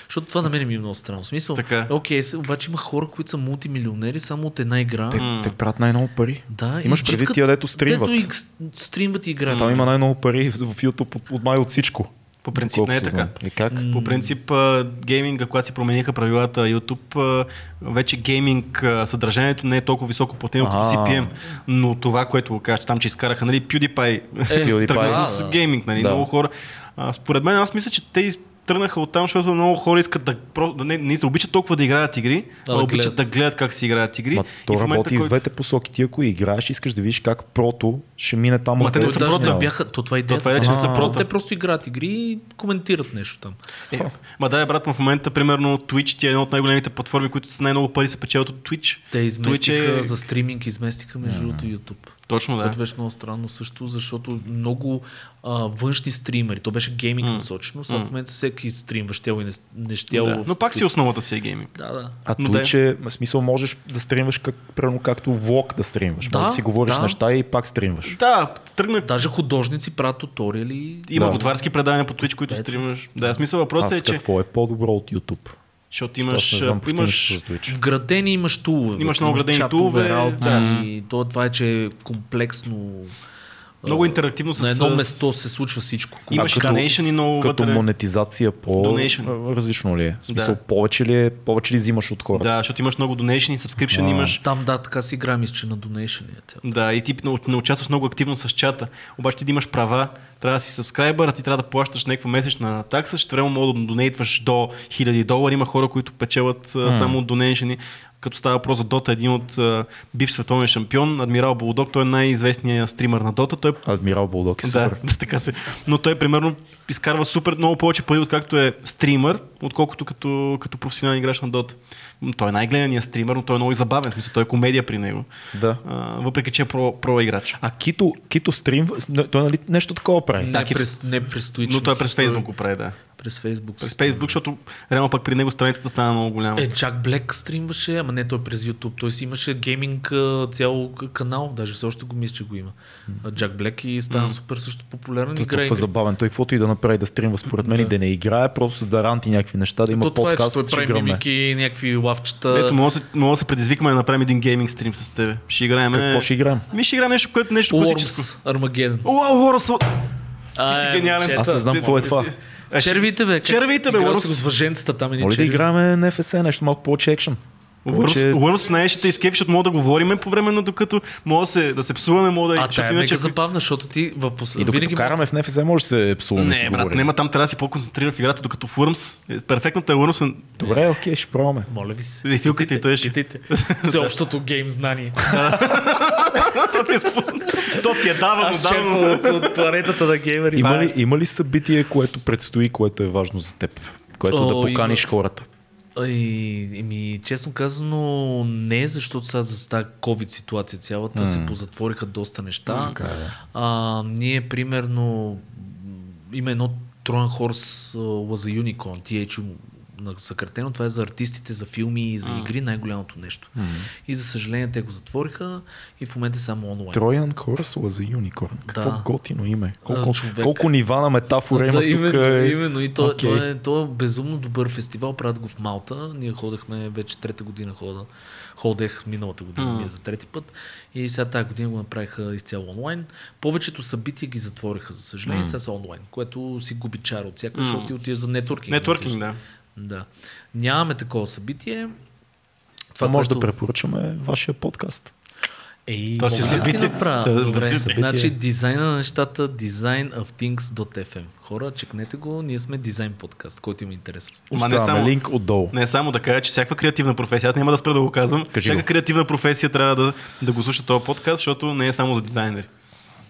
Защото това на мен ми е много странно. Смисъл, Така е. окей, се- обаче има хора, които са мултимилионери само от една игра. Те, те правят най-много пари. Да, Имаш и предвид тия, дето стримват. Дето и с- стримват и играят. Там има най-много пари в в YouTube от, от май от всичко. По принцип не е така. знам. И как? По принцип, гейминга, когато си промениха правилата YouTube, вече гейминг съдържанието не е толкова високо платено като. CPM. Но това, което го кажа, там, че изкараха, нали, PewDiePie, Е, тръгна PewDiePie. с Да, да. гейминг, нали, Да. много хора. А, според мен, аз мисля, че те тръгнаха оттам, защото много хора искат да, да не, не се обичат толкова да играят игри, А, а, да обичат гледат. да гледат как си играят игри. Ма, то и в момента, работи и в който... двете посоки. Ти ако играеш, искаш да видиш как прото ще мине там. Ма те не са прото, не бяха, то това е идеята. това е, че не са прото. Те просто играят игри и коментират нещо там. Е, ма да, брат, ма в момента, примерно, Twitch ти е една от най-големите платформи, които с най-много пари се печелят от Twitch. Те изместиха Twitch е- за стриминг, изместиха между другото YouTube. Точно, да. Което беше много странно също, защото много а, външни стримери, то беше гейминг насочено, сега в момента всеки стрим щел и не, не щел. да. в Но пак си основата си е гейминг. Да, да. А Но той, да. че смисъл можеш да стримваш как, примерно както влог да стримваш. Да, Може да си говориш да. неща и пак стримваш. Да, тръгна. Даже художници правят туториали. Има Да. готварски предавания по Twitch, които Ето. стримаш. Да, смисъл въпросът е, че какво е по-добро от YouTube? Защото Имаш, знам имаш. Вградени имаш тулове. Имаш много вградени чатове, тулове, работи, да. и то, това е, че е комплексно. Много интерактивно с... На едно место се случва всичко. Имаш като- donation и много Като вътре. монетизация по Donation. различно ли е? В смисъл Да. повече ли е, повече ли взимаш от хората? Да, защото имаш много donation и subscription А. имаш. Там, да, така си играем, мисля, че на Donation е. Да, и ти не, участваш много активно с чата. Обаче ти да имаш права, трябва да си сабскрайбър, а ти трябва да плащаш някаква месечна такса, ще време мога да донейтваш до 1000 долари. Има хора, които печелят а, само от донейшени. Като става въпрос за Дота, един от а, бив световен шампион, Адмирал Болдок, той е най-известният стример на Дота. Той Адмирал Булдок е да, супер. да, така се. Но той, примерно, изкарва супер много повече пари, откакто е стример, отколкото като, като професионален играч на. М, Той е най-гледаният стример, но той е много и забавен. Смисъл, той е комедия при него. Да. А, въпреки, че е про, про играч. А Кито, Кито стрим, той нали нещо такова прави? Не, през, не през Twitch. Но той е през Фейсбук го прави, да. През Фейсбук. През Фейсбук, защото реално пък при него страницата стана много голяма. Е, Джак Блек стримваше, ама не той през YouTube. Той си имаше гейминг цял канал, даже все още го мисля, че го има. Джак Блек и стана супер също популярен. Той е толкова забавен. Той каквото и да направи да стримва според мен и да не играе, просто да ранти някакви неща, да има То това е, че подкаст, той прави мимики, някакви лавчета. Ето, мога да, се, мога да се предизвикаме да направим един гейминг стрим с теб. Ще играем. Какво ще играем? Ми ще играем нещо, което нещо класическо. Worms, Armageddon. Уау, Хорос! Ти си е, гениален. Аз не знам какво е това. Ще- Червите, бе. Червите, бе, играл Worms. си го с въженцата там едни Моля да играем на FS, нещо малко повече екшен. Повече... Worms знаеш, ще те изкефи, защото мога да говорим по време на докато мога да се, да се псуваме, мога да... А защото тая е иначе- мега забавна, защото ти в пос... И докато винаги караме в NFS, може да се псуваме. Не, брат, говорим. няма там трябва да си по-концентриран в играта, докато в Worms, е, перфектната е Worms, Добре, окей, ще пробваме. Моля ви се. И филката и той ще- Питайте. Всеобщото гейм знание. то ти е спусна. То ти е давано, давано. от, от планетата на геймери. Има ли, има ли събитие, което предстои, което е важно за теб? Което О, да поканиш има. хората? Ай, ми, честно казано, не, защото сега за тази COVID ситуация цялата се позатвориха доста неща. Така е, да. а, ние, примерно, има едно Trojan Horse а, was a Unicorn, THU съкратено. Това е за артистите, за филми и за игри най-голямото нещо. И за съжаление те го затвориха и в момента е само онлайн. Троян Корс за Юникорн. Какво Да. готино име. Колко, човек. колко нива на метафора има да, именно, тук. е- именно. И то, okay. то, е, то е безумно добър фестивал. Правят го в Малта. Ние ходехме вече трета година хода. Ходех миналата година ми е за трети път. И сега тази година го направиха изцяло онлайн. Повечето събития ги затвориха, за съжаление, сега са онлайн, което си губи чара от всяка, защото ти отиваш за нетворкинг. Нетворкинг, да. Да. Нямаме такова събитие. Това може което- да препоръчаме вашия подкаст. Ей, То си да събитие. Та, Добре. събитие. Значи дизайна на нещата, designofthings.fm. Хора, чекнете го, ние сме дизайн подкаст, който има интерес. Ма не само- линк отдолу. Не само да кажа, че всяка креативна професия, аз няма да спра да го казвам, Кажи всяка го. креативна професия трябва да, да го слуша този подкаст, защото не е само за дизайнери.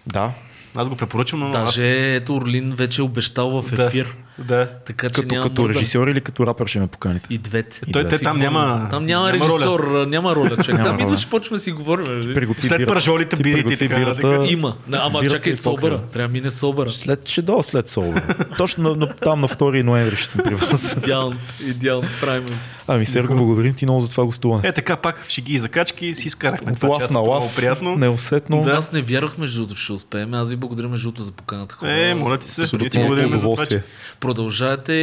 Да. Аз го препоръчвам, но Даже ето Орлин вече е обещал в аз... ефир. Да, да. Така че Като, няма като режисьор или като рапър ще ме поканите? И двете. Той, да те там няма... Там няма, роля. режисьор, роля. няма роля. Човек. Няма там идваш, почваме да си говорим. Приготви След пържолите, Ти бирите и така. Има. Ама Бирата чакай и собъра. Трябва да мине собъра. След, ще до след Солва. Точно на, там на 2 ноември ще съм при вас. Идеално. Идеално. Правим. Ами, Серго, благодарим ти много за това гостуване. Е, така пак в шеги и закачки си изкарахме От това лав част. на лав, приятно. неусетно. Да. Аз не вярвах между другото, че ще успеем. Аз ви благодаря между другото за поканата хора. Е, моля ти се, ти благодарим за това, че... Продължавате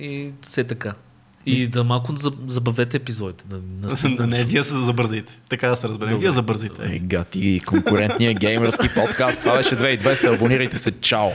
и все така. И да малко забавете епизодите. Да. Да, не, вие се забързайте. Така да се разберем. Вие забързайте. Е, гати, конкурентния геймърски подкаст. Това беше 2200. Абонирайте се. Чао!